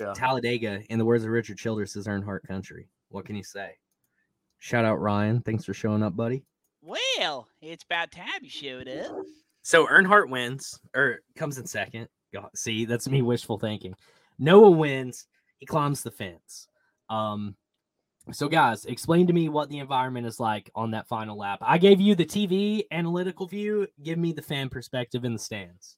Speaker 5: Yeah.
Speaker 3: Talladega, in the words of Richard Childress, is Earnhardt country. What can you say? Shout out Ryan. Thanks for showing up, buddy.
Speaker 4: well, it's about time you showed up.
Speaker 3: So Earnhardt wins or comes in second. God, see, that's me wishful thinking. Noah wins. He climbs the fence. Um, so guys, explain to me what the environment is like on that final lap. I gave you the TV analytical view. Give me the fan perspective in the stands.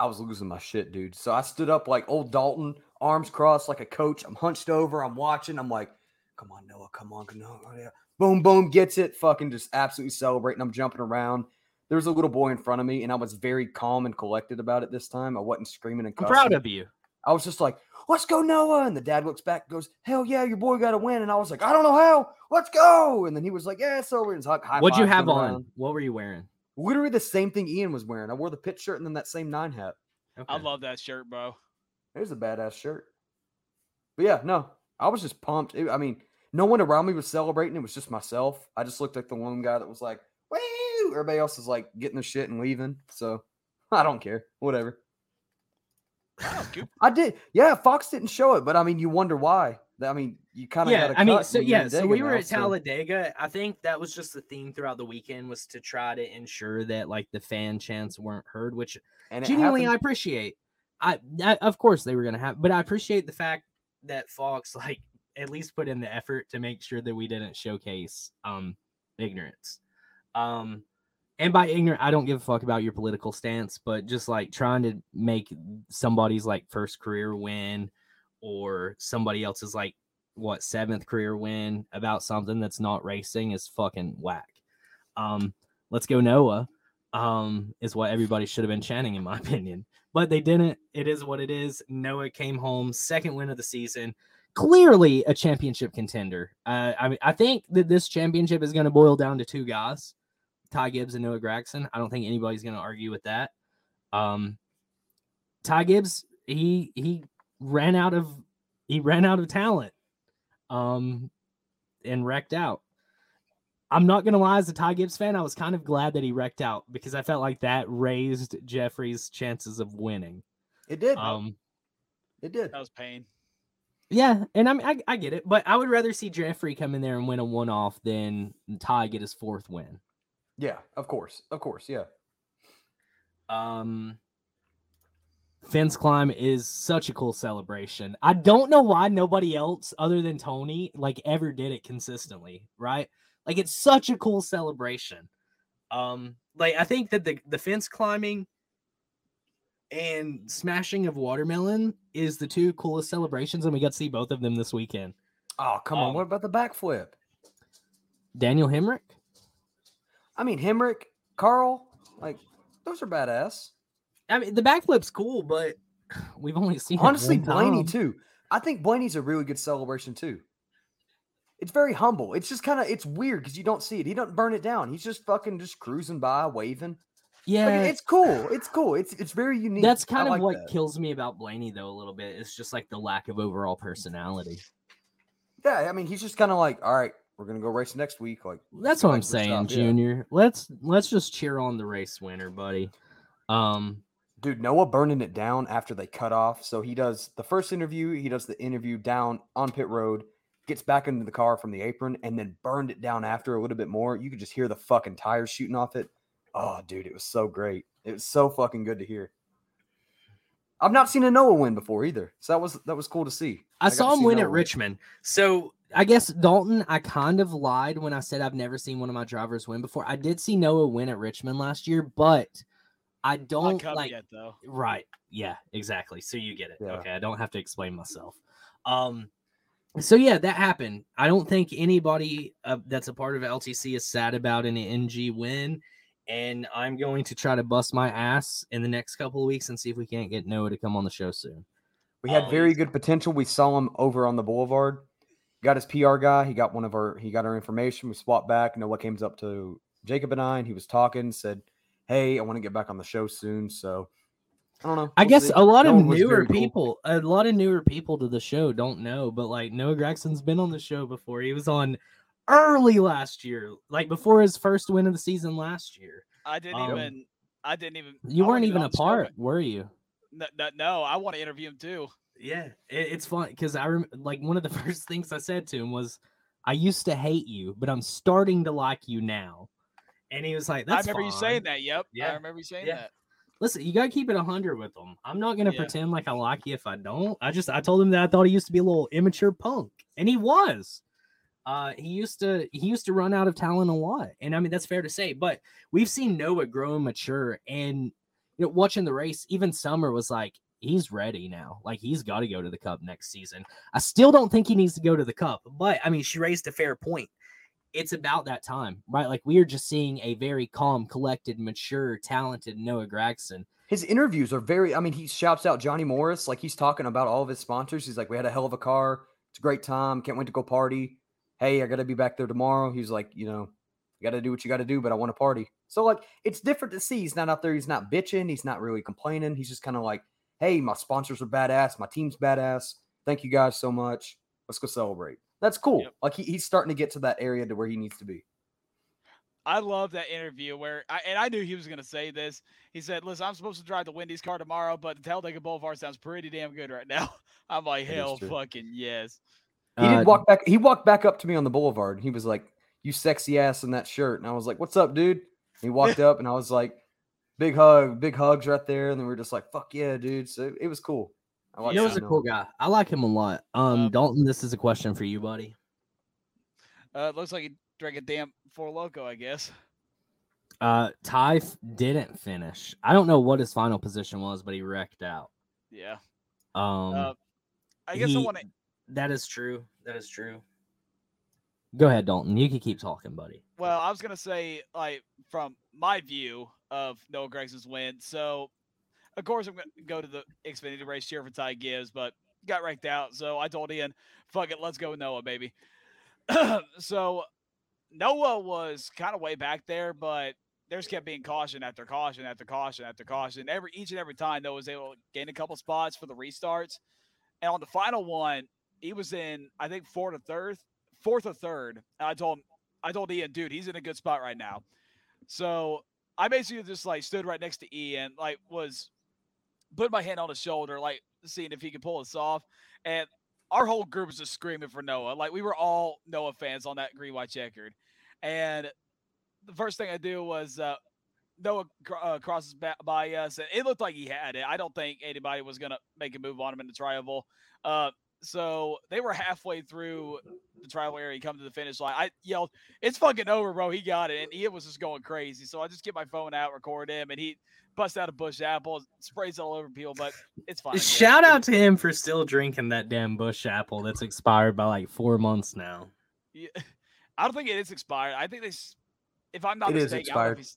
Speaker 5: I was losing my shit, dude. So I stood up like old Dalton, arms crossed like a coach. I'm hunched over. I'm watching. I'm like, come on, Noah, come on, on. Oh, yeah. Boom, boom, gets it. Fucking just absolutely celebrating. I'm jumping around. There was a little boy in front of me, and I was very calm and collected about it this time. I wasn't screaming and
Speaker 3: I'm proud of you.
Speaker 5: I was just like, let's go, Noah. And the dad looks back and goes, hell yeah, your boy got to win. And I was like, I don't know how. Let's go. And then he was like, yeah, it's over. And high
Speaker 3: What'd you have on?
Speaker 5: around.
Speaker 3: What were you wearing?
Speaker 5: Literally the same thing Ian was wearing. I wore the pit shirt and then that same nine hat.
Speaker 4: I love that shirt, bro.
Speaker 5: It was a badass shirt. But yeah, no, I was just pumped. It- I mean, no one around me was celebrating. It was just myself. I just looked like the one guy that was like, woo. Everybody else is like getting their shit and leaving. So I don't care. Whatever. I did. Yeah, Fox didn't show it, but I mean, you wonder why. I mean, you kind of
Speaker 3: yeah, I mean, so yeah, so we were at Talladega. I think that was just the theme throughout the weekend was to try to ensure that like the fan chants weren't heard, which
Speaker 5: and
Speaker 3: genuinely I appreciate. I, I of course they were gonna have, but I appreciate the fact that Fox like at least put in the effort to make sure that we didn't showcase um ignorance. Um and by ignorant, I don't give a fuck about your political stance, but just like trying to make somebody's like first career win or somebody else's like what seventh career win about something that's not racing is fucking whack. Um, let's go Noah. um, is what everybody should have been chanting, in my opinion. But they didn't. It is what it is. Noah came home, second win of the season. Clearly a championship contender. Uh, I mean, I think that this championship is going to boil down to two guys, Ty Gibbs and Noah Gragson. I don't think anybody's going to argue with that. Um, Ty Gibbs, he he ran out of he ran out of talent, um, and wrecked out. I'm not gonna lie, as a Ty Gibbs fan, I was kind of glad that he wrecked out because I felt like that raised Jeffrey's chances of winning.
Speaker 5: It did.
Speaker 3: Um,
Speaker 5: it did.
Speaker 4: That was pain.
Speaker 3: yeah, and I mean, I, I get it, but I would rather see Jeffrey come in there and win a one off than Ty get his fourth win.
Speaker 5: Yeah, of course, of course, yeah.
Speaker 3: Um, fence climb is such a cool celebration. I don't know why nobody else other than Tony like ever did it consistently, right? Like it's such a cool celebration. Um, like I think that the the fence climbing and smashing of watermelon is the two coolest celebrations, and we got to see both of them this weekend.
Speaker 5: Oh, come on.
Speaker 3: Um,
Speaker 5: What about the backflip?
Speaker 3: Daniel Hemric,
Speaker 5: I mean, Hemric, Carl, like those are badass.
Speaker 3: I mean, the backflip's cool, but we've only seen it
Speaker 5: Honestly,
Speaker 3: one
Speaker 5: Blaney too. I think Blaney's a really good celebration too. It's very humble. It's just kind of it's weird because you don't see it. He doesn't burn it down. He's just fucking just cruising by, waving.
Speaker 3: Yeah,
Speaker 5: Like, it's cool. It's cool. It's it's very unique.
Speaker 3: That's
Speaker 5: I
Speaker 3: kind of
Speaker 5: like
Speaker 3: what
Speaker 5: that.
Speaker 3: kills me about Blaney, though, a little bit. It's just like the lack of overall personality.
Speaker 5: Yeah, I mean, he's just kind of like, all right, we're gonna go race next week. Like,
Speaker 3: That's what I'm saying,
Speaker 5: stuff, yeah.
Speaker 3: Junior. Let's let's just cheer on the race winner, buddy. Um,
Speaker 5: dude, Noah burning it down after they cut off. So he does the first interview, he does the interview down on pit road, gets back into the car from the apron, and then burned it down after a little bit more. You could just hear the fucking tires shooting off it. Oh, dude, it was so great. It was so fucking good to hear. I've not seen a Noah win before either, so that was that was cool to see.
Speaker 3: I,
Speaker 5: got
Speaker 3: saw him win
Speaker 5: Noah
Speaker 3: at Richmond. So I guess Dalton, I kind of lied when I said I've never seen one of my drivers win before. I did see Noah win at Richmond last year, but I don't
Speaker 4: Cup
Speaker 3: like
Speaker 4: yet though.
Speaker 3: Right. Yeah, exactly. So you get it.
Speaker 5: Yeah.
Speaker 3: Okay. I don't have to explain myself. Um so yeah, that happened. I don't think anybody uh, that's a part of LTC is sad about an NG win. And I'm going to try to bust my ass in the next couple of weeks and see if we can't get Noah to come on the show soon.
Speaker 5: We had
Speaker 4: Oh,
Speaker 5: very good potential. We saw him over on the boulevard. Got his PR guy. He got one of our. He got our information. We swapped back. Noah came up to Jacob and I, and he was talking. Said, "Hey, I want to get back on the show soon." So I don't know.
Speaker 3: I
Speaker 5: We'll
Speaker 3: guess
Speaker 5: see.
Speaker 3: a lot of
Speaker 5: Noah was
Speaker 3: newer
Speaker 5: very cool.
Speaker 3: people, a lot of newer people to the show don't know, but like Noah Gragson's been on the show before. He was on early last year, like before his first win of the season last year.
Speaker 4: I didn't
Speaker 3: Um,
Speaker 4: even. I didn't even.
Speaker 3: You
Speaker 4: I
Speaker 3: weren't even
Speaker 4: on
Speaker 3: a
Speaker 4: the show,
Speaker 3: part, were you?
Speaker 4: No, no, no, I want to interview him too.
Speaker 3: Yeah, it, it's fun because I rem- like one of the first things I said to him was, "I used to hate you, but I'm starting to like you now." And he was like,
Speaker 4: I
Speaker 3: "That's
Speaker 4: remember you saying that. Yep.
Speaker 3: Yeah,
Speaker 4: I remember you saying
Speaker 3: yeah.
Speaker 4: that.
Speaker 3: Listen, you gotta keep it hundred with them. I'm not gonna
Speaker 4: Yeah.
Speaker 3: pretend like I like you if I don't. I just I told him that I thought he used to be a little immature punk, and he was. Uh, he used to he used to run out of talent a lot, and I mean that's fair to say. But we've seen Noah grow and mature, and you know, watching the race, even Summer was like, he's ready now. Like he's got to go to the Cup next season. I still don't think he needs to go to the Cup, but I mean, she raised a fair point. It's about that time, right? Like we are just seeing a very calm, collected, mature, talented Noah Gragson.
Speaker 5: His interviews are very. I mean, he shouts out Johnny Morris like he's talking about all of his sponsors. He's like, "We had a hell of a car. It's a great time. Can't wait to go party. Hey, I got to be back there tomorrow." He's like, you know, you got to do what you got to do, but I want to party. So like, it's different to see. He's not out there. He's not bitching. He's not really complaining. He's just kind of like, "Hey, my sponsors are badass. My team's badass. Thank you guys so much. Let's go celebrate." That's cool.
Speaker 4: Yep.
Speaker 5: Like he, he's starting to get to that area to where he needs to be.
Speaker 4: I love that interview where, I, and I knew he was going to say this. He said, "Listen, I'm supposed to drive the Wendy's car tomorrow, but the Talladega Boulevard sounds pretty damn good right now." I'm like,
Speaker 5: That is
Speaker 4: "Hell, fucking yes."
Speaker 5: He
Speaker 3: Uh,
Speaker 5: did walk back. He walked back up to me on the boulevard. And he was like, "You sexy ass in that shirt." And I was like, "What's up, dude?" And he walked up, and I was like, "Big hug, big hugs right there." And then we are just like, "Fuck yeah, dude!" So it, it was cool. I like
Speaker 3: Noah's a cool guy. I like him a lot. Um,
Speaker 4: Um,
Speaker 3: Dalton, this is a question for you, buddy.
Speaker 4: Uh, looks like he drank a damn Four Loko, I guess.
Speaker 3: Uh, Ty f- didn't finish. I don't know what his final position was, but he wrecked out.
Speaker 4: Yeah.
Speaker 3: Um,
Speaker 4: Uh, I guess I
Speaker 3: he-
Speaker 4: want to.
Speaker 3: that is true. That is true. Go ahead, Dalton. You can keep talking, buddy.
Speaker 4: Well, I was gonna say, like, from my view, of Noah Gragson's win. So, of course, I'm going to go to the Xfinity race, cheer for Ty Gibbs, but got wrecked out. So I told Ian, fuck it, let's go Noah, baby. so Noah was kind of way back there, but there's kept being caution after caution after caution after caution. Every each and every time Noah was able to gain a couple spots for the restarts. And on the final one, he was in, I think, fourth or third, fourth or third. And I told him, I told Ian, dude, he's in a good spot right now. So I basically just like stood right next to Ian, like was putting my hand on his shoulder, like seeing if he could pull us off. And our whole group was just screaming for Noah. Like we were all Noah fans on that green white checkered. And the first thing I do was uh, Noah cr- uh, crosses by us, and it looked like he had it. I don't think anybody was gonna make a move on him in the tri-oval. Uh, so they were halfway through the tri-oval area, come to the finish line. I yelled, "It's fucking over, bro! He got it!" And Ian was just going crazy. So I just get my phone out, record him, and he busts out a Busch apple, sprays it all over people. But it's fine.
Speaker 3: Shout out to him for still drinking that damn Busch apple that's expired by like four months now.
Speaker 4: Yeah. I don't think it is expired. I think they, if I'm not
Speaker 5: It is
Speaker 4: mistaken, I don't know if
Speaker 5: expired.
Speaker 4: he's-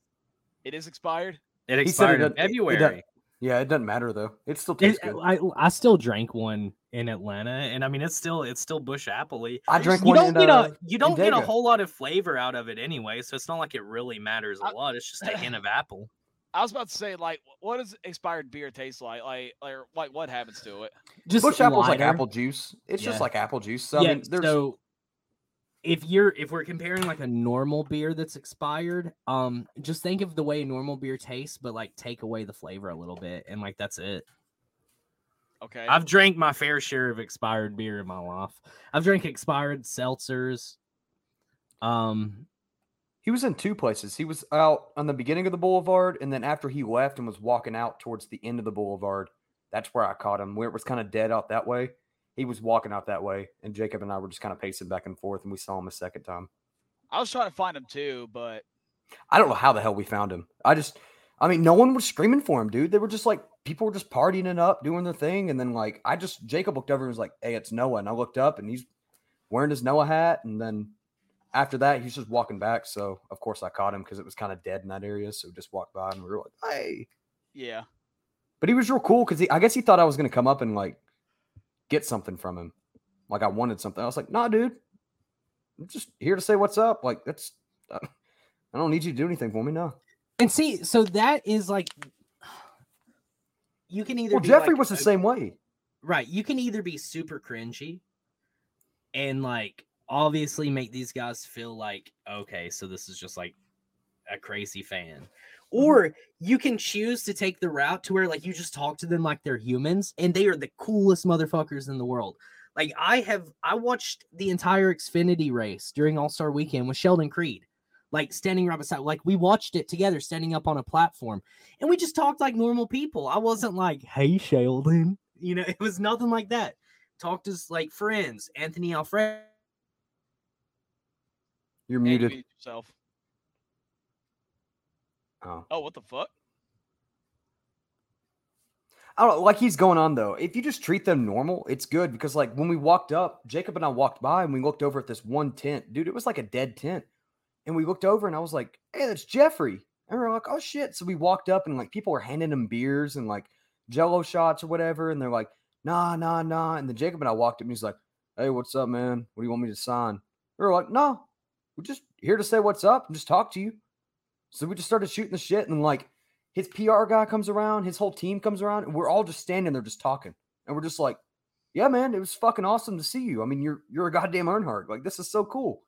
Speaker 4: it is expired.
Speaker 3: It
Speaker 5: He said
Speaker 3: expired
Speaker 5: it
Speaker 3: in
Speaker 5: it- it
Speaker 3: February.
Speaker 5: Doesn't- Yeah, it doesn't matter though. It still
Speaker 3: It-
Speaker 5: tastes good.
Speaker 3: I, I still drank one in Atlanta, and I mean it's still it's still Busch appley.
Speaker 5: I drank
Speaker 3: You
Speaker 5: one
Speaker 3: don't
Speaker 5: in,
Speaker 3: get
Speaker 5: uh,
Speaker 3: a you don't get a
Speaker 5: Dega.
Speaker 3: whole lot of flavor out of it anyway, so it's not like it really matters a
Speaker 4: I-
Speaker 3: lot. It's just a hint of apple.
Speaker 4: I was about to say, like, what does expired beer taste like? Like, like, like what happens to it?
Speaker 3: Just
Speaker 5: Busch Apple's like apple juice. It's
Speaker 3: Yeah.
Speaker 5: just like apple juice. So,
Speaker 3: yeah,
Speaker 5: I mean, there's
Speaker 3: so if you're if we're comparing like a normal beer that's expired, um, just think of the way a normal beer tastes, but like take away the flavor a little bit, and like that's it.
Speaker 4: Okay.
Speaker 3: I've drank my fair share of expired beer in my life. I've drank expired seltzers. Um,
Speaker 5: he was in two places. He was out on the beginning of the boulevard, and then after he left and was walking out towards the end of the boulevard, that's where I caught him. Where it was kind of dead out that way. He was walking out that way, and Jacob and I were just kind of pacing back and forth, and we saw him a second time.
Speaker 4: I was trying to find him too, but
Speaker 5: I don't know how the hell we found him. I just, I mean, no one was screaming for him, dude. They were just like, people were just partying it up, doing their thing. And then, like, I just, Jacob looked over and was like, hey, it's Noah. And I looked up and he's wearing his Noah hat. And then after that, he's just walking back. So, of course, I caught him because it was kind of dead in that area. So, we just walked by and we were like, hey.
Speaker 4: yeah.
Speaker 5: But he was real cool because I guess he thought I was going to come up and, like, get something from him. Like, I wanted something. I was like, nah, dude. I'm just here to say what's up. Like, that's, uh, I don't need you to do anything for me. No.
Speaker 3: and see, so that is like you can either
Speaker 5: Well, Jeffrey
Speaker 3: like,
Speaker 5: was the
Speaker 3: a-
Speaker 5: same way.
Speaker 3: right. You can either be super cringy and like obviously make these guys feel like okay, so this is just like a crazy fan. Mm-hmm. Or you can choose to take the route to where like you just talk to them like they're humans and they are the coolest motherfuckers in the world. Like I have I watched the entire Xfinity race during All-Star weekend with Sheldon Creed. Like standing right beside like we watched it together standing up on a platform and we just talked like normal people. I wasn't like, "Hey Sheldon." You know, it was nothing like that. Talked as like friends. Anthony Alfred
Speaker 5: You're
Speaker 4: And you
Speaker 5: muted.
Speaker 4: muted yourself.
Speaker 5: Oh.
Speaker 4: Oh, what the fuck?
Speaker 5: I don't know, like he's going on though. If you just treat them normal, it's good because like when we walked up, Jacob and I walked by and we looked over at this one tent. Dude, it was like a dead tent. And we looked over and I was like, hey, that's Jeffrey. And we are like, oh shit. So we walked up and like people were handing him beers and like jello shots or whatever. And they're like, nah, nah, nah. And then Jacob and I walked up and he's like, hey, what's up, man? What do you want me to sign? We are like, no, we're just here to say what's up and just talk to you. So we just started shooting the shit and like his PR guy comes around, his whole team comes around, and we're all just standing there just talking. And we're just like, Yeah, man, it was fucking awesome to see you. I mean, you're you're a goddamn Earnhardt. Like, this is so cool.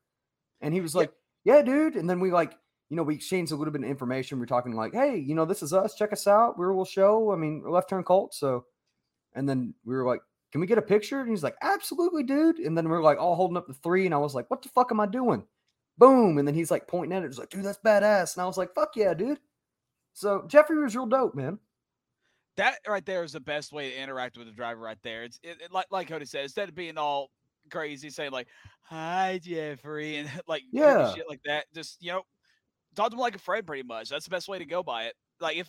Speaker 5: And he was like, Yeah, dude. And then we like, you know, we exchanged a little bit of information. We're talking like, hey, you know, this is us. Check us out. We're a little show. I mean, left turn cult. So and then we were like, Can we get a picture? And he's like, Absolutely, dude. And then we are like all holding up the three, and I was like, What the fuck am I doing? Boom. And then he's like pointing at it. He's like, dude, that's badass. And I was like, fuck yeah, dude. So Jeffrey was real dope, man.
Speaker 4: That right there is the best way to interact with the driver. Right there, it's it, it- like like Cody said. Instead of being all crazy, saying like "Hi, Jeffrey" and like
Speaker 5: Yeah.
Speaker 4: shit like that, just you know, talk to him like a friend. Pretty much, that's the best way to go by it. Like if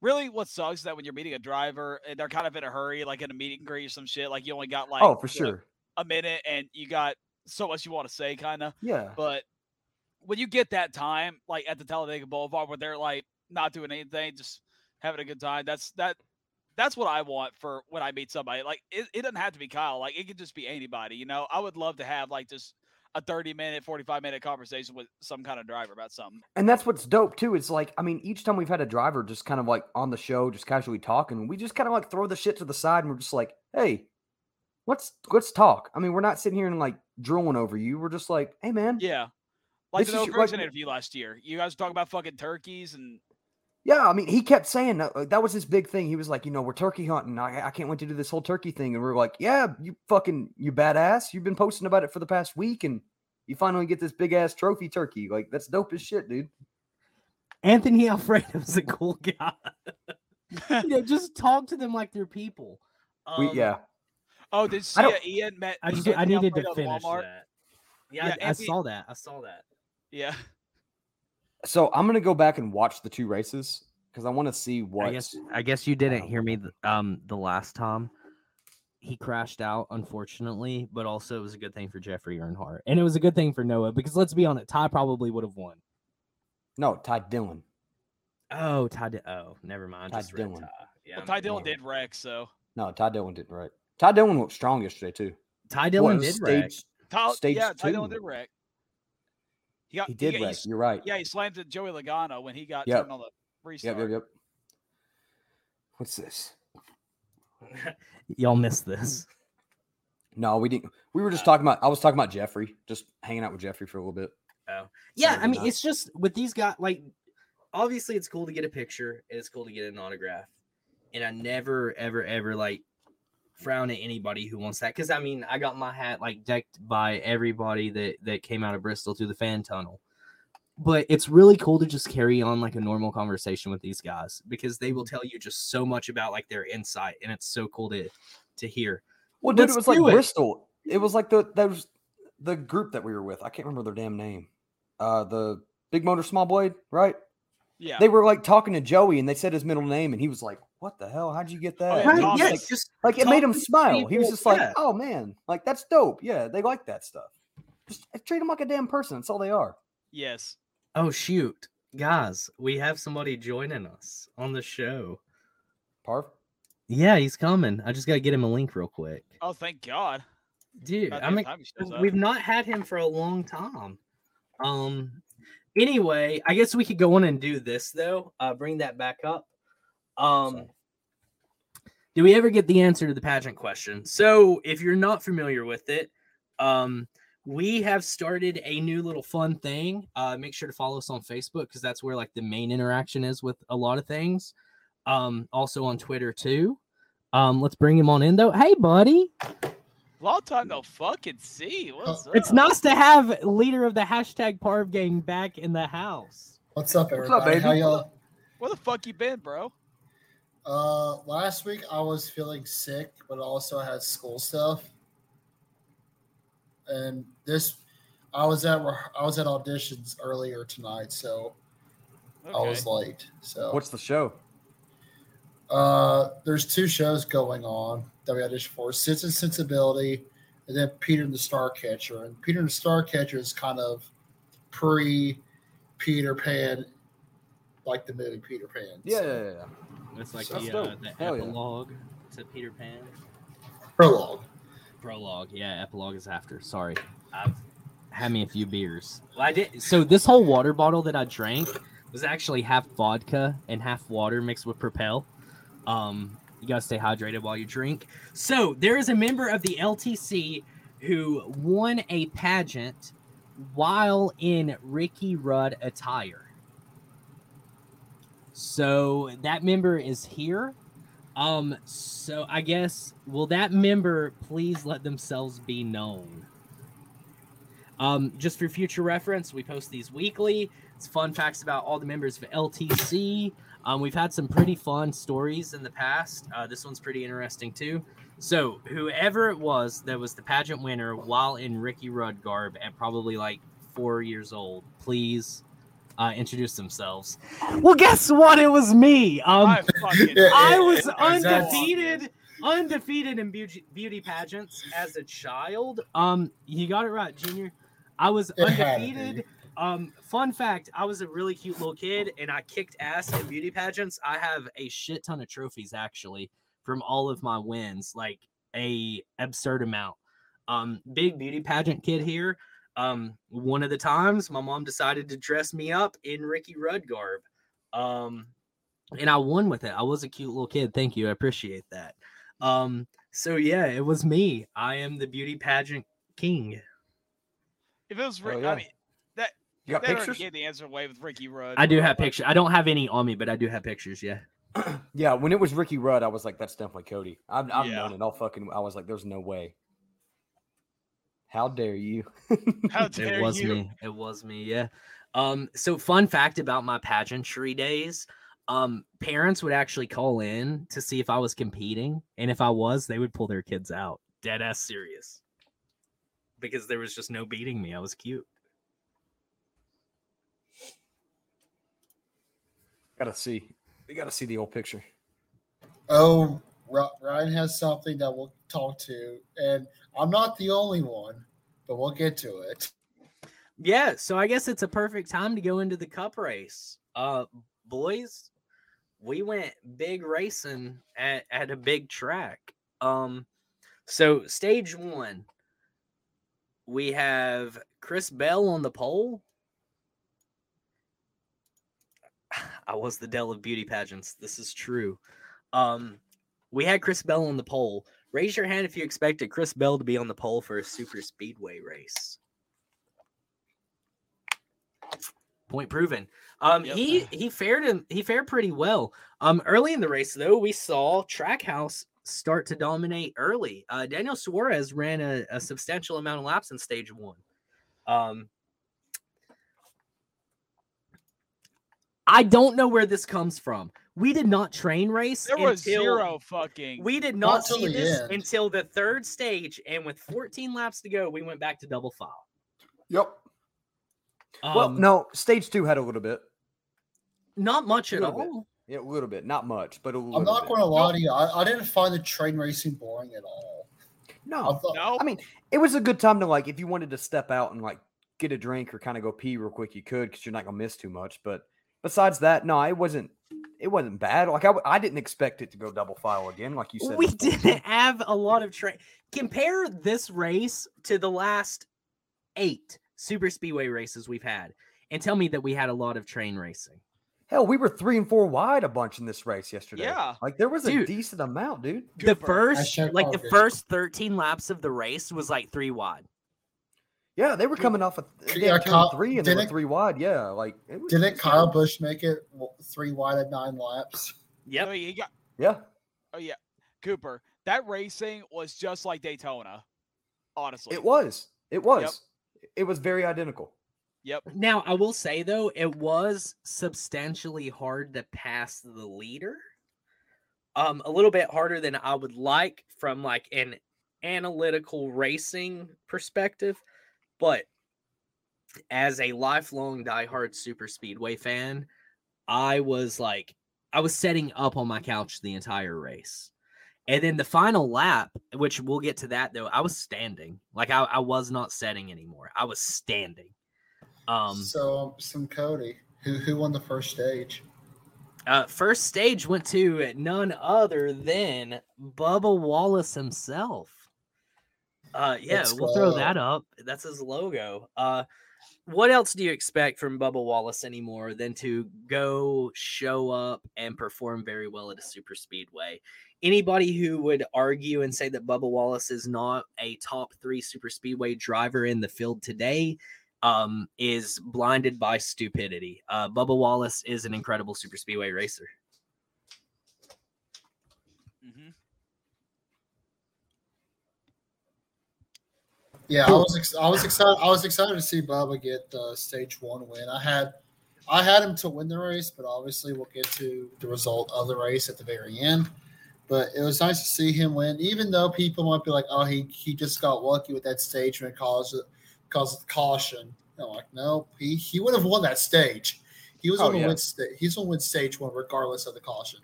Speaker 4: really, what sucks is that when you're meeting a driver and they're kind of in a hurry, like in a meeting greet or some shit, like you only got like
Speaker 5: oh, for
Speaker 4: you know,
Speaker 5: sure.
Speaker 4: a minute and you got so much you want to say, kind of.
Speaker 5: Yeah.
Speaker 4: But when you get that time, like at the Talladega Boulevard, where they're like not doing anything, just having a good time. That's that. That's what I want for when I meet somebody. Like it, it doesn't have to be Kyle. Like it could just be anybody. You know, I would love to have like just a 30 minute, 45 minute conversation with some kind of driver about something.
Speaker 5: And that's what's dope too. It's like, I mean, each time we've had a driver just kind of like on the show, just casually talking, we just kind of like throw the shit to the side and we're just like, hey, let's let's talk. I mean, we're not sitting here and like drooling over you. We're just like, hey man,
Speaker 4: Yeah. Like
Speaker 5: This
Speaker 4: the
Speaker 5: is
Speaker 4: Noah
Speaker 5: your- like-
Speaker 4: interview last year. You guys were talking about fucking turkeys and
Speaker 5: Yeah, I mean, he kept saying that, uh, that was his big thing. He was like, you know, we're turkey hunting. I, I can't wait to do this whole turkey thing. And we are like, yeah, you fucking, you badass. You've been posting about it for the past week, and you finally get this big ass trophy turkey. Like, that's dope as shit, dude.
Speaker 3: Anthony Alfredo's a cool guy. you know, just talk to them like they're people.
Speaker 5: We,
Speaker 3: Um,
Speaker 5: yeah,
Speaker 4: oh, did
Speaker 5: I
Speaker 4: see
Speaker 5: don't-
Speaker 4: Ian met?
Speaker 3: I just
Speaker 4: Anthony
Speaker 3: I needed to
Speaker 4: Alfredo at
Speaker 3: finish
Speaker 4: Walmart?
Speaker 3: that. Yeah,
Speaker 4: Yeah,
Speaker 3: I, I saw that. I saw that.
Speaker 4: Yeah.
Speaker 5: So I'm gonna go back and watch the two races because I want to see what.
Speaker 3: I guess I guess you didn't hear me th- um the last time. He crashed out, unfortunately, but also it was a good thing for Jeffrey Earnhardt, and it was a good thing for Noah because let's be honest, Ty probably would have won.
Speaker 5: No, Ty Dillon.
Speaker 3: Oh, Ty. Di- oh, never mind.
Speaker 5: Ty
Speaker 3: Just
Speaker 5: Dillon.
Speaker 3: Ty. Yeah,
Speaker 4: Well, Ty Dillon
Speaker 3: idiot.
Speaker 4: did wreck, so
Speaker 5: No, Ty Dillon didn't right. Ty Dillon looked strong yesterday too.
Speaker 3: Ty Dillon
Speaker 5: What,
Speaker 3: did wreck.
Speaker 5: stage-
Speaker 4: Ty,
Speaker 5: Stage
Speaker 4: yeah, Ty Dillon
Speaker 5: two.
Speaker 4: did wreck. He got
Speaker 5: He did
Speaker 4: got-
Speaker 5: wreck.
Speaker 4: s-
Speaker 5: You're right.
Speaker 4: yeah, he slammed at Joey Logano when he got
Speaker 5: Yep.
Speaker 4: turned on the restart.
Speaker 5: Yep. Yep. Yep. What's this?
Speaker 3: Y'all missed this.
Speaker 5: No, we didn't. We were just
Speaker 3: Uh,
Speaker 5: talking about. I was talking about Jeffrey, just hanging out with Jeffrey for a little bit.
Speaker 3: Oh, yeah, I mean,
Speaker 5: night.
Speaker 3: it's just with these guys. Like, obviously, it's cool to get a picture and it's cool to get an autograph. And I never, ever, ever like frown at anybody who wants that because I mean, I got my hat like decked by everybody that that came out of Bristol through the fan tunnel. But it's really cool to just carry on like a normal conversation with these guys because they will tell you just so much about like their insight, and it's so cool to to hear.
Speaker 5: Well, dude,
Speaker 3: Let's
Speaker 5: it was like
Speaker 3: it.
Speaker 5: Bristol. It was like the that was the group that we were with. I can't remember their damn name. Uh, the Big Motor Small Blade, right?
Speaker 4: Yeah.
Speaker 5: They were like talking to Joey, and they said his middle name, and he was like, "What the hell? How'd you get that?"
Speaker 4: yeah,
Speaker 5: And
Speaker 3: Right,
Speaker 5: he was
Speaker 4: Thomas.
Speaker 5: like,
Speaker 3: just
Speaker 5: like it made him
Speaker 3: to
Speaker 5: smile. He was
Speaker 3: people,
Speaker 5: just like, "Oh man, like that's dope. Yeah, they like that stuff. Just uh, treat them like a damn person. That's all they are."
Speaker 4: yes.
Speaker 3: Oh shoot, guys, we have somebody joining us on the show.
Speaker 5: Parv.
Speaker 3: Yeah, he's coming. I just gotta get him a link real quick,
Speaker 4: Oh, thank God.
Speaker 3: dude. I mean,
Speaker 4: time he shows up.
Speaker 3: we've not had him for a long time. Um. Anyway, I guess we could go on and do this though. Uh, bring that back up. Um.
Speaker 5: Sorry.
Speaker 3: Do we ever get the answer to the pageant question? So, if you're not familiar with it, um, we have started a new little fun thing. Uh, make sure to follow us on Facebook because that's where like the main interaction is with a lot of things. Um, also on Twitter too. Um, let's bring him on in though. Hey, buddy.
Speaker 4: Long time no fucking see. What's up?
Speaker 3: It's nice to have leader of the hashtag Parv gang back in the house.
Speaker 8: What's up,
Speaker 5: What's
Speaker 8: everybody?
Speaker 5: up,
Speaker 8: How y'all?
Speaker 4: Where the fuck you been, bro?
Speaker 8: Uh, last week I was feeling sick, but also I had school stuff. And this, I was at I was at auditions earlier tonight, so
Speaker 4: Okay.
Speaker 8: I was late. So
Speaker 5: What's the show?
Speaker 8: uh, there's two shows going on that we auditioned for: Sense and Sensibility, and then Peter and the Starcatcher. And Peter and the Starcatcher is kind of pre Peter Pan, like the movie Peter Pan.
Speaker 5: Yeah,
Speaker 8: So-
Speaker 5: yeah, yeah, yeah.
Speaker 3: It's like
Speaker 5: That's
Speaker 3: the, uh,
Speaker 5: dope.
Speaker 3: the
Speaker 5: Hell yeah.
Speaker 3: epilogue to Peter Pan.
Speaker 8: prologue.
Speaker 3: Prologue, yeah, epilogue is after. Sorry, I've had me a few beers. Well, I did. So this whole water bottle that I drank was actually half vodka and half water mixed with Propel. Um, you gotta stay hydrated while you drink. So there is a member of the LTC who won a pageant while in Ricky Rudd attire. So that member is here. Um, so I guess will that member please let themselves be known? Um, just for future reference, we post these weekly. It's fun facts about all the members of LTC. Um, we've had some pretty fun stories in the past. Uh, this one's pretty interesting too. So, whoever it was that was the pageant winner while in Ricky Rudd garb at probably like four years old, please uh, introduce themselves. Well, guess what? It was me. Um,
Speaker 4: I
Speaker 3: I was undefeated, undefeated in beauty, beauty pageants as a child. Um, you got it right, Junior. I was
Speaker 8: It had
Speaker 3: undefeated. Um, fun fact: I was a really cute little kid, and I kicked ass in beauty pageants. I have a shit ton of trophies actually from all of my wins, like a absurd amount. Um, big beauty pageant kid here. Um, one of the times my mom decided to dress me up in Ricky Rudd garb. Um, and I won with it. I was a cute little kid. Thank you. I appreciate that. Um, so yeah, it was me. I am the beauty pageant king.
Speaker 4: If it was,
Speaker 5: Oh, yeah.
Speaker 4: I mean, that
Speaker 5: You got
Speaker 4: they already
Speaker 5: pictures?
Speaker 4: gave the answer away with Ricky Rudd.
Speaker 3: I do have pictures. I don't have any on me, but I do have pictures. Yeah.
Speaker 5: Yeah, when it was Ricky Rudd, I was like, that's definitely Cody. I've, I've
Speaker 4: Yeah.
Speaker 5: known it all fucking. I was like, there's no way. How dare you?
Speaker 4: How dare
Speaker 3: it was
Speaker 4: you?
Speaker 3: me. It was me. Yeah. Um. So fun fact about my pageantry days. Um, parents would actually call in to see if I was competing, and if I was, they would pull their kids out. Dead ass serious. Because there was just no beating me. I was cute.
Speaker 5: Gotta see. We gotta see the old picture.
Speaker 8: Oh, Ry- Ryan has something that we'll talk to, and I'm not the only one, but we'll get to it.
Speaker 3: Yeah, so I guess it's a perfect time to go into the cup race. Uh boys, we went big racing at, at a big track. Um so stage 1 we have Chris Bell on the pole. I was the Dell of beauty pageants. This is true. Um we had Chris Bell on the pole. Raise your hand if you expected Chris Bell to be on the pole for a super speedway race. Point proven. Um,
Speaker 4: Yep.
Speaker 3: he he fared in, he fared pretty well. Um, early in the race though, we saw Trackhouse start to dominate early. Uh, Daniel Suarez ran a, a substantial amount of laps in stage one. Um, I don't know where this comes from. We did not train race.
Speaker 4: There was
Speaker 3: until-
Speaker 4: zero fucking.
Speaker 3: We did
Speaker 8: Not
Speaker 3: not see this
Speaker 8: end.
Speaker 3: until the third stage, and with 14 laps to go, we went back to double file.
Speaker 5: Yep.
Speaker 3: Um,
Speaker 5: well, no, stage two had a little bit.
Speaker 3: not much at
Speaker 5: little bit.
Speaker 3: all.
Speaker 5: Yeah, a little bit, not much, but a little.
Speaker 8: I'm not going to lie to you. I, I didn't find the train racing boring at all. I
Speaker 5: No,
Speaker 8: thought,
Speaker 4: no,
Speaker 5: I mean, it was a good time to like if you wanted to step out and like get a drink or kind of go pee real quick, you could because you're not gonna miss too much. But besides that, no, it wasn't. It wasn't bad. Like I, I didn't expect it to go double file again, like you said.
Speaker 3: We
Speaker 5: before.
Speaker 3: didn't have a lot of train. Compare this race to the last eight super speedway races we've had, and tell me that we had a lot of train racing.
Speaker 5: Hell, we were three and four wide a bunch in this race yesterday.
Speaker 4: Yeah.
Speaker 5: like there was a decent amount, dude.
Speaker 3: The
Speaker 4: Cooper.
Speaker 3: first, like the first 13 laps of the race was like three wide.
Speaker 5: Yeah, they were coming off of they
Speaker 8: Yeah, Kyle-
Speaker 5: three and they were three wide. Yeah, like it was,
Speaker 8: didn't
Speaker 5: it was
Speaker 8: Kyle
Speaker 5: good.
Speaker 8: Busch make it three wide at nine laps?
Speaker 3: Yeah,
Speaker 4: I he got.
Speaker 5: Yeah,
Speaker 4: Oh yeah, Cooper. That racing was just like Daytona. Honestly,
Speaker 5: it was. It was. It was very identical.
Speaker 4: Yep.
Speaker 3: Now, I will say though, it was substantially hard to pass the leader. Um, a little bit harder than I would like from like an analytical racing perspective, but as a lifelong diehard super speedway fan, I was like, I was setting up on my couch the entire race. And then the final lap, which we'll get to that though, I was standing. Like I, I was not setting anymore. I was standing. Um,
Speaker 8: so, some Cody, who who won the first stage?
Speaker 3: uh, first stage went to none other than Bubba Wallace himself. Uh, yeah,
Speaker 8: Let's
Speaker 3: we'll throw that up. That's his logo. Uh, what else do you expect from Bubba Wallace anymore than to go show up and perform very well at a super speedway? Anybody who would argue and say that Bubba Wallace is not a top three super speedway driver in the field today um, is blinded by stupidity. Uh, Bubba Wallace is an incredible super speedway racer.
Speaker 8: Yeah, I was ex- I was excited. I was excited to see Bubba get the stage one win. I had I had him to win the race, but obviously we'll get to the result of the race at the very end. But it was nice to see him win, even though people might be like, "Oh, he he just got lucky with that stage when it caused caused caution." I'm like, no, he he would have won that stage. He was
Speaker 5: Oh,
Speaker 8: to
Speaker 5: yeah.
Speaker 8: win. Sta- he's going to win stage one regardless of the caution.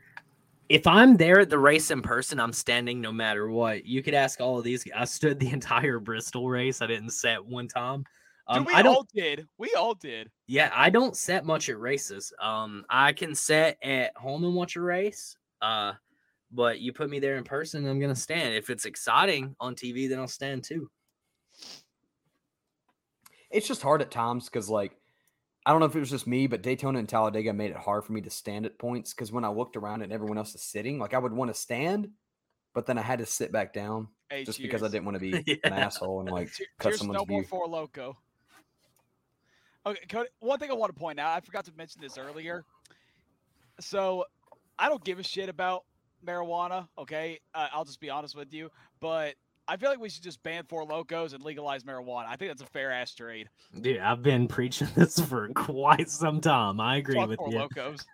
Speaker 3: If I'm there at the race in person, I'm standing no matter what. You could ask all of these. I stood the entire Bristol race. I didn't set one time. Um,
Speaker 4: we
Speaker 3: I don't.
Speaker 4: all did. We all did.
Speaker 3: Yeah, I don't set much at races. Um, I can set at home and watch a race. Uh, but you put me there in person, I'm gonna stand. If it's exciting on TV, then I'll stand too.
Speaker 5: It's just hard at times because, like, I don't know if it was just me, but Daytona and Talladega made it hard for me to stand at points because when I looked around and everyone else is sitting, like, I would want to stand, but then I had to sit back down
Speaker 4: Hey,
Speaker 5: just because I didn't want to be
Speaker 3: Yeah.
Speaker 5: an asshole and like
Speaker 4: Che-
Speaker 5: cut someone's
Speaker 4: no more
Speaker 5: view.
Speaker 4: four loko. Okay, Cody, one thing I want to point out, I forgot to mention this earlier. So, I don't give a shit about marijuana. Okay, uh, I'll just be honest with you, but I feel like we should just ban four lokos and legalize marijuana. I think that's a fair ass trade.
Speaker 3: Dude, I've been preaching this for quite some time. I agree
Speaker 4: Fuck
Speaker 3: with
Speaker 4: four
Speaker 3: you.
Speaker 4: locos.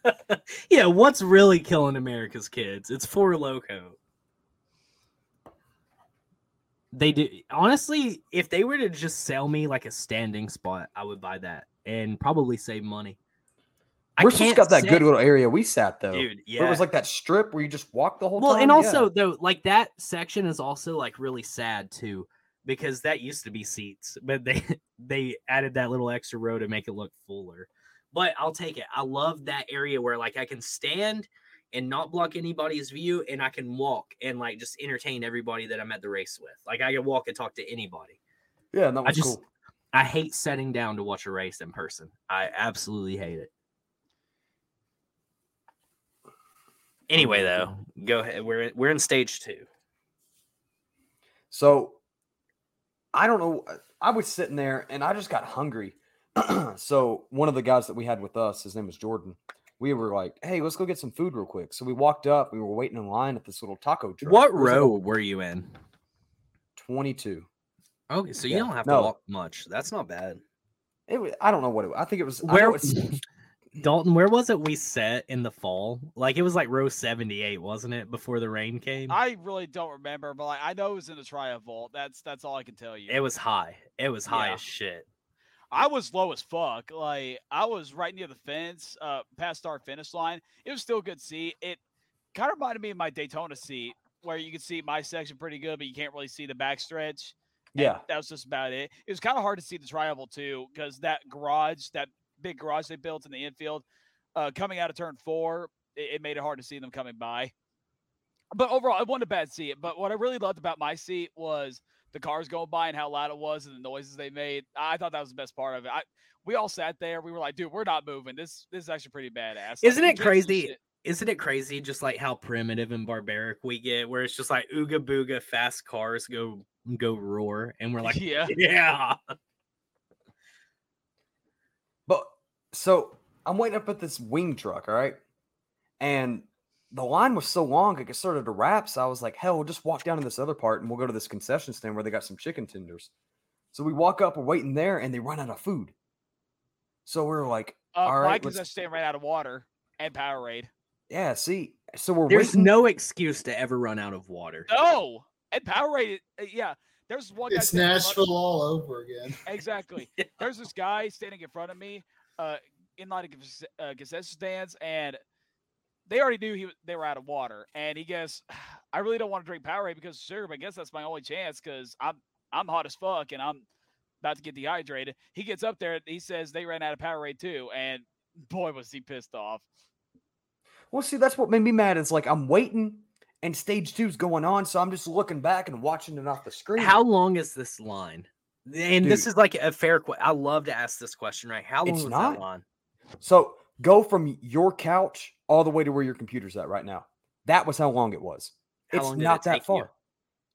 Speaker 3: yeah, what's really killing America's kids? It's four loko. They do honestly, if they were to just sell me like a standing spot, I would buy that and probably save money. I
Speaker 5: Bristol's
Speaker 3: can't
Speaker 5: got that
Speaker 3: sit-
Speaker 5: good little area we sat though.
Speaker 3: dude.
Speaker 5: Where
Speaker 3: Yeah,
Speaker 5: it was like that strip where you just walk the whole
Speaker 3: well,
Speaker 5: time.
Speaker 3: and
Speaker 5: Yeah.
Speaker 3: also though, like that section is also like really sad too, because that used to be seats, but they they added that little extra row to make it look fuller. But I'll take it. I love that area where like I can stand and not block anybody's view, and I can walk and like just entertain everybody that I'm at the race with. Like I can walk and talk to anybody.
Speaker 5: yeah, that
Speaker 3: I just
Speaker 5: cool.
Speaker 3: I hate setting down to watch a race in person. I absolutely hate it. Anyway, though, go ahead. We're we're in stage two.
Speaker 5: So I don't know. uh, I was sitting there and I just got hungry. so one of the guys that we had with us, his name was Jordan. We were like, "Hey, let's go get some food real quick." So we walked up. We were waiting in line at this little taco truck.
Speaker 3: What
Speaker 5: It was like
Speaker 3: row were you in?
Speaker 5: Twenty-two.
Speaker 3: Okay, so you
Speaker 5: Yeah,
Speaker 3: don't have
Speaker 5: no.
Speaker 3: to walk much. That's not bad.
Speaker 5: It was, I don't know what it was. I think it was. I know
Speaker 3: Where
Speaker 5: it's-
Speaker 3: Dalton, where was it we set in the fall? Like it was like row 78, wasn't it, before the rain came?
Speaker 4: I really don't remember, but like, I know it was in the Triumph Vault. That's that's all I can tell you.
Speaker 3: It was high. It was high
Speaker 4: Yeah.
Speaker 3: as shit.
Speaker 4: I was low as fuck. Like I was right near the fence, uh, past our finish line. It was still a good seat. It kind of reminded me of my Daytona seat, where you can see my section pretty good, but you can't really see the backstretch. and
Speaker 5: yeah,
Speaker 4: that was just about it. It was kind of hard to see the Triangle too, because that garage, that big garage they built in the infield, uh, coming out of turn four, it, it made it hard to see them coming by. But overall, it wasn't a bad seat. But what I really loved about my seat was the cars going by and how loud it was and the noises they made. I thought that was the best part of it. I, we all sat there. We were like, dude, we're not moving. This this is actually pretty badass.
Speaker 3: Isn't
Speaker 4: we
Speaker 3: it crazy? Isn't it crazy just like how primitive and barbaric we get, where it's just like ooga booga fast cars go go roar, and we're like,
Speaker 4: yeah.
Speaker 3: yeah.
Speaker 5: but so I'm waiting up at this wing truck. All right, and the line was so long it started to wrap. So I was like, "Hell, we'll just walk down to this other part and we'll go to this concession stand where they got some chicken tenders." So we walk up, we're waiting there, and they run out of food. So we are like,
Speaker 4: Uh,
Speaker 5: All right,
Speaker 4: my
Speaker 5: let's-
Speaker 4: concession stand ran out of water and Powerade.
Speaker 5: "Yeah, see." So we're
Speaker 3: There's
Speaker 5: waiting.
Speaker 3: no excuse to ever run out of water.
Speaker 4: No, and Powerade. uh, Yeah, there's one. guy
Speaker 8: It's
Speaker 4: standing in front-
Speaker 8: Nashville all over again.
Speaker 4: Exactly. There's this guy standing in front of me, uh, in line of conce- uh, concession stands, and they already knew he they were out of water. And he goes, "I really don't want to drink Powerade because sugar, but I guess that's my only chance because I'm I'm hot as fuck and I'm about to get dehydrated." He gets up there, and he says they ran out of Powerade too, and boy was he pissed off.
Speaker 5: Well, see, that's what made me mad. It's like I'm waiting, and stage two's going on, so I'm just looking back and watching it off the screen.
Speaker 3: How long is this line? And this is like a fair question. I love to ask this question, right? How long was
Speaker 5: not.
Speaker 3: that line?
Speaker 5: So go from your couch all the way to where your computer's at right now. That was how long it was.
Speaker 3: How
Speaker 5: it's
Speaker 3: did it
Speaker 5: not that
Speaker 3: take you?
Speaker 5: far,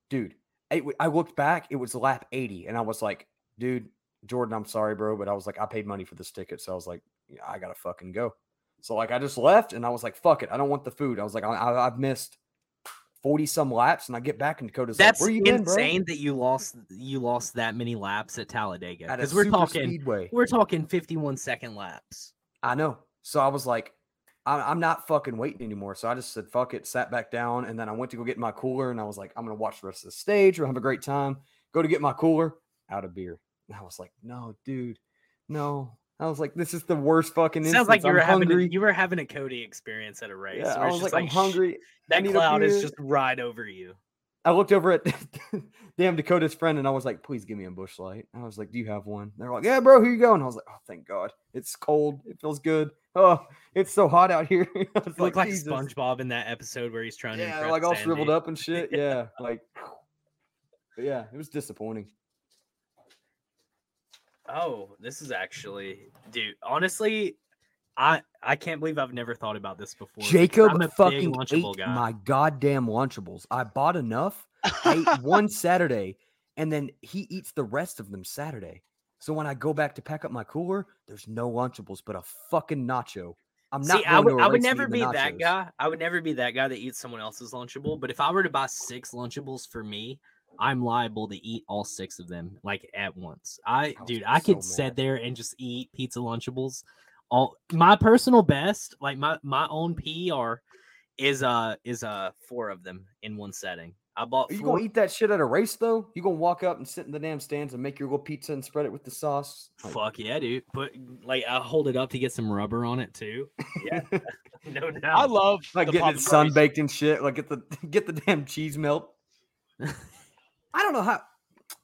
Speaker 5: dude. It, I looked back; it was lap eighty, and I was like, "Dude, Jordan, I'm sorry, bro, but I was like, I paid money for this ticket, so I was like, yeah, I gotta fucking go." So like, I just left, and I was like, "Fuck it, I don't want the food." I was like, I, I, "I've missed forty some laps," and I get back, and Dakota's
Speaker 3: That's
Speaker 5: like, "Where you been, bro?"
Speaker 3: insane that you lost you lost that many laps at Talladega. Because we're talking
Speaker 5: speedway.
Speaker 3: we're talking 51 second laps.
Speaker 5: I know. So I was like, I- I'm not fucking waiting anymore. So I just said, fuck it, sat back down. And then I went to go get my cooler and I was like, I'm going to watch the rest of the stage. We'll have a great time. Go to get my cooler, out of beer. And I was like, no, dude, no. I was like, this is the worst fucking It
Speaker 3: Sounds like
Speaker 5: instance.
Speaker 3: you
Speaker 5: I'm
Speaker 3: were having a, you were having a Cody experience at a race.
Speaker 5: yeah, I was
Speaker 3: just
Speaker 5: like, I'm hungry.
Speaker 3: That cloud is just right over you.
Speaker 5: I looked over at damn Dakota's friend and I was like, please give me a Busch Light. I was like, do you have one? They're like, yeah, bro, here you go. And I was like, oh, thank God. It's cold. It feels good. Oh, it's so hot out here.
Speaker 3: You look like
Speaker 5: Jesus.
Speaker 3: SpongeBob in that episode where he's trying to
Speaker 5: Yeah,
Speaker 3: impress
Speaker 5: like all
Speaker 3: Sandy.
Speaker 5: shriveled up and shit. Yeah, like, but yeah, it was disappointing.
Speaker 3: Oh, this is actually, dude. Honestly, I I can't believe I've never thought about this before.
Speaker 5: Jacob
Speaker 3: I'm a
Speaker 5: fucking
Speaker 3: Lunchable
Speaker 5: ate
Speaker 3: guy.
Speaker 5: my goddamn Lunchables. I bought enough. I ate one Saturday, and then he eats the rest of them Saturday. So when I go back to pack up my cooler, there's no Lunchables but a fucking nacho. I'm not.
Speaker 3: See, I would, I would never be that guy. I would never be that guy that eats someone else's Lunchable. But if I were to buy six Lunchables for me, I'm liable to eat all six of them like at once. I,
Speaker 5: I
Speaker 3: dude, I
Speaker 5: so
Speaker 3: could sit there and just eat pizza Lunchables. All my personal best, like my my own PR, is uh is uh four of them in one setting. I bought
Speaker 5: Are you
Speaker 3: four.
Speaker 5: gonna eat that shit at a race though? You gonna walk up and sit in the damn stands and make your little pizza and spread it with the sauce? Like,
Speaker 3: Fuck yeah, dude! But like, I hold it up to get some rubber on it too. Yeah, no doubt.
Speaker 4: I love
Speaker 5: like getting it sun baked and shit. Like get the get the damn cheese melt. I don't know how.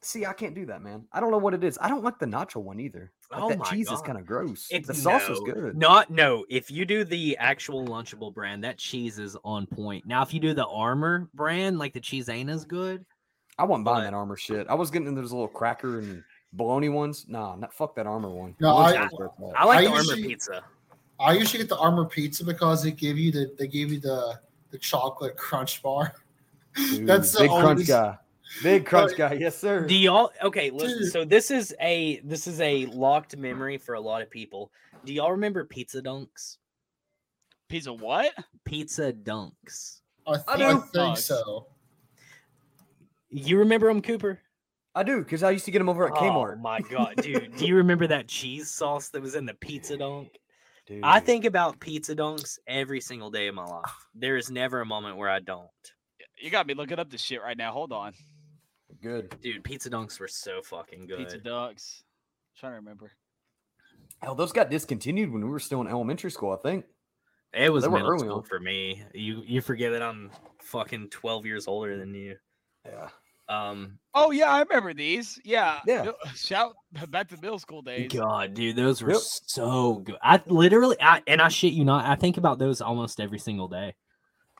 Speaker 5: See, I can't do that, man. I don't know what it is. I don't like the nacho one either. Like
Speaker 3: Oh
Speaker 5: that
Speaker 3: my
Speaker 5: cheese is kind of gross.
Speaker 3: It's
Speaker 5: the sauce is good.
Speaker 3: Not no. If you do the actual Lunchable brand, that cheese is on point. Now, if you do the Armour brand, like the cheese ain't as good.
Speaker 5: I wasn't buying
Speaker 3: but-
Speaker 5: that Armour shit. I was getting those little cracker and bologna ones. Nah, not fuck that Armour one.
Speaker 8: No,
Speaker 5: Lunch
Speaker 8: I-
Speaker 5: was worth that.
Speaker 3: I like
Speaker 8: I
Speaker 3: the
Speaker 8: Armour
Speaker 3: pizza.
Speaker 8: I usually get the Armour pizza because they give you the they give you the the chocolate crunch bar.
Speaker 5: Dude,
Speaker 8: That's the
Speaker 5: big crunch
Speaker 8: oldest-
Speaker 5: guy. Big crunch guy. Yes, sir.
Speaker 3: Do y'all okay? Listen, so this is a this is a locked memory for a lot of people. Do y'all remember Pizza Dunks?
Speaker 4: Pizza what?
Speaker 3: Pizza Dunks.
Speaker 8: I, th-
Speaker 5: I
Speaker 8: I, think so.
Speaker 3: You remember them, Cooper?
Speaker 5: I do because I used to get them over at oh Kmart.
Speaker 3: Oh my god, dude! Do you remember that cheese sauce that was in the pizza dunk?
Speaker 5: Dude.
Speaker 3: I think about pizza dunks every single day of my life. There is never a moment where I don't.
Speaker 4: You got me looking up this shit right now. Hold on.
Speaker 5: Good.
Speaker 3: Dude, pizza dunks were so fucking good.
Speaker 4: Pizza ducks. trying to remember.
Speaker 5: Hell, those got discontinued when we were still in elementary school. I think.
Speaker 3: It was
Speaker 5: They
Speaker 3: middle
Speaker 5: early
Speaker 3: school
Speaker 5: on.
Speaker 3: for me. You you forget that I'm fucking 12 years older than you.
Speaker 5: Yeah.
Speaker 3: Um
Speaker 4: Oh yeah, I remember these. Yeah.
Speaker 5: Yeah.
Speaker 4: Shout back to middle school days.
Speaker 3: God, dude, those were
Speaker 5: Yep.
Speaker 3: so good. I literally, I and I shit you not, I think about those almost every single day.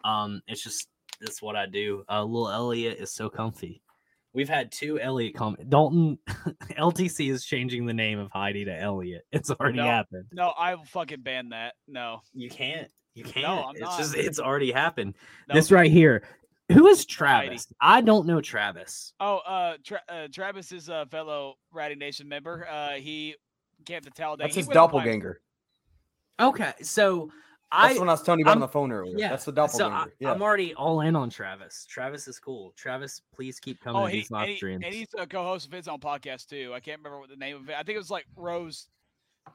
Speaker 3: Um, it's just that's what I do. Uh, little Elliot is so comfy. We've had two Elliot com Dalton LTC is changing the name of Heidi to Elliot. It's already
Speaker 4: No.
Speaker 3: happened.
Speaker 4: No, I will fucking ban that. No.
Speaker 3: You can't. You can't.
Speaker 4: I'm
Speaker 3: it's just it's already happened.
Speaker 4: no.
Speaker 3: This right here. Who is
Speaker 4: Heidi.
Speaker 3: Travis? I don't know Travis.
Speaker 4: Oh, uh, Tra- uh, Travis is a fellow Rowdy Nation member. Uh, he camped at Talladega.
Speaker 5: That's
Speaker 4: He
Speaker 5: his
Speaker 4: went on my-
Speaker 5: doppelganger.
Speaker 3: Okay, so
Speaker 5: That's
Speaker 3: I
Speaker 5: what I was telling you about on
Speaker 3: I'm-
Speaker 5: the phone earlier.
Speaker 3: yeah,
Speaker 5: That's the
Speaker 3: so I,
Speaker 5: yeah.
Speaker 3: I'm already all in on Travis. Travis is cool. Travis, please keep coming
Speaker 4: Oh,
Speaker 3: to
Speaker 4: he,
Speaker 3: these
Speaker 4: and,
Speaker 3: live
Speaker 4: he,
Speaker 3: streams.
Speaker 4: and he's a co-host of his own podcast too. I can't remember what the name of it. I think it was like Rose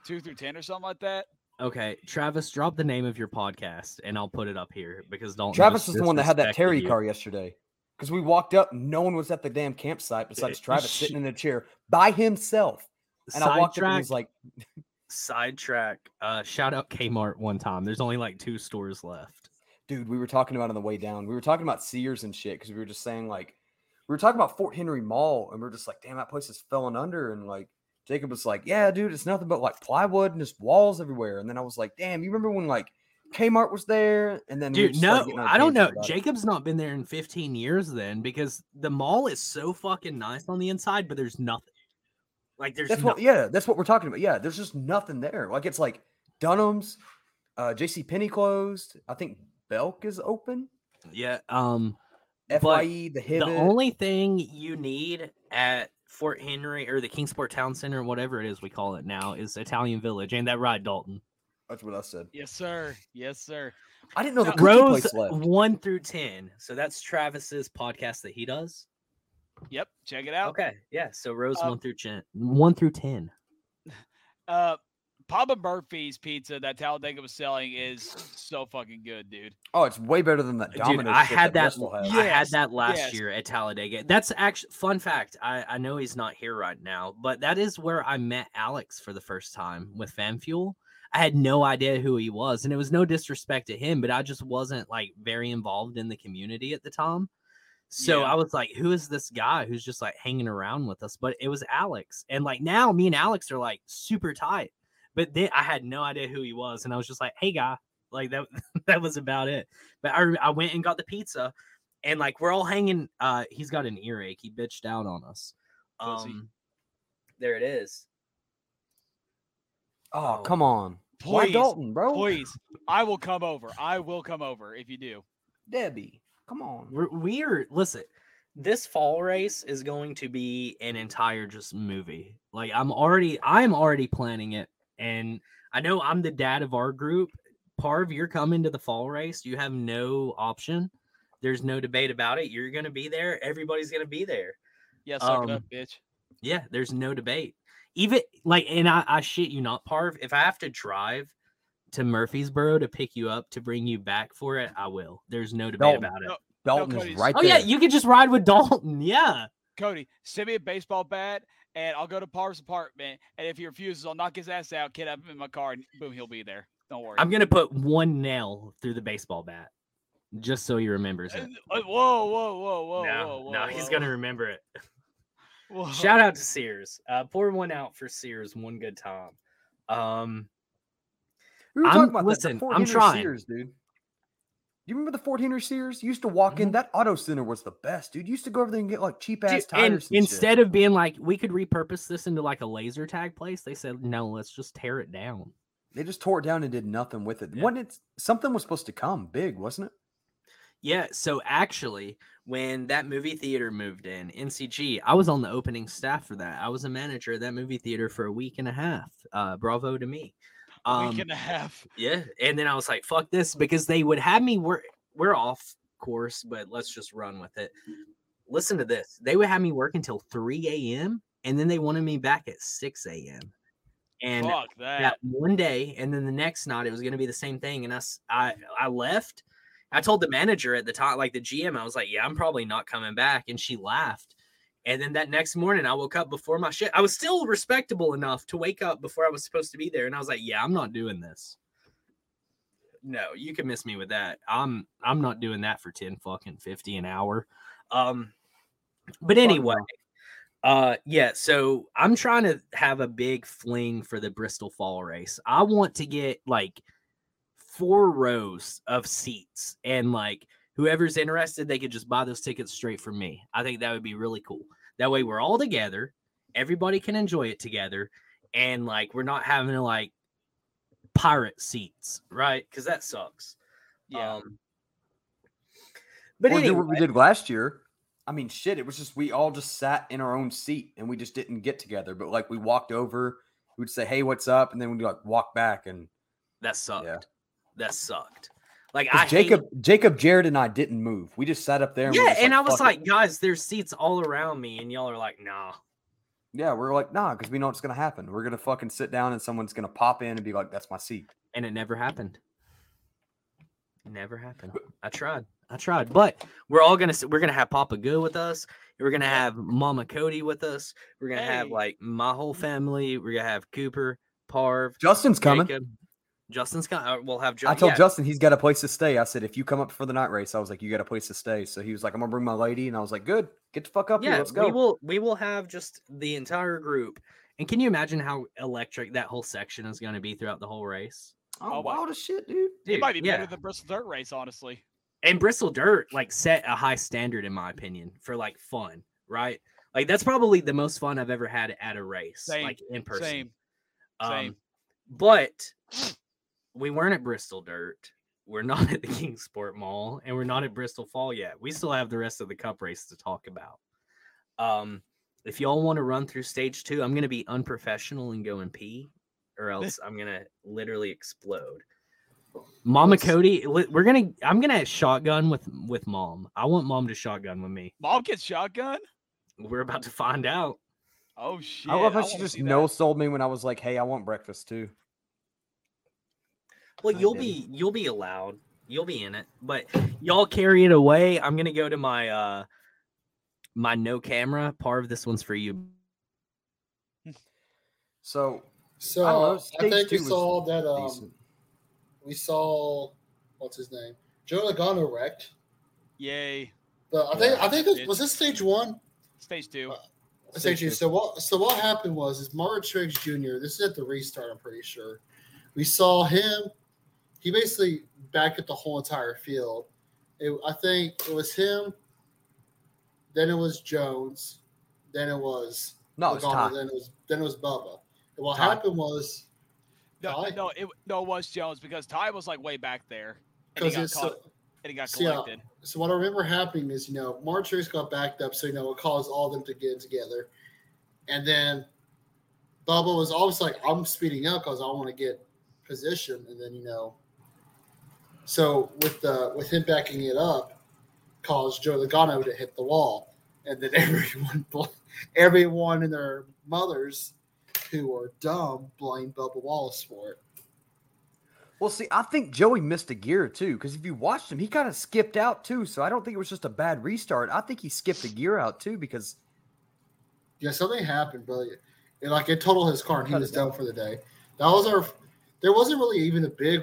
Speaker 4: two through ten or something like that.
Speaker 3: Okay, Travis, drop the name of your podcast, and I'll put it up here because don't.
Speaker 5: Travis is the one that had that Terry
Speaker 3: you.
Speaker 5: car yesterday. Because we walked up, no one was at the damn campsite besides Travis sitting in a chair by himself. And I walked up and he's
Speaker 3: Sidetrack-
Speaker 5: like,
Speaker 3: sidetrack. Uh, shout out Kmart one time. There's only like two stores left.
Speaker 5: dude, we were talking about on the way down. We were talking about Sears and shit because we were just saying like we were talking about Fort Henry Mall and we are just like, damn, that place is falling under. And like Jacob was like, yeah, dude, it's nothing but like plywood and just walls everywhere. And then I was like, damn, you remember when like Kmart was there? And then
Speaker 3: Dude, no, I don't know.
Speaker 5: about it.
Speaker 3: Jacob's not been there in 15 years then because the mall is so fucking nice on the inside, but there's nothing. Like there's
Speaker 5: That's
Speaker 3: no-
Speaker 5: what, yeah, that's what we're talking about. Yeah, there's just nothing there. Like it's like Dunham's, uh, JC Penney closed. I think Belk is open.
Speaker 3: yeah. Um,
Speaker 5: Fye,
Speaker 3: But
Speaker 5: the
Speaker 3: the only thing you need at Fort Henry or the Kingsport Town Center, whatever it is we call it now, is Italian Village. Ain't that right, Dalton?
Speaker 5: that's what I said.
Speaker 4: Yes, sir. Yes, sir.
Speaker 5: I didn't know the
Speaker 4: Now,
Speaker 5: cookie
Speaker 3: Rose
Speaker 5: place left.
Speaker 3: one through ten. So that's Travis's podcast that he does.
Speaker 4: Yep. Check it out.
Speaker 3: Okay, yeah. So Rose
Speaker 4: Uh,
Speaker 3: one through ten. One through ten.
Speaker 4: Uh, Papa Murphy's pizza that Talladega was selling is so fucking good, dude.
Speaker 5: Oh, it's way better than that
Speaker 3: Dude,
Speaker 5: Domino's.
Speaker 3: I had that.
Speaker 5: Bristol has.
Speaker 3: I had that last
Speaker 4: yes.
Speaker 3: year at Talladega. That's actually fun fact. I I know he's not here right now, but that is where I met Alex for the first time with Fan Fuel. I had no idea who he was, and it was no disrespect to him, but I just wasn't like very involved in the community at the time. So
Speaker 4: Yeah.
Speaker 3: I was like, who is this guy who's just like hanging around with us? But it was Alex. And like now me and Alex are like super tight. But then I had no idea who he was. And I was just like, hey guy. Like that that was about it. But I I went and got the pizza and like we're all hanging uh he's got an earache. He bitched out on us. Um there it is.
Speaker 5: Oh,
Speaker 3: Oh.
Speaker 5: come on. Why Dalton, bro?
Speaker 4: Please, I will come over. I will come over if you do.
Speaker 5: Debbie, come on.
Speaker 3: We're weird. Listen, this fall race is going to be an entire just movie. Like I'm already, I'm already planning it, and I know I'm the dad of our group. Parv, you're coming to the fall race. You have no option. There's no debate about it. You're gonna be there. Everybody's gonna be there.
Speaker 4: Yeah, suck it
Speaker 3: Um,
Speaker 4: up, bitch.
Speaker 3: Yeah, there's no debate. Even like, and I, I shit you not, Parv. If I have to drive to Murfreesboro to pick you up to bring you back for it, I will. There's no debate
Speaker 5: Dalton.
Speaker 3: about it.
Speaker 4: No,
Speaker 5: Dalton
Speaker 4: Cody's-
Speaker 5: is right there
Speaker 3: Oh
Speaker 5: there.
Speaker 3: yeah, you could just ride with Dalton. Yeah.
Speaker 4: Cody, send me a baseball bat, and I'll go to Parv's apartment. And if he refuses, I'll knock his ass out, kidnap him in my car, and boom, he'll be there. Don't worry.
Speaker 3: I'm gonna put one nail through the baseball bat, just so he remembers it.
Speaker 4: Uh, Whoa, whoa, whoa, whoa,
Speaker 3: no,
Speaker 4: whoa, whoa.
Speaker 3: no, he's
Speaker 4: whoa,
Speaker 3: gonna remember it.
Speaker 4: whoa.
Speaker 3: Shout out to Sears. Uh, pour one out for Sears. One good time. Um,
Speaker 5: We were
Speaker 3: I'm-
Speaker 5: talking about that,
Speaker 3: listen,
Speaker 5: the
Speaker 3: I'm trying.
Speaker 5: Sears, dude. Do you remember the Fort Henry Sears? You used to walk in. That auto center was the best, dude. You used to go over there and get like cheap ass tires. and shit.
Speaker 3: instead of being like, we could repurpose this into like a laser tag place, they said, no, let's just tear it down.
Speaker 5: they just tore it down and did nothing with it.
Speaker 3: Yeah.
Speaker 5: When it's something was supposed to come big, wasn't it?
Speaker 3: Yeah. So actually, when that movie theater moved in, NCG, I was on the opening staff for that. I was a manager of that movie theater for a week and a half. Uh, bravo to me. Um,
Speaker 4: Week and a half.
Speaker 3: Yeah, and then I was like, "Fuck this," because they would have me. We're we're off course, but let's just run with it. Listen to this. They would have me work until three a.m. and then they wanted me back at six a.m. And
Speaker 4: that.
Speaker 3: that one day, and then the next night it was going to be the same thing. And I, I, I left. I told the manager at the time, like the GM, I was like, "Yeah, I'm probably not coming back," and she laughed. And then that next morning, I woke up before my shit. I was still respectable enough to wake up before I was supposed to be there, and I was like, "Yeah, I'm not doing this." No, you can miss me with that. I'm I'm not doing that for ten fucking fifty an hour. Um, but anyway, uh, yeah. So I'm trying to have a big fling for the Bristol Fall race. I want to get like four rows of seats, and like whoever's interested, they could just buy those tickets straight from me. I think that would be really cool. That way, we're all together. Everybody can enjoy it together, and like we're not having to like pirate seats, right? Because that sucks.
Speaker 4: Yeah.
Speaker 3: Um, but
Speaker 5: or
Speaker 3: anyway,
Speaker 5: what we did last year. I mean, shit. It was just we all just sat in our own seat and we just didn't get together. But like we walked over, we'd say, "Hey, what's up?" And then we'd like walk back and
Speaker 3: that sucked.
Speaker 5: Yeah.
Speaker 3: That sucked. Like I hate-
Speaker 5: Jacob, Jacob, Jared, and I didn't move. We just sat up there. And
Speaker 3: yeah, and I was
Speaker 5: "Fuck it."
Speaker 3: like, guys, there's seats all around me, and y'all are like, nah.
Speaker 5: Yeah, we're like, nah, because we know what's gonna happen. We're gonna fucking sit down and someone's gonna pop in and be like, "That's my seat."
Speaker 3: and it never happened. Never happened. I tried. I tried, but we're all gonna we're gonna have Papa Go with us. We're gonna have Mama Cody with us. We're gonna have like my whole family. We're gonna have Cooper, Parv,
Speaker 5: Justin's coming.
Speaker 3: Jacob. Justin's coming. We'll have. Ju-
Speaker 5: I told
Speaker 3: yeah,
Speaker 5: Justin he's got a place to stay. I said, if you come up for the night race, I was like, you got a place to stay. So he was like, I'm gonna bring my lady, and I was like, good, get the fuck up here, let's go.
Speaker 3: we will. We will have just the entire group. And can you imagine how electric that whole section is going to be throughout the whole race?
Speaker 5: oh,
Speaker 4: Oh, my-
Speaker 5: wild as shit, dude.
Speaker 4: it might be
Speaker 3: yeah.
Speaker 4: better than Bristol Dirt Race, honestly.
Speaker 3: and Bristol Dirt like set a high standard in my opinion for like fun, right? Like that's probably the most fun I've ever had at a race,
Speaker 4: Same,
Speaker 3: like in person.
Speaker 4: Same.
Speaker 3: Um,
Speaker 4: same.
Speaker 3: but we weren't at Bristol Dirt. We're not at the Kingsport Mall, and we're not at Bristol Fall yet. We still have the rest of the Cup race to talk about. Um, if y'all want to run through stage two, I'm gonna be unprofessional and go and pee, or else I'm gonna literally explode. Mama
Speaker 5: Let's-
Speaker 3: Cody, we're gonna. I'm gonna shotgun with with mom. I want mom to shotgun with me.
Speaker 4: Mom gets shotgun.
Speaker 3: We're about to find out.
Speaker 4: Oh shit!
Speaker 5: I love how she just no sold me when I was like, hey, I want breakfast too.
Speaker 3: Well,
Speaker 5: I
Speaker 3: you'll
Speaker 5: did.
Speaker 3: be you'll be allowed. You'll be in it. But y'all carry it away. I'm gonna go to my uh my no camera. Part of this one's for you.
Speaker 5: So
Speaker 8: So
Speaker 5: I know,
Speaker 8: I, think we saw that um,
Speaker 5: decent.
Speaker 8: we saw what's his name? Joe Logano wrecked.
Speaker 4: Yay!
Speaker 8: But I think I think this, was this stage one.
Speaker 4: Stage two.
Speaker 8: Uh,
Speaker 5: Stage
Speaker 8: Stage two.
Speaker 5: two.
Speaker 8: So what? So what happened was is Martin Truex Jr. This is at the restart. I'm pretty sure. We saw him. He basically backed up the whole entire field. It, I think it was him. Then it was Jones. Then it was
Speaker 5: No, it's
Speaker 8: Logano,
Speaker 5: Ty.
Speaker 8: Then it was then it was Bubba. And what
Speaker 5: Ty.
Speaker 8: happened was
Speaker 4: No,
Speaker 8: Ty?
Speaker 4: no, it no, it was Jones because Ty was like way back there, and he
Speaker 8: because
Speaker 4: got
Speaker 8: it's
Speaker 4: caught,
Speaker 8: so,
Speaker 4: and he got
Speaker 8: see, uh,
Speaker 4: collected.
Speaker 8: so what I remember happening is, you know, Martin Truex got backed up, so you know it caused all of them to get together, and then Bubba was always like, "I'm speeding up because I want to get position," and then you know, so with the with him backing it up, caused Joe Logano to hit the wall, and then everyone, everyone and their mothers who are dumb blamed Bubba Wallace for it.
Speaker 5: Well, see, I think Joey missed a gear too, because if you watched him, he kind of skipped out too. So I don't think it was just a bad restart. I think he skipped a gear out too because
Speaker 8: Yeah, something happened, but it, like it totaled his car and he was done for the day. That was our. There wasn't really even a big.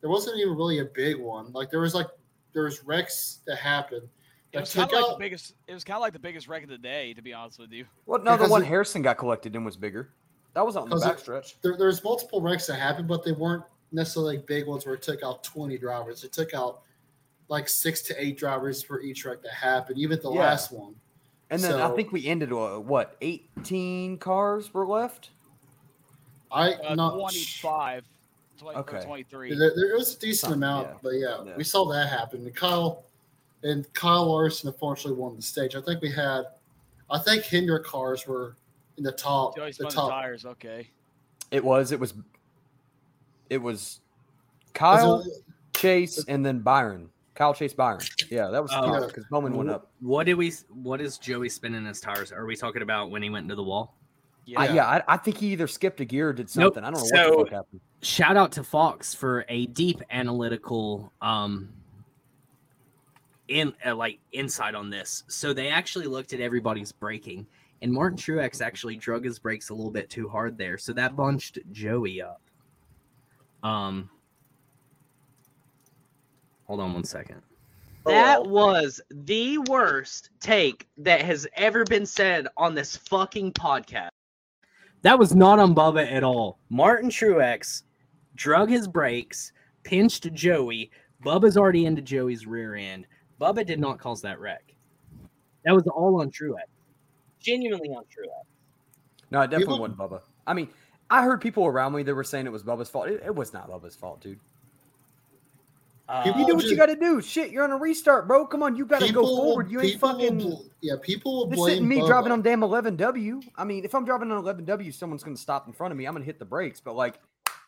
Speaker 8: There wasn't even really a big one. Like there was like there was wrecks that happened.
Speaker 4: It was kind of like the biggest. It was kind of like the biggest wreck of the day, to be honest with you.
Speaker 5: well, no, the one
Speaker 8: it-
Speaker 5: Harrison got collected in was bigger. That was on the backstretch.
Speaker 8: There, there's multiple wrecks that happened, but they weren't necessarily like big ones where it took out 20 drivers. It took out like six to eight drivers for each wreck that happened. Even the
Speaker 5: Yeah.
Speaker 8: last one.
Speaker 5: And then I think we ended uh, what 18 cars were left.
Speaker 8: I
Speaker 4: Uh,
Speaker 8: not
Speaker 4: 25, 20, or
Speaker 5: Okay.
Speaker 4: 23.
Speaker 8: There, there was a decent
Speaker 5: Something,
Speaker 8: amount,
Speaker 5: yeah.
Speaker 8: but yeah,
Speaker 5: Yeah.
Speaker 8: we saw that happen. And Kyle and Kyle Larson unfortunately won the stage. I think we had, I think Hendrick cars were in the top.
Speaker 4: Joey
Speaker 8: The
Speaker 4: spun the tires. Okay.
Speaker 5: It was. It was. It was
Speaker 8: Was
Speaker 5: Kyle,
Speaker 8: it-
Speaker 5: Chase, and then Byron. Kyle Chase Byron. Yeah, that was
Speaker 3: uh,
Speaker 5: because Bowman went up.
Speaker 3: What did we? What is Joey spinning his tires? Are we talking about when he went into the wall?
Speaker 4: Yeah.
Speaker 5: I, yeah, I, I think he either skipped a gear or did
Speaker 3: Nope.
Speaker 5: something. I don't know
Speaker 3: So-
Speaker 5: what the fuck happened.
Speaker 3: Shout out to Fox for a deep analytical um in uh, like insight on this. So they actually looked at everybody's braking, and Martin Truex actually drug his brakes a little bit too hard there, so that bunched Joey up. Um, hold on one second.
Speaker 1: That was the worst take that has ever been said on this fucking podcast.
Speaker 3: That was not on Bubba at all. Martin Truex drug his brakes, pinched Joey. Bubba's already into Joey's rear end. Bubba did not cause that wreck. That was all on Truex. Genuinely on Truex.
Speaker 5: No, it definitely
Speaker 8: People-
Speaker 5: wasn't Bubba. I mean, I heard people around me that were saying it was Bubba's fault. It, it was not Bubba's fault, dude.
Speaker 3: Uh,
Speaker 8: People
Speaker 5: You do what you got to do. Shit, you're on a restart, bro. Come on, you got to go
Speaker 8: will-
Speaker 5: forward. You ain't
Speaker 8: people will
Speaker 5: fucking.
Speaker 8: yeah, people will
Speaker 5: This
Speaker 8: blame
Speaker 5: isn't me
Speaker 8: Bubba.
Speaker 5: driving on damn 11W. I mean, if I'm driving on 11W, someone's going to stop in front of me. I'm going to hit the brakes, but like,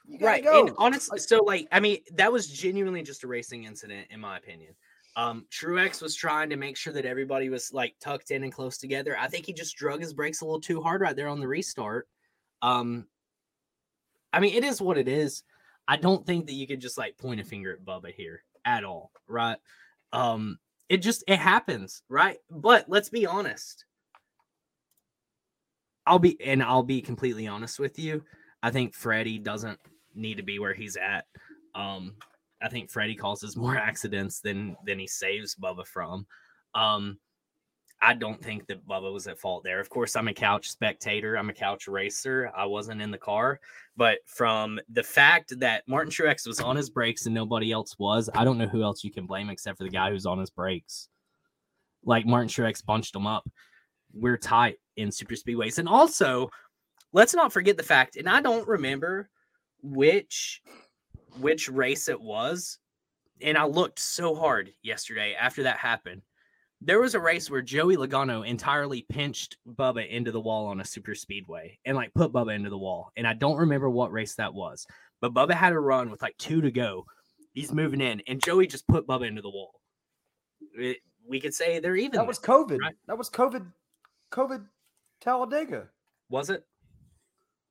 Speaker 5: you gotta
Speaker 3: right.
Speaker 5: go.
Speaker 3: And honestly, so like, I mean, that was genuinely just a racing incident, in my opinion. Um, Truex was trying to make sure that everybody was like tucked in and close together. I think he just drug his brakes a little too hard right there on the restart. Um, I mean, it is what it is. I don't think that you could just like point a finger at Bubba here at all, right? Um, it just it happens, right? But let's be honest. I'll be and I'll be completely honest with you. I think Freddie doesn't need to be where he's at. Um, I think Freddie causes more accidents than than he saves Bubba from. Um, I don't think that Bubba was at fault there. Of course, I'm a couch spectator. I'm a couch racer. I wasn't in the car, but from the fact that Martin Truex was on his brakes and nobody else was, I don't know who else you can blame except for the guy who's on his brakes. Like Martin Truex bunched him up. We're tight in super speedways, and also let's not forget the fact. And I don't remember which which race it was, and I looked so hard yesterday after that happened. There was a race where Joey Logano entirely pinched Bubba into the wall on a super speedway and like put Bubba into the wall. And I don't remember what race that was, but Bubba had a run with like two to go. He's moving in, and Joey just put Bubba into the wall. It- we could say they're even.
Speaker 5: that was COVID.
Speaker 3: right?
Speaker 5: That was COVID. COVID Talladega.
Speaker 3: was it?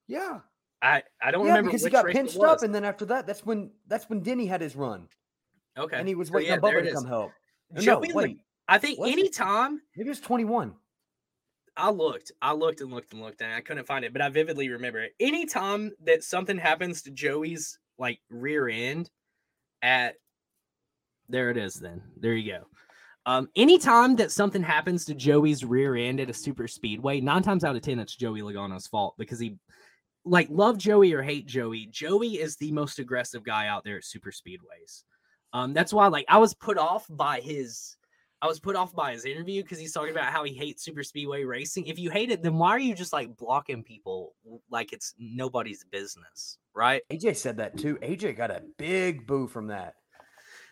Speaker 5: Yeah.
Speaker 3: I I don't
Speaker 5: yeah,
Speaker 3: remember
Speaker 5: because he got pinched up, and then after that, that's when that's when Denny had his run,
Speaker 3: okay,
Speaker 5: and he was
Speaker 3: So,
Speaker 5: waiting
Speaker 3: yeah,
Speaker 5: on
Speaker 3: there
Speaker 5: Bubba to come help. No,
Speaker 3: Joey,
Speaker 5: wait,
Speaker 3: I think
Speaker 5: was it?
Speaker 3: anytime
Speaker 5: maybe it's 21.
Speaker 3: I looked, I looked and looked and looked, and I couldn't find it, but I vividly remember it. Anytime that something happens to Joey's like rear end, at there it is. Then there you go. Um, anytime that something happens to Joey's rear end at a super speedway, nine times out of ten, it's Joey Logano's fault because he, like, love Joey or hate Joey. Joey is the most aggressive guy out there at super speedways. Um, that's why, like, I was put off by his, I was put off by his interview because he's talking about how he hates super speedway racing. If you hate it, then why are you just like blocking people like it's nobody's business, right?
Speaker 5: AJ said that too. AJ got a big boo from that.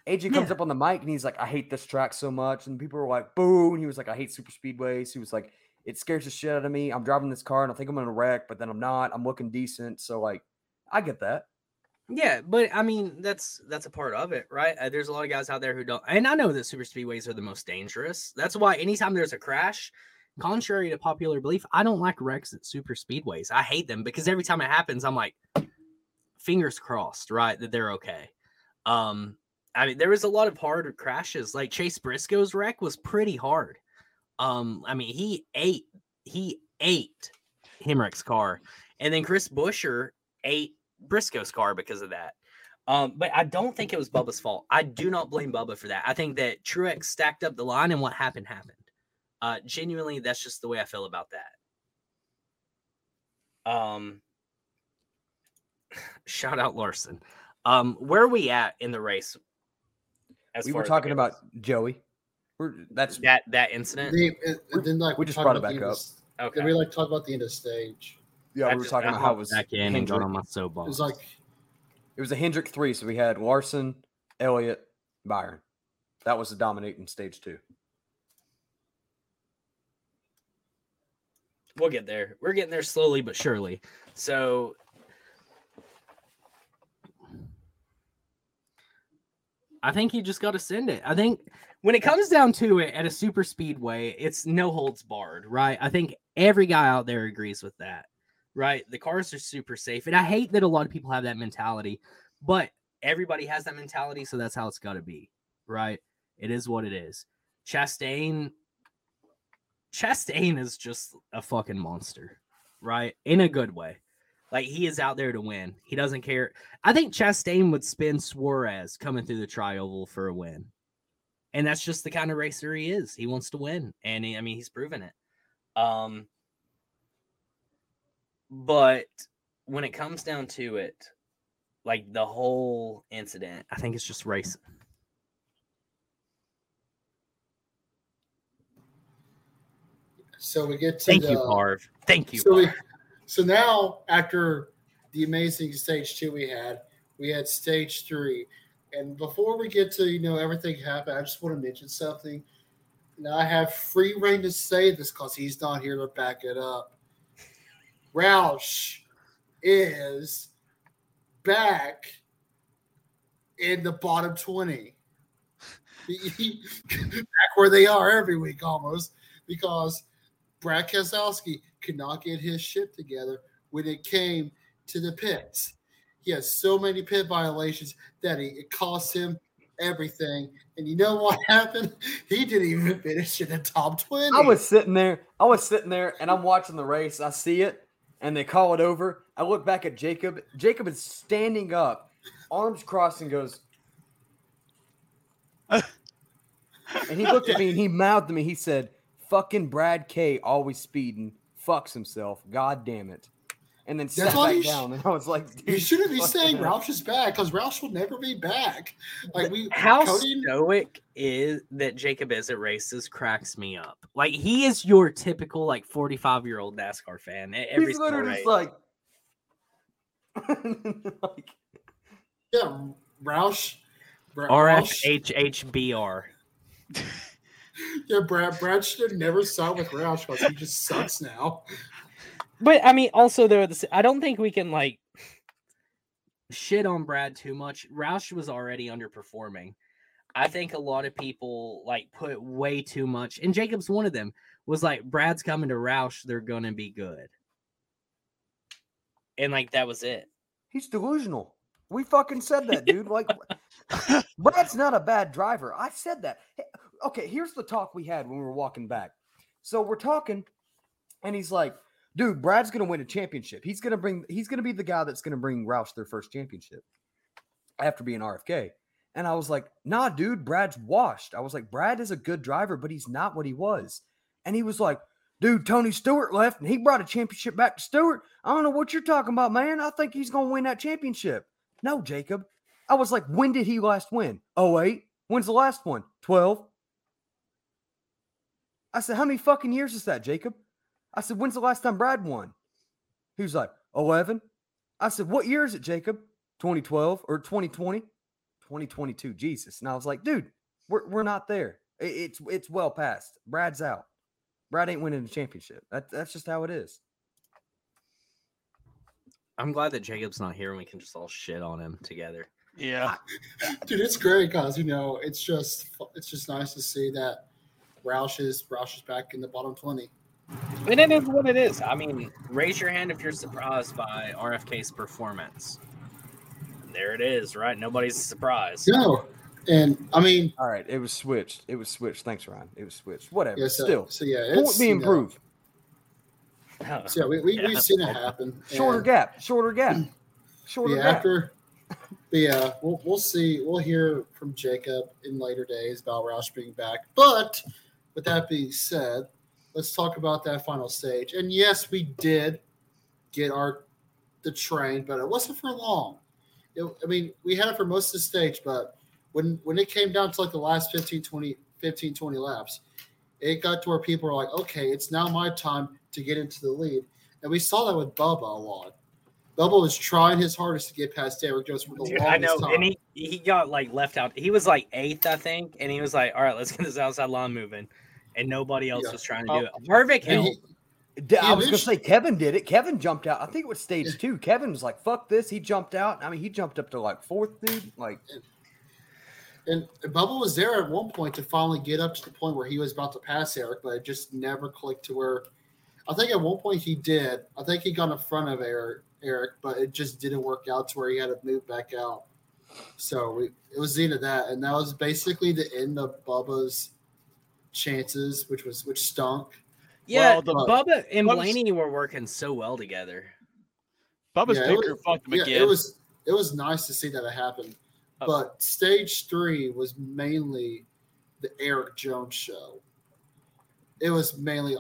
Speaker 5: AJ comes
Speaker 3: Yeah.
Speaker 5: up on the mic and he's like, I hate this track so much. And people were like, boo. And he was like, I hate super speedways. He was like, it scares the shit out of me. I'm driving this car and I think I'm going to wreck, but then I'm not. I'm looking decent. So, like, I get that.
Speaker 3: Yeah, but I mean that's that's a part of it, right? Uh, there's a lot of guys out there who don't, and I know that super speedways are the most dangerous. That's why anytime there's a crash, contrary to popular belief, I don't like wrecks at super speedways. I hate them because every time it happens, I'm like, fingers crossed, right, that they're okay. Um, I mean, there was a lot of hard crashes. Like Chase Briscoe's wreck was pretty hard. Um, I mean, he ate he ate Hemric's car, and then Chris Buescher ate Briscoe's car because of that. Um, but I don't think it was Bubba's fault. I do not blame Bubba for that. I think that Truex stacked up the line and what happened happened. Uh, genuinely, that's just the way I feel about that. Um, shout out Larson. Um, where are we at in the race? As
Speaker 5: we were talking about? Joey. We're, that's
Speaker 3: that that incident.
Speaker 8: The, and, and then like
Speaker 5: we just brought it back up.
Speaker 8: of-
Speaker 3: Okay.
Speaker 8: Then we like talk about the end of stage.
Speaker 5: Yeah.
Speaker 3: I
Speaker 5: we were talking
Speaker 3: I
Speaker 5: about how it was
Speaker 3: back in and got
Speaker 5: Hendrick.
Speaker 3: on my soapbox.
Speaker 8: It was like
Speaker 5: It was a Hendrick three. So we had Larson, Elliott, Byron. That was the dominating stage two.
Speaker 3: we'll get there. We're getting there slowly but surely. So I think you just got to send it. I think when it comes down to it at a super speedway, it's no holds barred, right? I think every guy out there agrees with that, right? The cars are super safe. And I hate that a lot of people have that mentality, but everybody has that mentality. So that's how it's got to be, right? It is what it is. Chastain, Chastain is just a fucking monster, right? In a good way. Like he is out there to win. He doesn't care. I think Chastain would spin Suarez coming through the trioval for a win. And that's just the kind of racer he is. He wants to win. And he, I mean, he's proven it. Um but when it comes down to it, like the whole incident, I think it's just racing.
Speaker 8: so we get to
Speaker 3: Thank
Speaker 8: the,
Speaker 3: you, Parv. Thank you.
Speaker 8: So we, so now after the amazing stage two we had, we had stage three, and before we get to you know everything happened, I just want to mention something. Now I have free reign to say this because he's not here to back it up. Roush is back in the bottom twenty. back where they are every week almost because Brad Keselowski could not get his shit together when it came to the pits. He has so many pit violations that he, it cost him everything. And you know what happened? He didn't even finish in the top 20.
Speaker 5: I was sitting there. I was sitting there and I'm watching the race. I see it and they call it over. I look back at Jacob. Jacob is standing up, arms crossed, and goes. and he looked at me and he mouthed to me. He said, "Fucking Brad K always speeding, fucks himself. God damn it." And then sat
Speaker 8: why
Speaker 5: back
Speaker 8: you sh-
Speaker 5: down. and I was like,
Speaker 8: you shouldn't be saying
Speaker 5: hell."
Speaker 8: Roush is back because Roush will never be back. Like we
Speaker 3: How
Speaker 8: Cody,
Speaker 3: stoic is that Jacob is at races cracks me up. Like he is your typical like 45 year old NASCAR fan at every
Speaker 5: He's literally
Speaker 3: race.
Speaker 5: just like, like,
Speaker 8: yeah, Roush. Bra- Roush-
Speaker 3: RFHHBR.
Speaker 8: Yeah, Brad. Brad should have never signed with Roush because he just sucks now.
Speaker 3: But I mean, also though, this, I don't think we can like shit on Brad too much. Roush was already underperforming. I think a lot of people like put way too much, and Jacob's one of them. Was like Brad's coming to Roush, they're gonna be good, and like that was it.
Speaker 5: he's delusional. We fucking said that, dude. Like, Brad's not a bad driver. I said that. Hey, Okay, here's the talk we had when we were walking back. So we're talking, and he's like, "Dude, Brad's gonna win a championship. He's gonna bring. He's gonna be the guy that's gonna bring Roush their first championship after being RFK." And I was like, nah, dude, Brad's washed. I was like, Brad is a good driver, but he's not what he was. And he was like, dude, Tony Stewart left and he brought a championship back to Stewart. I don't know what you're talking about, man. I think he's going to win that championship. No, Jacob. I was like, when did he last win? Oh, eight. When's the last one? 12. I said, how many fucking years is that, Jacob? I said, when's the last time Brad won? He was like, 11. I said, what year is it, Jacob? 2012 or 2020? 2022. Jesus. And I was like, dude, we're, we're not there. It's it's well past. Brad's out. Brad ain't winning the championship. That, that's just how it is.
Speaker 6: I'm glad that Jacob's not here and we can just all shit on him together.
Speaker 4: Yeah.
Speaker 8: Dude, it's great because you know it's just it's just nice to see that Roush is Roush is back in the bottom twenty.
Speaker 6: And it is what it is. I mean, raise your hand if you're surprised by RFK's performance. There it is, right? Nobody's surprised.
Speaker 8: No, and I mean,
Speaker 5: All right. It was switched. It was switched. Thanks, Ryan. It was switched. Whatever.
Speaker 8: yeah, so,
Speaker 5: Still.
Speaker 8: so yeah,
Speaker 5: Point
Speaker 8: it's
Speaker 5: be
Speaker 8: you know,
Speaker 5: improved.
Speaker 8: So yeah, we, we
Speaker 6: Yeah.
Speaker 8: we've seen it happen.
Speaker 5: Shorter
Speaker 8: and-
Speaker 5: gap. Shorter gap. Shorter
Speaker 8: yeah,
Speaker 5: gap.
Speaker 8: after but yeah, we'll we'll see. We'll hear from Jacob in later days about Roush being back. But with that being said, let's talk about that final stage. And yes, we did get our the train, but it wasn't for long. It, I mean, we had it for most of the stage, but when when it came down to like the last 15, 20, 15, 20 laps, it got to where people were like, okay, it's now my time to get into the lead. And we saw that with Bubba a lot. Bubba was trying his hardest to get past Erik Jones for the
Speaker 6: Dude,
Speaker 8: longest
Speaker 6: I know,
Speaker 8: time.
Speaker 6: and he he got like left out. He was like eighth, I think, and he was like, "All right, let's get this outside line moving," and nobody else
Speaker 8: Yeah.
Speaker 6: was trying to
Speaker 4: Oh.
Speaker 6: do it. Harvick
Speaker 8: And
Speaker 6: helped.
Speaker 8: he-
Speaker 5: D- I was gonna say Kevin did it. Kevin jumped out. I think it was stage two. Kevin was like, "Fuck this." He jumped out. I mean, he jumped up to like fourth, dude. Like,
Speaker 8: and Bubba was there at one point to finally get up to the point where he was about to pass Erik, but it just never clicked to where. I think at one point he did. I think he got in front of Erik, Erik, but it just didn't work out to where he had to move back out. So we, it was the end of that, and that was basically the end of Bubba's chances, which was which stunk.
Speaker 6: Yeah,
Speaker 4: Well, the-
Speaker 6: Bubba and
Speaker 4: Bubba's-
Speaker 6: Blaney were working so well together.
Speaker 4: Bubba's
Speaker 8: Yeah,
Speaker 4: picker
Speaker 8: was-
Speaker 4: fucked him
Speaker 8: yeah,
Speaker 4: again.
Speaker 8: it was it was nice to see that it happened.
Speaker 4: Oh.
Speaker 8: But stage three was mainly the Erik Jones show. It was mainly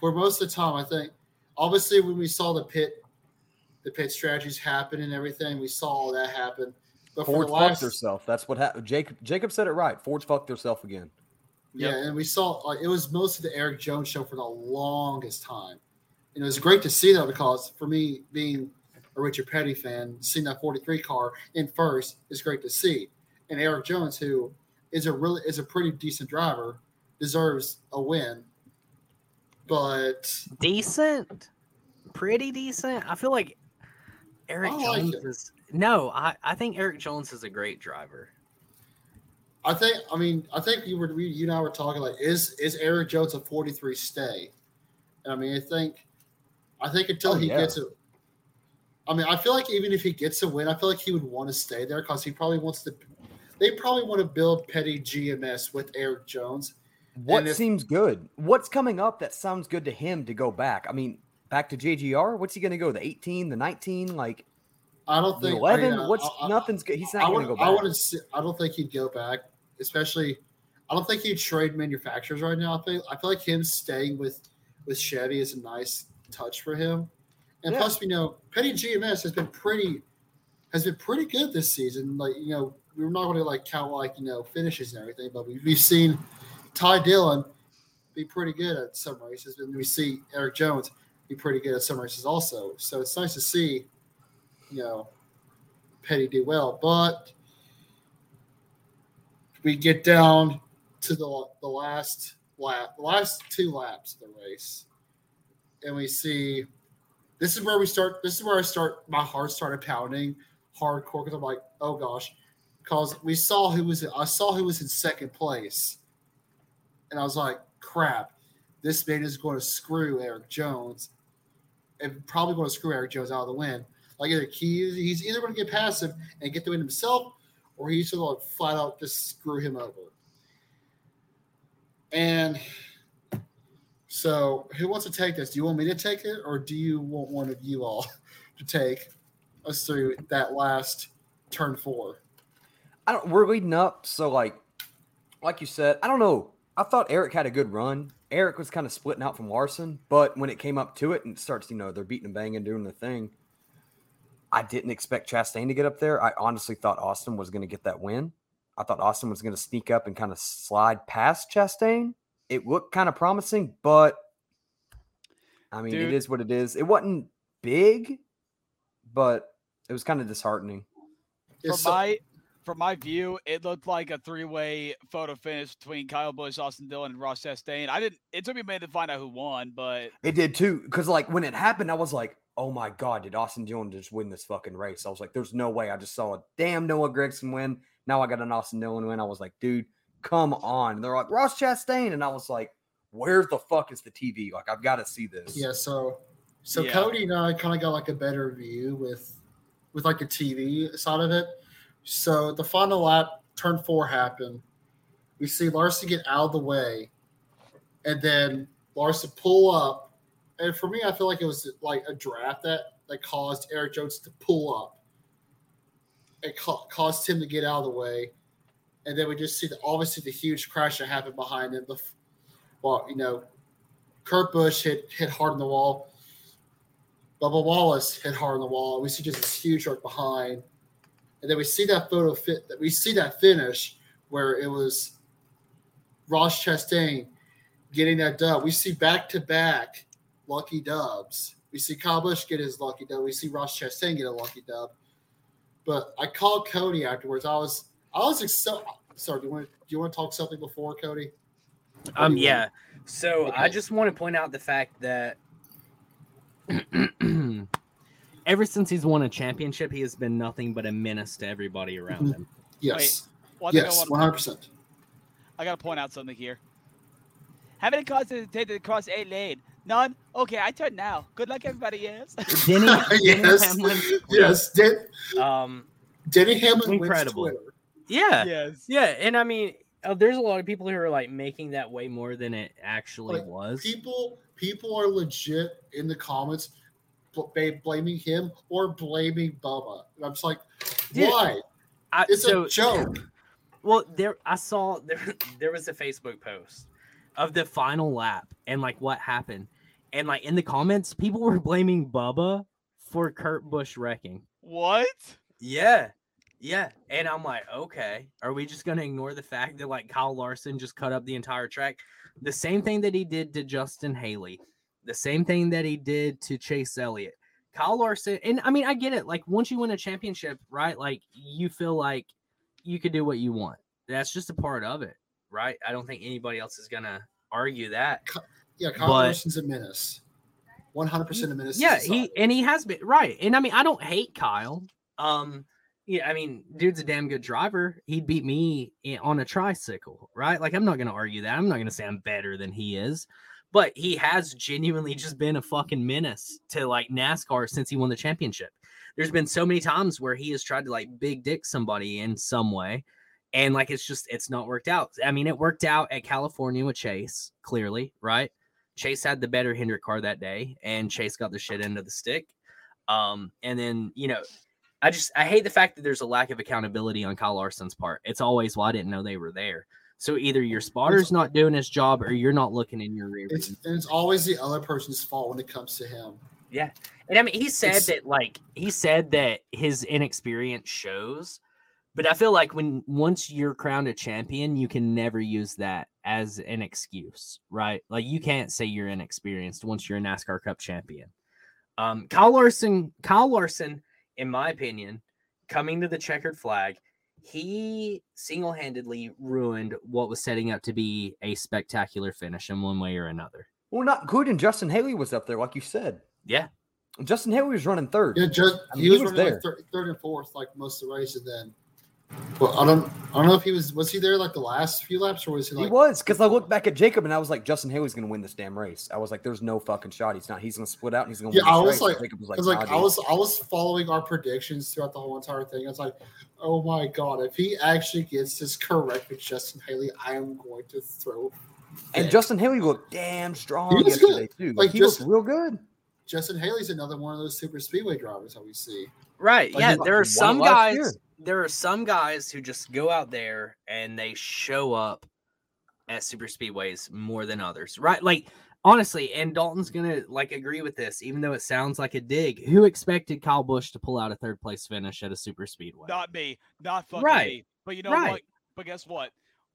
Speaker 8: for most of the time. I think obviously when we saw the pit, the pit strategies happen and everything, we saw all that happen. But for
Speaker 5: Ford
Speaker 8: the
Speaker 5: fucked
Speaker 8: last,
Speaker 5: herself. That's what happened. Jacob Jacob said it right. Ford fucked herself again.
Speaker 8: Yeah, and we saw like it was most of the Erik Jones show for the longest time, and it was great to see that because for me being a Richard Petty fan, seeing that 43 car in first is great to see. And Erik Jones, who is a really is a pretty decent driver, deserves a win. But
Speaker 6: Decent, pretty decent. I feel like Erik
Speaker 8: I
Speaker 6: Jones is. No, I I think Erik Jones is a great driver.
Speaker 8: I think I mean I think you were we, you and I were talking like is is Erik Jones a 43 stay? And I mean I think I think until
Speaker 5: Oh,
Speaker 8: he
Speaker 5: yeah.
Speaker 8: gets it. I mean I feel like even if he gets a win, I feel like he would want to stay there because he probably wants to. They probably want to build petty GMS with Erik Jones.
Speaker 5: What
Speaker 8: if-
Speaker 5: seems good? What's coming up that sounds good to him to go back? I mean, back to JGR. What's he going to go? The 18, the 19, like
Speaker 8: I don't think
Speaker 5: 11?
Speaker 8: I mean,
Speaker 5: What's
Speaker 8: I- I-
Speaker 5: nothing's good. He's
Speaker 8: I
Speaker 5: not going to go
Speaker 8: I
Speaker 5: back.
Speaker 8: wouldn't. I don't think he'd go back, especially. I don't think he'd trade manufacturers right now. I think I feel like him staying with with Chevy is a nice touch for him. And
Speaker 5: Yeah.
Speaker 8: plus, you know, Petty GMS has been pretty has been pretty good this season. Like you know, we're not going to like count like you know finishes and everything, but we've, we've seen Ty Dillon be pretty good at some races, and we see Erik Jones be pretty good at some races also. So it's nice to see, you know, Petty do well. But we get down to the the last lap, the last two laps of the race, and we see this is where we start. This is where I start. My heart started pounding hardcore because I'm like, oh gosh, because we saw who was. I saw who was in second place, and I was like, crap, this man is going to screw Erik Jones, and probably going to screw Erik Jones out of the win. Like either he, he's either going to get passive and get the win himself, or he's going to flat out just screw him over. And so, who wants to take this? Do you want me to take it, or do you want one of you all to take us through that last turn four?
Speaker 5: I don't. We're leading up, so like, like you said, I don't know. I thought Erik had a good run. Erik was kind of splitting out from Larson, but when it came up to it and it starts, you know, they're beating and banging, doing the thing. I didn't expect Chastain to get up there. I honestly thought Austin was going to get that win. I thought Austin was going to sneak up and kind of slide past Chastain. It looked kind of promising, but I mean,
Speaker 4: Dude.
Speaker 5: it is what it is. It wasn't big, but it was kind of disheartening.
Speaker 8: Yeah,
Speaker 4: From
Speaker 8: so-
Speaker 4: my from my view, it looked like a three-way photo finish between Kyle Busch, Austin Dillon, and Ross Chastain. I didn't. It took me a minute to find out who won, but
Speaker 5: It did too, because like when it happened, I was like, "Oh my god, did Austin Dillon just win this fucking race?" I was like, "There's no way." I just saw a damn Noah Gragson win. Now I got an Austin Dillon win. I was like, "Dude, come on!" And they're like, "Ross Chastain," and I was like, "Where the fuck is the TV? Like, I've got to see this."
Speaker 8: Yeah, so so
Speaker 4: Yeah.
Speaker 8: Cody and I kind of got like a better view with with like the TV side of it. So the final lap, turn four happened. We see Larson get out of the way, and then Larson pull up. And for me, I feel like it was like a draft that that caused Erik Jones to pull up. It ca- caused him to get out of the way, and then we just see the obviously the huge crash that happened behind him. The well, you know, Kurt Busch hit hit hard on the wall. Bubba Wallace hit hard on the wall. We see just this huge arc behind, and then we see that photo fit. That we see that finish where it was Ross Chastain getting that dub. We see back to back lucky dubs. We see Kyle Busch get his lucky dub. We see Ross Chastain get a lucky dub. But I called Cody afterwards. I was I was excited. Sorry, do you want do you want to talk something before Cody?
Speaker 3: Um,
Speaker 8: do you
Speaker 3: yeah. So I just want to point out the fact that ever since he's won a championship, he has been nothing but a menace to everybody around him.
Speaker 8: Yes,
Speaker 4: one thing
Speaker 8: yes, one hundred percent.
Speaker 4: I gotta point out something here. How many cars did it take to cross eight lane? None. Okay, I turn now. Good luck, everybody else.
Speaker 3: Denny, Denny
Speaker 8: Yes.
Speaker 3: Hamlin,
Speaker 8: Yes, Den-
Speaker 3: um,
Speaker 8: Denny Hamlin
Speaker 3: Incredible.
Speaker 8: wins
Speaker 3: yeah,
Speaker 4: yes.
Speaker 3: yeah, and I mean, uh, there's a lot of people who are like making that way more than it actually
Speaker 8: Like,
Speaker 3: was.
Speaker 8: People, people are legit in the comments bl- blaming him or blaming Bubba. And I'm just like,
Speaker 3: Dude,
Speaker 8: why?
Speaker 3: I,
Speaker 8: It's
Speaker 3: so,
Speaker 8: a joke.
Speaker 3: Well, there I saw there there was a Facebook post of the final lap and like what happened. And like in the comments, people were blaming Bubba for Kurt Busch wrecking.
Speaker 4: What?
Speaker 3: Yeah. Yeah. And I'm like, okay, are we just gonna ignore the fact that like Kyle Larson just cut up the entire track? The same thing that he did to Justin Haley, the same thing that he did to Chase Elliott. Kyle Larson, and I mean, I get it. Like, once you win a championship, right? Like, you feel like you could do what you want. That's just a part of it, right? I don't think anybody else is gonna argue that.
Speaker 8: Yeah, Kyle
Speaker 3: But-
Speaker 8: Larson's a menace. 100% a menace.
Speaker 3: Yeah, he and he has been right. And I mean, I don't hate Kyle. Um, yeah, I mean, dude's a damn good driver. He'd beat me on a tricycle, right? Like, I'm not gonna argue that. I'm not gonna say I'm better than he is, but he has genuinely just been a fucking menace to like NASCAR since he won the championship. There's been so many times where he has tried to like big dick somebody in some way, and like it's just it's not worked out. I mean, it worked out at California with Chase, clearly, right? Chase had the better Hendrick car that day, and Chase got the shit end of the stick. Um, and then you know, I just I hate the fact that there's a lack of accountability on Kyle Larson's part. It's always, well, I didn't know they were there. So either your spotter's not doing his job, or you're not looking in your rear.
Speaker 8: It's, and it's always the other person's fault when it comes to him.
Speaker 3: Yeah, and I mean, he said
Speaker 8: It's-
Speaker 3: that like he said that his inexperience shows, but I feel like when once you're crowned a champion, you can never use that as an excuse, right? Like you can't say you're inexperienced once you're a NASCAR Cup champion. Um, Kyle Larson, Kyle Larson, in my opinion, coming to the checkered flag, he single-handedly ruined what was setting up to be a spectacular finish in one way or another.
Speaker 5: Well, not including Justin Haley was up there, like you said.
Speaker 3: Yeah.
Speaker 5: Justin Haley was running third.
Speaker 8: Yeah, just
Speaker 5: I mean,
Speaker 8: he
Speaker 5: he
Speaker 8: was,
Speaker 5: was
Speaker 8: running
Speaker 5: there.
Speaker 8: like third, third and fourth, like most of the race, and then. Well, I don't, I don't know if he was was he there like the last few laps or was he like he
Speaker 5: was because I looked back at Jacob and I was like, Justin Haley's going to win this damn race. I was like, there's no fucking shot. He's not. He's going to split out and he's going to
Speaker 8: Yeah,
Speaker 5: win this
Speaker 8: I was
Speaker 5: race.
Speaker 8: like-
Speaker 5: Jacob was like,
Speaker 8: Because like I was I was following our predictions throughout the whole entire thing. I was like, oh my god, if he actually gets this correct with Justin Haley, I am going to throw.
Speaker 5: and. Justin Haley looked damn strong
Speaker 8: He was
Speaker 5: yesterday too.
Speaker 8: Like,
Speaker 5: Like he
Speaker 8: just-
Speaker 5: looked real good.
Speaker 8: Justin Haley's another one of those super speedway drivers that we see.
Speaker 3: Right.
Speaker 5: Like,
Speaker 3: yeah.
Speaker 5: he
Speaker 3: There are some guys.
Speaker 5: year.
Speaker 3: There are some guys who just go out there and they show up at super speedways more than others, right? Like honestly, and Dalton's gonna like agree with this, even though it sounds like a dig. Who expected Kyle Busch to pull out a third place finish at a super speedway?
Speaker 4: Not me. Not fucking
Speaker 3: Right.
Speaker 4: me. But you know
Speaker 3: Right.
Speaker 4: what? But guess what?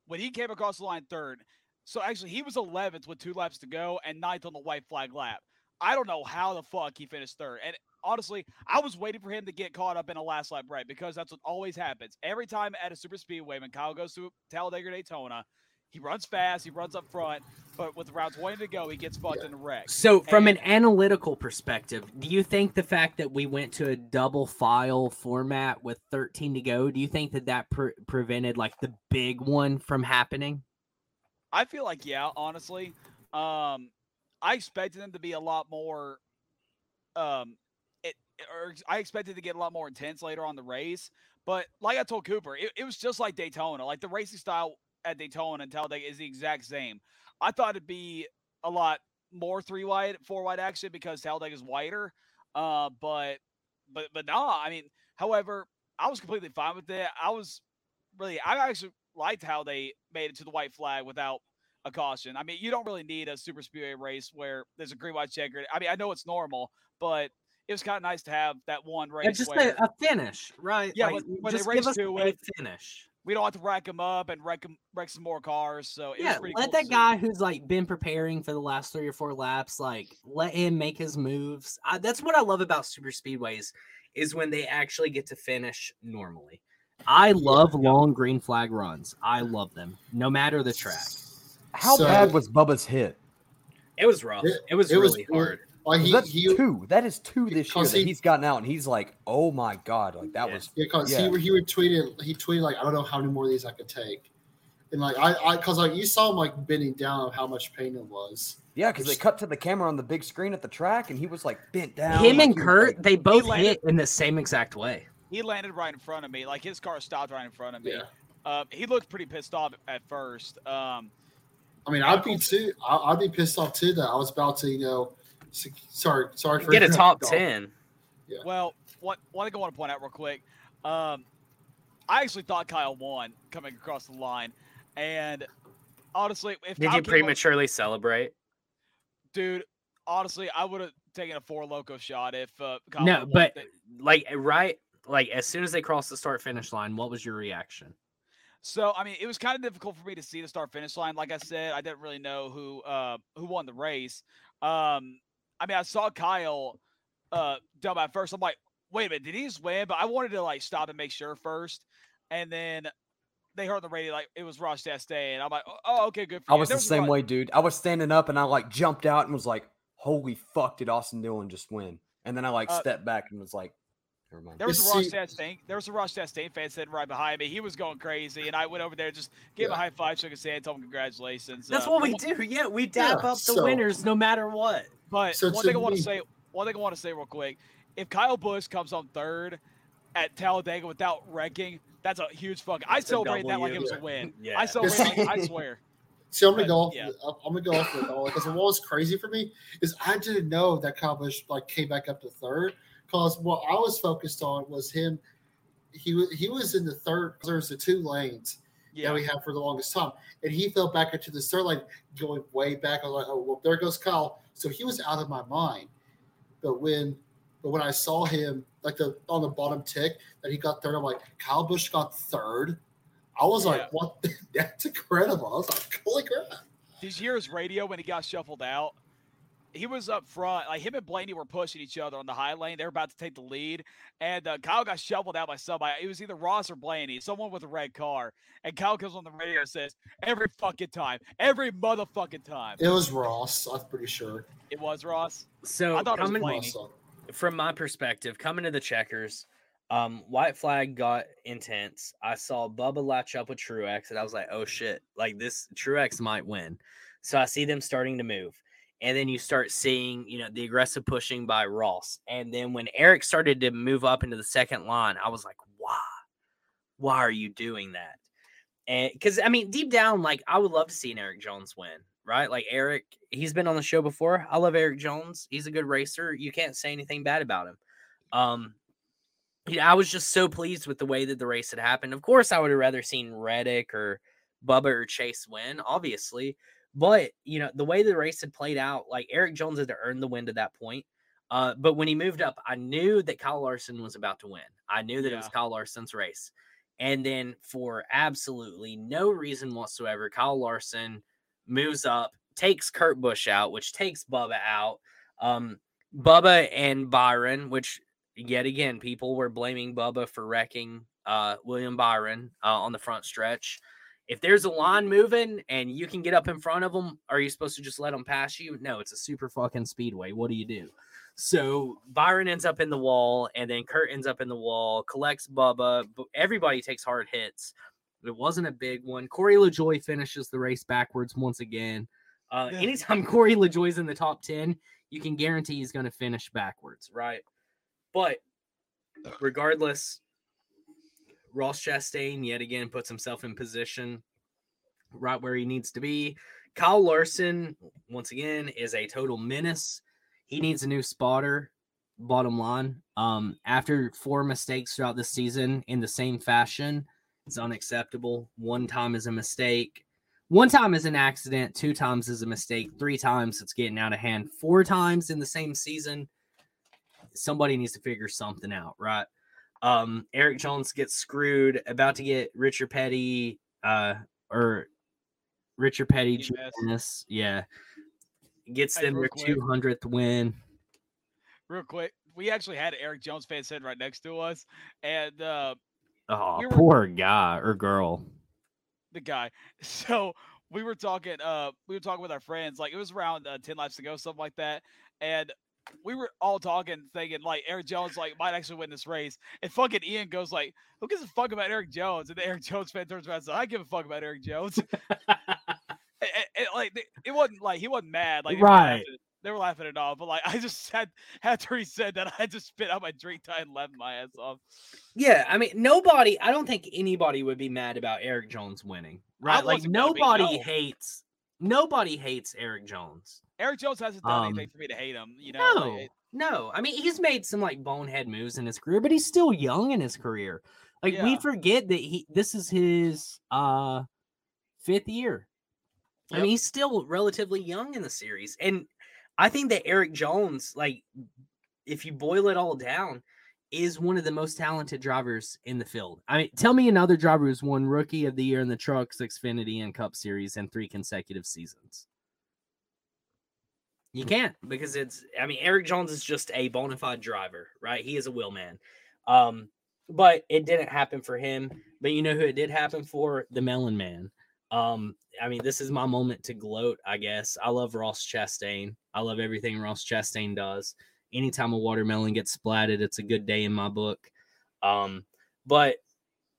Speaker 4: When he came across the line third, so actually he was 11th with two laps to go and ninth on the white flag lap. I don't know how the fuck he finished third. And honestly, I was waiting for him to get caught up in a last lap break because that's what always happens. Every time at a super speedway, when Kyle goes to Talladega Daytona, he runs fast, he runs up front, but with round 20 to go, he gets fucked
Speaker 8: Yeah.
Speaker 4: in a wreck.
Speaker 3: So, from an analytical perspective, do you think the fact that we went to a double file format with 13 to go, do you think that that pre- prevented like the big one from happening?
Speaker 4: I feel like yeah, honestly. Um I expected them to be a lot more um it or I expected to get a lot more intense later on the race, but like I told Cooper, it, it was just like Daytona. Like the racing style at Daytona and Talladega is the exact same. I thought it'd be a lot more three wide, four wide action because Talladega is wider. Uh, but but but no, I mean, however, I was completely fine with it. I was really, I actually liked how they made it to the white flag without a caution. I mean, you don't really need a super speedway race where there's a green white checker. I mean, I know it's normal, but it was kind of nice to have that one race
Speaker 3: Yeah, just
Speaker 4: where
Speaker 3: a, finish, right?
Speaker 4: Yeah,
Speaker 3: Like,
Speaker 4: when- when they
Speaker 3: just
Speaker 4: race
Speaker 3: give us
Speaker 4: to
Speaker 3: a
Speaker 4: it,
Speaker 3: finish.
Speaker 4: we don't have to rack them up and wreck wreck some more cars. So
Speaker 3: Yeah, let
Speaker 4: cool
Speaker 3: that guy who's like been preparing for the last three or four laps, like let him make his moves. I, that's what I love about super speedways is when they actually get to finish normally. I love long green flag runs. I love them, no matter the track.
Speaker 5: How
Speaker 8: So-
Speaker 5: bad was Bubba's hit?
Speaker 3: It was rough.
Speaker 8: It-
Speaker 3: It, was
Speaker 8: it
Speaker 3: really
Speaker 8: weird.
Speaker 3: hard.
Speaker 8: Like he,
Speaker 5: That's
Speaker 8: he,
Speaker 5: two. That is two this year that
Speaker 8: he-
Speaker 5: he's gotten out, and he's like, "Oh my god!" Like that
Speaker 3: Yeah.
Speaker 5: was
Speaker 8: Yeah, because
Speaker 5: Yeah.
Speaker 8: he he would tweet it. He tweeted like, "I don't know how many more of these I could take," and like I, I, because like you saw him like bending down of how much pain it was.
Speaker 5: yeah, because they cut to the camera on the big screen at the track, and he was like bent down.
Speaker 3: Him
Speaker 5: like,
Speaker 3: and Kurt,
Speaker 5: like-
Speaker 3: they both
Speaker 4: landed-
Speaker 3: hit in the same exact way.
Speaker 4: He landed right in front of me. Like his car stopped right in front of me.
Speaker 8: Yeah,
Speaker 4: Uh, he looked pretty pissed off at first. Um,
Speaker 8: I mean, I'd be too. I, I'd be pissed off too that I was about to, you know, sorry, sorry for
Speaker 3: Get a top
Speaker 8: Dog.
Speaker 3: ten.
Speaker 4: Well, what one thing I want to point out real quick, um, I actually thought Kyle won coming across the line, and honestly, if
Speaker 3: Did
Speaker 4: Kyle
Speaker 3: you
Speaker 4: came up-
Speaker 3: prematurely celebrate?
Speaker 4: dude? Honestly, I would have taken a four loko shot if uh, Kyle
Speaker 3: No,
Speaker 4: would've won
Speaker 3: but like right, like as soon as they crossed the start finish line, what was your reaction?
Speaker 4: So I mean, it was kind of difficult for me to see the start finish line. Like I said, I didn't really know who uh, who won the race. Um, I mean, I saw Kyle uh, dump at first. I'm like, wait a minute, did he just win? But I wanted to like stop and make sure first, and then they heard the radio like it was Ross Chastain. I'm like, oh, okay, good. For
Speaker 5: I was the same way, dude. I was standing up, and I like jumped out and was like, "Holy fuck! Did Austin Dillon just win?" And then I like
Speaker 4: Uh,
Speaker 5: stepped back and was like, "Never mind."
Speaker 4: There was
Speaker 8: You
Speaker 4: a Ross
Speaker 8: see-
Speaker 4: Chastain. There was a Ross Chastain fan sitting right behind me. He was going crazy, and I went over there, just gave him a high five, shook his hand, told him congratulations.
Speaker 3: That's
Speaker 4: uh,
Speaker 3: what we do. Yeah, we
Speaker 8: Yeah,
Speaker 3: dap up the
Speaker 8: so-
Speaker 3: winners no matter what.
Speaker 4: But
Speaker 8: So
Speaker 4: one
Speaker 8: to
Speaker 4: thing I want to say, one thing I want to say real quick, if Kyle Busch comes on third at Talladega without wrecking, that's a huge fuck. I celebrate that like
Speaker 3: W.
Speaker 4: it was a win.
Speaker 3: Yeah.
Speaker 4: I celebrate. like, I swear.
Speaker 8: See, I'm gonna
Speaker 4: But,
Speaker 8: go off.
Speaker 4: yeah.
Speaker 8: I'm gonna go off with all because what was crazy for me is I didn't know that Kyle Busch like came back up to third because what I was focused on was him. He was he was in the third. There's the two lanes
Speaker 4: Yeah.
Speaker 8: that we had for the longest time, and he fell back into the third lane, going way back. I was like, oh well, there goes Kyle. So he was out of my mind. But when but when I saw him like the on the bottom tick that he got third, I'm like, Kyle Busch got third. I was
Speaker 4: Yeah.
Speaker 8: like, what? That's incredible. I was like, holy crap.
Speaker 4: Did you hear his radio when he got shuffled out? He was up front, like him and Blaney were pushing each other on the high lane. They were about to take the lead, and uh, Kyle got shuffled out by somebody. It was either Ross or Blaney, someone with a red car. And Kyle comes on the radio and says, "Every fucking time, every motherfucking time."
Speaker 8: It was Ross, I'm pretty sure.
Speaker 4: It was Ross.
Speaker 3: So
Speaker 4: I thought it was
Speaker 3: coming
Speaker 4: Blaney.
Speaker 3: From my perspective, coming to the checkers, um, white flag got intense. I saw Bubba latch up with Truex, and I was like, "Oh shit! Like this, Truex might win." So I see them starting to move, and then you start seeing, you know, the aggressive pushing by Ross, and then when Erik started to move up into the second line, I was like, "Why? Why are you doing that?" And because I mean, deep down, like I would love to see an Erik Jones win, right? Like Erik, he's been on the show before. I love Erik Jones. He's a good racer. You can't say anything bad about him. Um, you know, I was just so pleased with the way that the race had happened. Of course, I would have rather seen Reddick or Bubba or Chase win, obviously. But you know, the way the race had played out, like Erik Jones had to earn the win to that point. Uh, but when he moved up, I knew that Kyle Larson was about to win. I knew that it was Kyle Larson's race. And then for absolutely no reason whatsoever, Kyle Larson moves up, takes Kurt Busch out, which takes Bubba out. Um, Bubba and Byron, which yet again, people were blaming Bubba for wrecking uh, William Byron uh, on the front stretch. If there's a line moving and you can get up in front of them, are you supposed to just let them pass you? No, it's a super fucking speedway. What do you do? So Byron ends up in the wall, and then Kurt ends up in the wall, collects Bubba. But everybody takes hard hits. It wasn't a big one. Corey LaJoie finishes the race backwards once again. Uh,
Speaker 4: Yeah.
Speaker 3: anytime Corey LaJoie's in the top 10, you can guarantee he's going to finish backwards, right? But regardless, Ross Chastain yet again puts himself in position right where he needs to be. Kyle Larson, once again, is a total menace. He needs a new spotter. Bottom line, um, after four mistakes throughout the season in the same fashion, it's unacceptable. One time is a mistake. One time is an accident. Two times is a mistake. Three times it's getting out of hand. Four times in the same season, somebody needs to figure something out, right? Um, Erik Jones gets screwed, about to get Richard Petty, uh, or Richard Petty. Jr., yeah, gets them their two hundredth win.
Speaker 4: Real quick, we actually had Erik Jones fan sitting right next to us, and uh,
Speaker 3: Oh,
Speaker 4: We were-
Speaker 3: poor guy or girl.
Speaker 4: the guy. So we were talking. Uh, we were talking with our friends. Like it was around uh, ten laps to go, something like that, and we were all talking, thinking like Erik Jones like might actually win this race. And fucking Ian goes like, "Who gives a fuck about Erik Jones?" And the Erik Jones fan turns around and says, "I give a fuck about Erik Jones." And, like it wasn't like he wasn't mad. Like
Speaker 3: Right.
Speaker 4: They were laughing it off, but like I just had after he said that, I just spit out my drink tie and laughed my ass off.
Speaker 3: Yeah, I mean, nobody. I don't think anybody would be mad about Erik Jones winning, right? Like
Speaker 4: wasn't be,
Speaker 3: nobody
Speaker 4: no.
Speaker 3: hates. Nobody hates Erik Jones.
Speaker 4: Erik Jones hasn't done
Speaker 3: Um,
Speaker 4: anything for me to hate him. You know,
Speaker 3: No,
Speaker 4: it-
Speaker 3: no. I mean, he's made some like bonehead moves in his career, but he's still young in his career. Like we forget that he this is his uh fifth year. I mean, he's still relatively young in the series. And I think that Erik Jones, like if you boil it all down, is one of the most talented drivers in the field. I mean, tell me another driver who's won rookie of the year in the trucks, Xfinity, and Cup Series in three consecutive seasons. You can't because it's I mean Erik Jones is just a bona fide driver, right? He is a wheel man. Um, but it didn't happen for him. But you know who it did happen for? The Melon Man. Um, I mean, this is my moment to gloat, I guess. I love Ross Chastain. I love everything Ross Chastain does. Anytime a watermelon gets splatted, it's a good day in my book. Um, but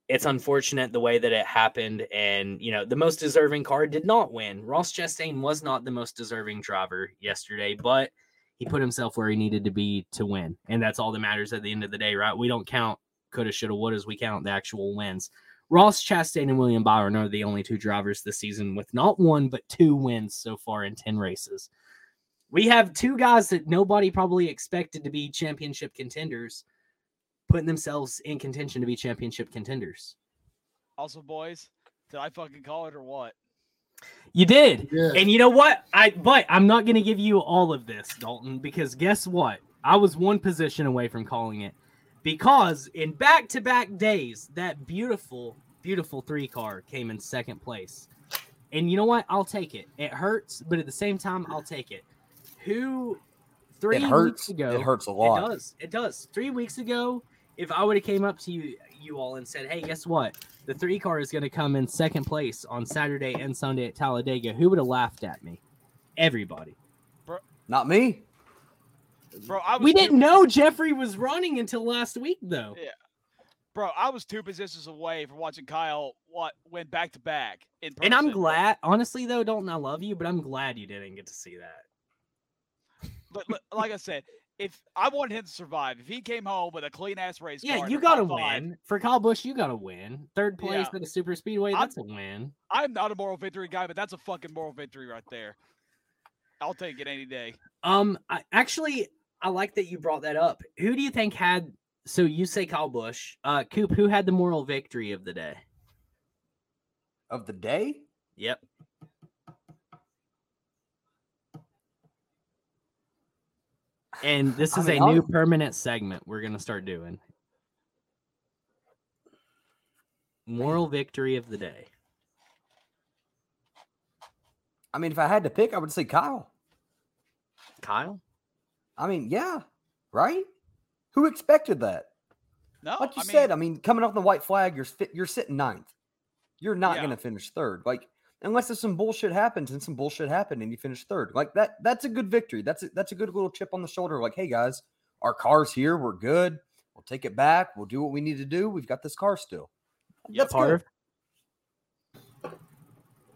Speaker 3: it's unfortunate the way that it happened. And, you know, the most deserving car did not win. Ross Chastain was not the most deserving driver yesterday, but he put himself where he needed to be to win. And that's all that matters at the end of the day, right? We don't count coulda, shoulda, wouldas. We count the actual wins. Ross Chastain and William Byron are the only two drivers this season with not one, but two wins so far in 10 races. We have two guys that nobody probably expected to be championship contenders putting themselves in contention to be championship contenders.
Speaker 4: also, boys, did I fucking call it or what?
Speaker 3: You did.
Speaker 8: Yeah.
Speaker 3: And you know what? I but I'm not going to give you all of this, Dalton, because guess what? I was one position away from calling it. Because in back-to-back days, that beautiful, beautiful three car came in second place. And you know what? I'll take it. It hurts, but at the same time, I'll take it. Who three
Speaker 5: It hurts.
Speaker 3: weeks ago?
Speaker 5: It hurts a lot.
Speaker 3: It does. It does. Three weeks ago, if I would have came up to you, you all, and said, "Hey, guess what? The three car is going to come in second place on Saturday and Sunday at Talladega," who would have laughed at me? Everybody.
Speaker 5: Bro, Not me.
Speaker 4: Bro, I was
Speaker 3: We didn't know Jeffrey was running until last week, though.
Speaker 4: Yeah. Bro, I was two positions away from watching Kyle what went back to back in person.
Speaker 3: And I'm glad, honestly, though, Dalton, I love you, but I'm glad you didn't get to see that.
Speaker 4: But li- like I said, if I wanted him to survive, if he came home with a clean ass race
Speaker 3: Yeah,
Speaker 4: and
Speaker 3: you got to win. For Kyle Busch, you got to win. Third place
Speaker 4: Yeah.
Speaker 3: at a super speedway,
Speaker 4: I'm-
Speaker 3: that's a win.
Speaker 4: I'm not a moral victory guy, but that's a fucking moral victory right there. I'll take it any day.
Speaker 3: Um, I, actually, I like that you brought that up. Who do you think had so you say Kyle Busch. Uh, Coop, who had the moral victory of the day?
Speaker 5: Of the day?
Speaker 3: Yep. And this
Speaker 5: I
Speaker 3: is
Speaker 5: mean,
Speaker 3: a new
Speaker 5: I'll-
Speaker 3: permanent segment we're gonna start doing. Moral victory of the day.
Speaker 5: I mean, if I had to pick, I would say Kyle.
Speaker 3: Kyle?
Speaker 5: I mean, yeah, right? Who expected that?
Speaker 4: No,
Speaker 5: Like you
Speaker 4: I mean,
Speaker 5: said, I mean, coming off the white flag, you're you're sitting ninth. You're not
Speaker 4: Yeah.
Speaker 5: going to finish third. Like unless if some bullshit happens and some bullshit happened and you finish third. Like that that's a good victory. That's a, that's a good little chip on the shoulder like, "Hey guys, our car's here. We're good. We'll take it back. We'll do what we need to do. We've got this car still."
Speaker 4: Yeah,
Speaker 5: That's good.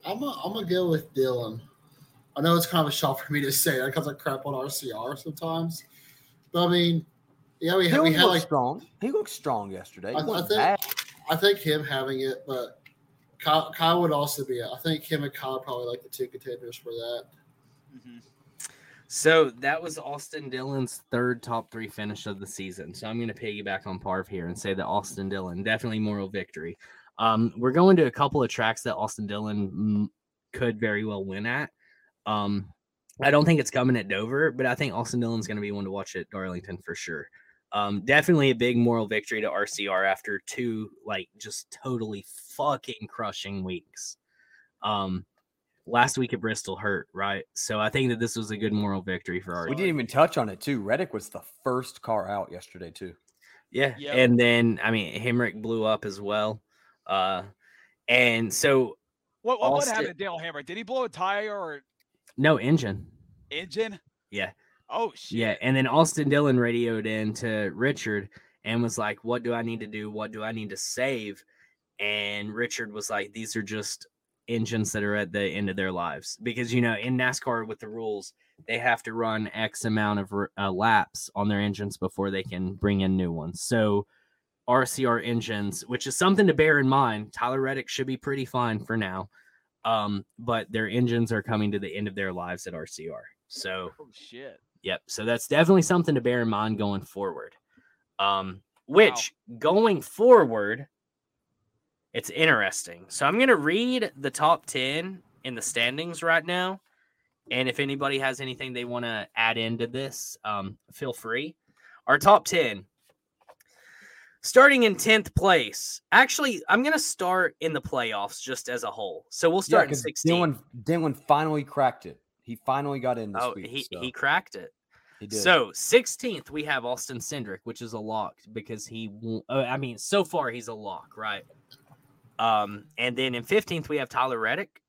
Speaker 8: I'm gonna I'm gonna go with Dillon. I know it's kind of a shock for me to say that because I crap on RCR sometimes, but I mean, yeah, we
Speaker 5: He
Speaker 8: had, we had like
Speaker 5: strong. He looked strong yesterday.
Speaker 8: I- I think-
Speaker 5: bad.
Speaker 8: I think him having it, but Kyle, Kyle would also be. I think him and Kyle probably like the two contenders for that.
Speaker 4: mhm.
Speaker 3: So that was Austin Dillon's third top three finish of the season. So I'm going to piggyback on Parv here and say that Austin Dillon definitely moral victory. Um, we're going to a couple of tracks that Austin Dillon could very well win at. Um, I don't think it's coming at Dover, but I think Austin Dillon's going to be one to watch at Darlington for sure. Um, definitely a big moral victory to RCR after two like just totally fucking crushing weeks. Um, last week at Bristol hurt, right? So I think that this was a good moral victory for our
Speaker 5: We didn't even touch on it too. Reddick was the first car out yesterday too.
Speaker 3: yeah.
Speaker 4: Yep.
Speaker 3: And then I mean Hemric blew up as well. Uh and so
Speaker 4: What, what, what happened to Dale Hammer? Did he blow a tire or
Speaker 3: no engine.
Speaker 4: engine?
Speaker 3: Yeah.
Speaker 4: Oh shit.
Speaker 3: Yeah. And then Austin Dillon radioed in to Richard and was like, What do I need to do? What do I need to save? And Richard was like, These are just engines that are at the end of their lives. Because, you know, in NASCAR with the rules, they have to run X amount of uh, laps on their engines before they can bring in new ones. So, RCR engines, which is something to bear in mind. Tyler Reddick should be pretty fine for now. Um, but their engines are coming to the end of their lives at RCR. So,
Speaker 4: Oh shit.
Speaker 3: Yep. So that's definitely something to bear in mind going forward. Um, which going forward, it's interesting. So I'm gonna read the top 10 in the standings right now. And if anybody has anything they want to add into this, um, feel free. Our top 10. Starting in 10th place. Actually, I'm gonna start in the playoffs just as a whole. So we'll
Speaker 5: Yeah,
Speaker 3: start in
Speaker 5: because
Speaker 3: 16.
Speaker 5: Dillon Dillon finally cracked it. He finally got in this
Speaker 3: oh,
Speaker 5: week.
Speaker 3: he,
Speaker 5: so
Speaker 3: he cracked it.
Speaker 5: He did.
Speaker 3: So 16th, we have Austin Cindric, which is a lock because he, uh, I mean, so far he's a lock, right? Um, and then in 15th, we have Tyler Reddick.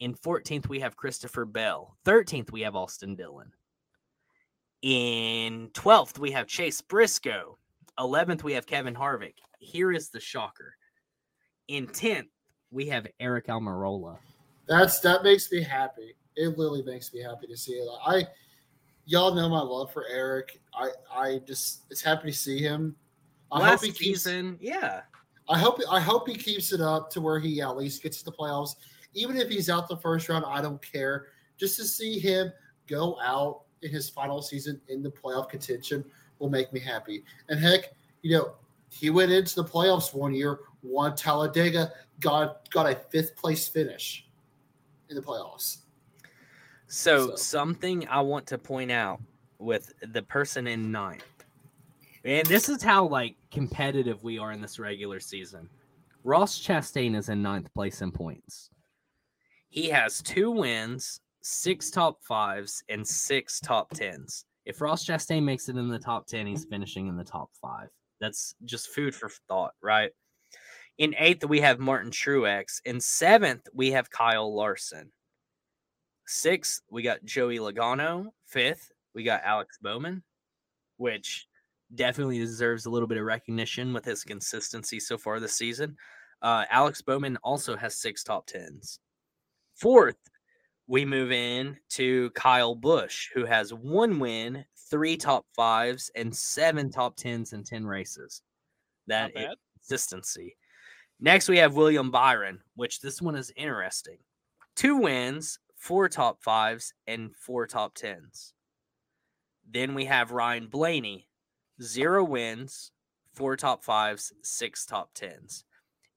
Speaker 3: In 14th, we have Christopher Bell. 13th, we have Austin Dillon. In 12th, we have Chase Briscoe. 11th, we have Kevin Harvick. Here is the shocker. In 10th, we have Aric Almirola.
Speaker 8: That's that makes me happy. It literally makes me happy to see it. I, y'all know my love for Aric. I, I just it's happy to see him. I
Speaker 3: Last
Speaker 8: hope he keeps.
Speaker 3: season, yeah.
Speaker 8: I hope I hope he keeps it up to where he at least gets to the playoffs. Even if he's out the first round, I don't care. Just to see him go out in his final season in the playoff contention will make me happy. And heck, you know, he went into the playoffs one year, won Talladega, got got a fifth place finish in the playoffs.
Speaker 3: So,
Speaker 8: So-
Speaker 3: something I want to point out with the person in ninth, and this is how like competitive we are in this regular season. Ross Chastain is in ninth place in points. He has two wins, six top fives, and six top tens. If Ross Chastain makes it in the top ten, he's finishing in the top five. That's just food for thought, right? In eighth, we have Martin Truex. In seventh, we have Kyle Larson. Sixth, we got Joey Logano. Fifth, we got Alex Bowman, which definitely deserves a little bit of recognition with his consistency so far this season. Uh, Alex Bowman also has six top tens. Fourth, we move in to Kyle Busch, who has one win, three top fives, and seven top tens in 10 races. That is consistency. Next, we have William Byron, which this one is interesting. Two wins, four top fives, and four top tens. Then we have Ryan Blaney, zero wins, four top fives, six top tens.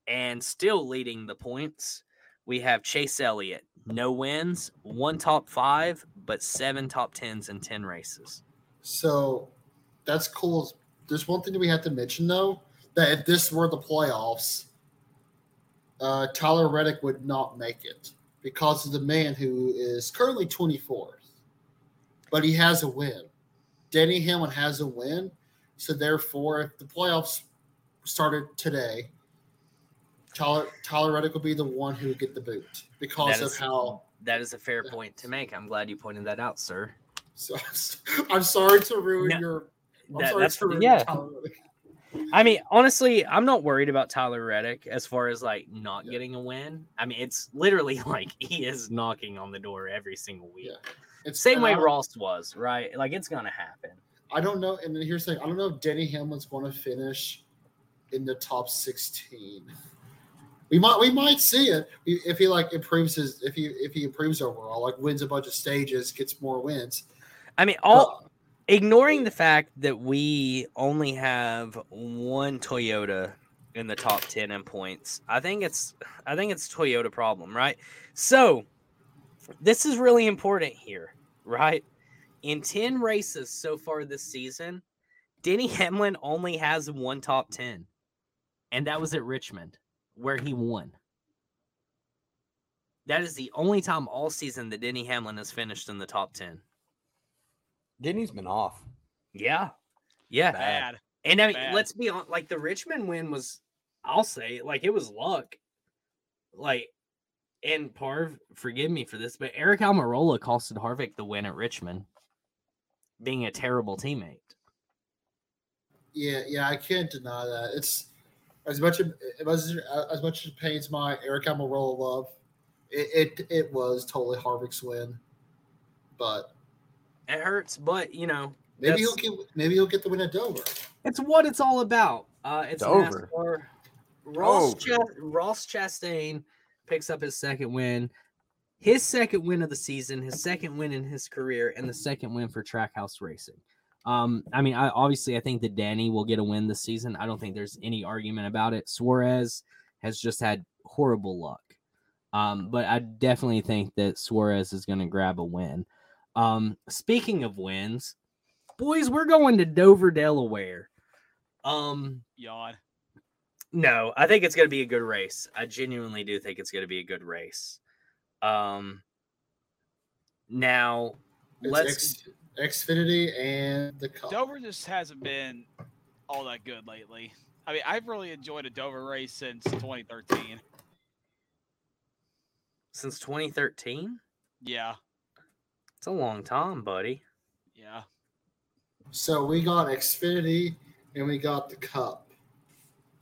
Speaker 3: And still leading the points, we have Chase Elliott. No wins, one top five, but seven top tens and 10 races.
Speaker 8: So that's cool. There's one thing that we have to mention though that if this were the playoffs, uh, Tyler Reddick would not make it because of the man who is currently 24th, but he has a win. Denny Hamlin has a win, so therefore, if the playoffs started today, Tyler Tyler Reddick will be the one who would get the boot because
Speaker 3: That
Speaker 8: of
Speaker 3: is-
Speaker 8: how.
Speaker 3: That is a fair point to make. I'm glad you pointed that out, sir.
Speaker 8: So, I'm sorry to ruin
Speaker 3: No,
Speaker 8: your. I'm
Speaker 3: That-
Speaker 8: sorry
Speaker 3: that's
Speaker 8: to ruin
Speaker 3: yeah. I mean, honestly, I'm not worried about Tyler Reddick as far as like not
Speaker 8: Yeah.
Speaker 3: getting a win. I mean, it's literally like he is knocking on the door every single week.
Speaker 8: Yeah. It's
Speaker 3: Same way Ross was, right? Like it's gonna happen.
Speaker 8: I don't know. And then here's the thing: I don't know if Denny Hamlin's going to finish in the top 16. We might we might see it if he like improves his if he if he improves overall, like wins a bunch of stages, gets more wins.
Speaker 3: I mean, all ignoring the fact that we only have one Toyota in the top 10 in points. I think it's I think it's Toyota problem, right? So, this is really important here, right? In 10 races so far this season, Denny Hamlin only has one top 10. And that was at Richmond where he won. That is the only time all season that Denny Hamlin has finished in the top 10.
Speaker 5: Denny's been off.
Speaker 3: Yeah. Yeah.
Speaker 4: Bad.
Speaker 3: And I mean,
Speaker 4: Bad.
Speaker 3: let's be on like the Richmond win was I'll say like it was luck. Like and Parv, forgive me for this, but Aric Almirola costed Harvick the win at Richmond, being a terrible teammate.
Speaker 8: Yeah, yeah, I can't deny that. It's as much as as, as much as it pains my Aric Almirola love. It, it it was totally Harvick's win, but
Speaker 3: It hurts, but you know,
Speaker 8: maybe he'll get maybe he'll get the win at Dover.
Speaker 3: it's what it's all about. Uh it's
Speaker 5: Dover.
Speaker 3: NASCAR. Ross
Speaker 5: Dover.
Speaker 3: Cha- Ross Chastain picks up his second win. His second win of the season, his second win in his career, and the second win for Trackhouse Racing. Um, I mean, I obviously I think that Danny will get a win this season. I don't think there's any argument about it. Suarez has just had horrible luck. Um, but I definitely think that Suarez is going to grab a win. Um, speaking of wins, boys, we're going to Dover, Delaware. Um,
Speaker 4: Yawn.
Speaker 3: no, I think it's going to be a good race. I genuinely do think it's going to be a good race. Um, now
Speaker 8: It's
Speaker 3: let's
Speaker 8: X, Xfinity and the Cup.
Speaker 4: Dover just hasn't been all that good lately. I mean, I've really enjoyed a Dover race since 2013.
Speaker 3: since 2013.
Speaker 4: Yeah,
Speaker 3: It's a long time, buddy.
Speaker 4: yeah.
Speaker 8: So we got Xfinity and we got the Cup.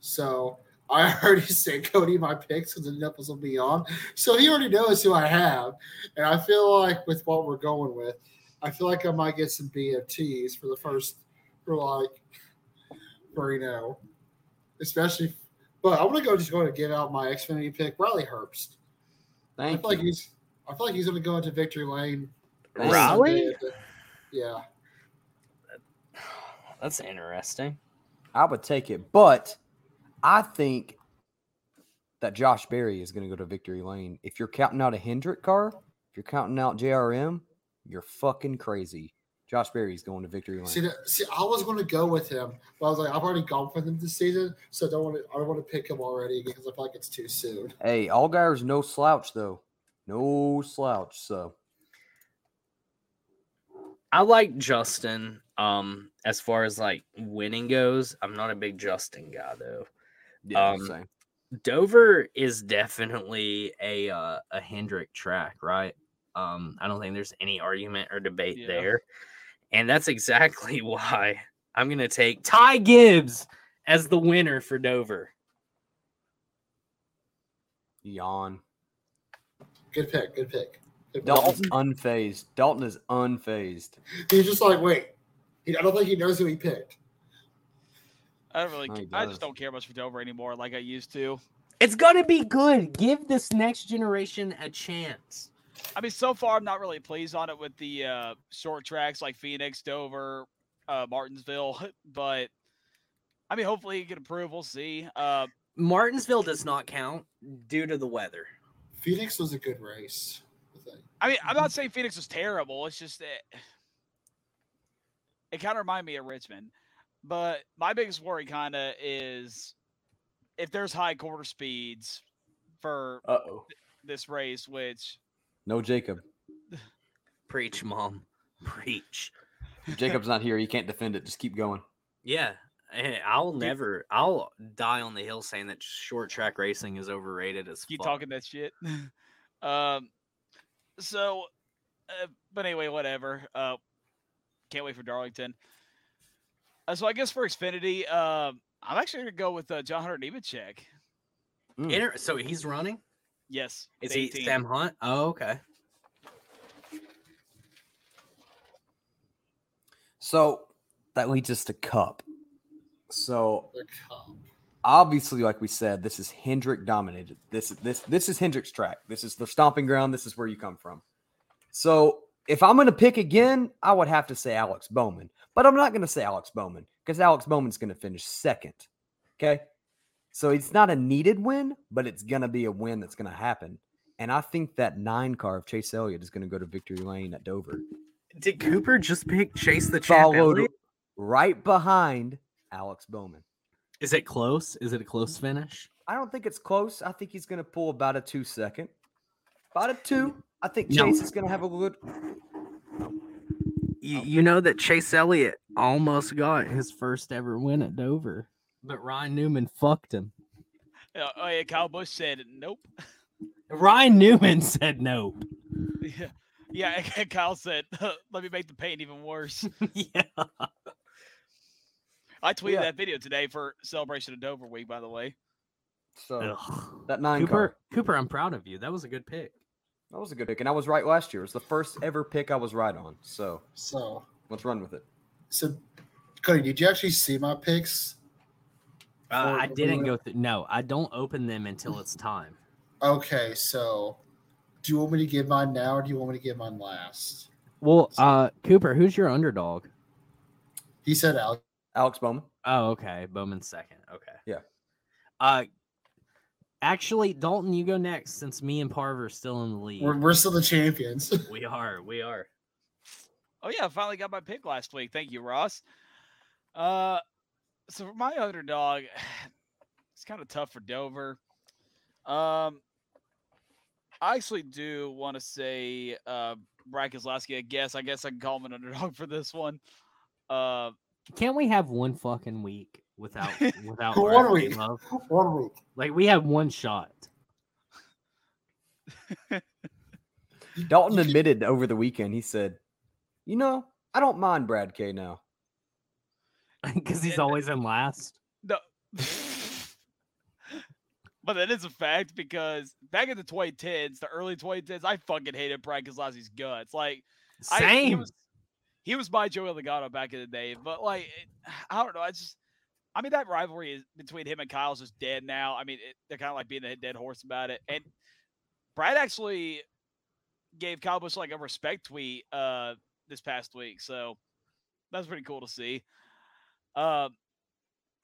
Speaker 8: So I already said Cody my picks because the nipples will be on. So he already knows who I have. And I feel like with what we're going with, I feel like I might get some BFTs for the first, for like, for you know, especially. But I'm gonna go just going to give out my Xfinity pick, Riley Herbst. I
Speaker 5: Thank
Speaker 8: feel like
Speaker 5: you.
Speaker 8: he's, I feel like he's gonna go into victory lane. On
Speaker 3: Riley?
Speaker 8: Sunday at the- Yeah.
Speaker 3: That's interesting.
Speaker 5: I would take it, but I think that Josh Berry is going to go to victory lane. If you're counting out a Hendrick car, if you're counting out JRM, you're fucking crazy. Josh Berry's going to victory lane.
Speaker 8: See, that, see, I was going to go with him, but I was like, I've already gone with him this season, so I don't want to. I don't want to pick him already because I feel like it's too soon.
Speaker 5: Hey, Allgaier's no slouch though. No slouch. So
Speaker 3: I like Justin. Um, as far as like winning goes, I'm not a big Justin guy though.
Speaker 5: yeah,
Speaker 3: Um,
Speaker 5: same.
Speaker 3: Dover is definitely a uh, a Hendrick track, right? Um, I don't think there's any argument or debate
Speaker 4: Yeah.
Speaker 3: there, and that's exactly why I'm gonna take Ty Gibbs as the winner for Dover.
Speaker 5: Yawn.
Speaker 8: Good pick. Good pick. Good.
Speaker 5: Dalton's unfazed. Dalton is unfazed.
Speaker 8: He's just like, wait. He, I don't think he knows who he picked.
Speaker 4: I don't really.
Speaker 5: No,
Speaker 4: I just don't care much for Dover anymore, like I used to.
Speaker 3: It's gonna be good. Give this next generation a chance.
Speaker 4: I mean, so far I'm not really pleased on it with the uh, short tracks like Phoenix, Dover, uh, Martinsville, but I mean, hopefully he can improve. We'll see. Uh,
Speaker 3: Martinsville does not count due to the weather.
Speaker 8: Phoenix was a good race. I think.
Speaker 4: I mean, I'm not saying Phoenix was terrible. It's just that it kind of reminded me of Richmond. But my biggest worry kind of is if there's high quarter speeds for this race, which
Speaker 5: No Jacob.
Speaker 3: Preach, mom. Preach.
Speaker 5: Jacob's not here. He can't defend it. Just keep going.
Speaker 3: Yeah. I'll never, I'll die on the hill saying that short track racing is overrated as
Speaker 4: keep
Speaker 3: fuck.
Speaker 4: talking that shit. um, so, uh, but anyway, whatever. Uh, can't wait for Darlington. Uh, so I guess for Xfinity, um, I'm actually gonna go with uh, John Hunter Nemechek.
Speaker 5: Mm.
Speaker 3: Inter- so he's running?
Speaker 4: Yes,
Speaker 3: Is
Speaker 4: the
Speaker 3: he
Speaker 4: 18.
Speaker 3: Sam Hunt? Oh, okay.
Speaker 5: So that leads us to Cup. So
Speaker 8: The Cup.
Speaker 5: Obviously, like we said, this is Hendrick dominated. This this this is Hendrick's track. This is the stomping ground. This is where you come from. So if I'm going to pick again, I would have to say Alex Bowman, but I'm not going to say Alex Bowman because Alex Bowman's going to finish second. Okay, so it's not a needed win, but it's going to be a win that's going to happen. And I think that nine car of Chase Elliott is going to go to victory lane at Dover,
Speaker 3: Did Cooper just pick Chase the champ?
Speaker 5: followed right behind Alex Bowman.
Speaker 3: Is it close? Is it a close finish?
Speaker 5: I don't think it's close. I think he's going to pull about a two second. About a two. I think
Speaker 3: No.
Speaker 5: Chase is going to have a good.
Speaker 3: You, you know that Chase Elliott almost got his first ever win at Dover, but Ryan Newman fucked him.
Speaker 4: Uh, oh yeah, Kyle Busch said nope.
Speaker 3: Ryan Newman said nope.
Speaker 4: yeah, yeah. Kyle said, "Let me make the pain even worse."
Speaker 3: yeah.
Speaker 4: I tweeted
Speaker 5: Yeah.
Speaker 4: that video today for celebration of Dover Week, by the way.
Speaker 5: So
Speaker 3: Ugh.
Speaker 5: that nine
Speaker 3: Cooper,
Speaker 5: car.
Speaker 3: Cooper, I'm proud of you. That was a good pick.
Speaker 5: That was a good pick, and I was right last year. It was the first ever pick I was right on. So
Speaker 8: So,
Speaker 5: let's run with it.
Speaker 8: so Cody, did you actually see my picks?
Speaker 3: Uh, I didn't go through. No, I don't open them until it's time.
Speaker 8: Okay, so do you want me to give mine now, or do you want me to give mine last?
Speaker 3: Well, uh, Cooper, who's your underdog?
Speaker 8: He said Alex.
Speaker 5: Alex Bowman.
Speaker 3: Oh, okay. Bowman's second. Okay.
Speaker 5: Yeah.
Speaker 3: Uh, actually, Dalton, you go next since me and Parver are still in the lead.
Speaker 8: We're, we're still the champions.
Speaker 3: we are. We are.
Speaker 4: Oh yeah, I finally got my pick last week. Thank you, Ross. Uh, so for my underdog, it's kind of tough for Dover. Um, I actually do want to say uh, Brad Keselowski. I guess. I guess I can call him an underdog for this one. Uh,
Speaker 3: Can't we have one fucking week without without
Speaker 8: One week.
Speaker 3: Keselowski?
Speaker 8: One week.
Speaker 3: Like we have one shot.
Speaker 5: Dalton admitted over the weekend. He said, "You know, I don't mind Brad K now."
Speaker 3: Because he's always in last.
Speaker 4: no. But that is a fact because back in the 2010s, the early 2010s, I fucking hated Brad Keselowski's guts. Like, I,
Speaker 3: Same.
Speaker 4: was, he was my Joey Logano back in the day, but like I don't know. I just, I mean, that rivalry is, between him and Kyle's just dead now. I mean, it, they're kind of like being a dead horse about it. And Brad actually gave Kyle Busch like a respect tweet uh this past week, so that's pretty cool to see. Um,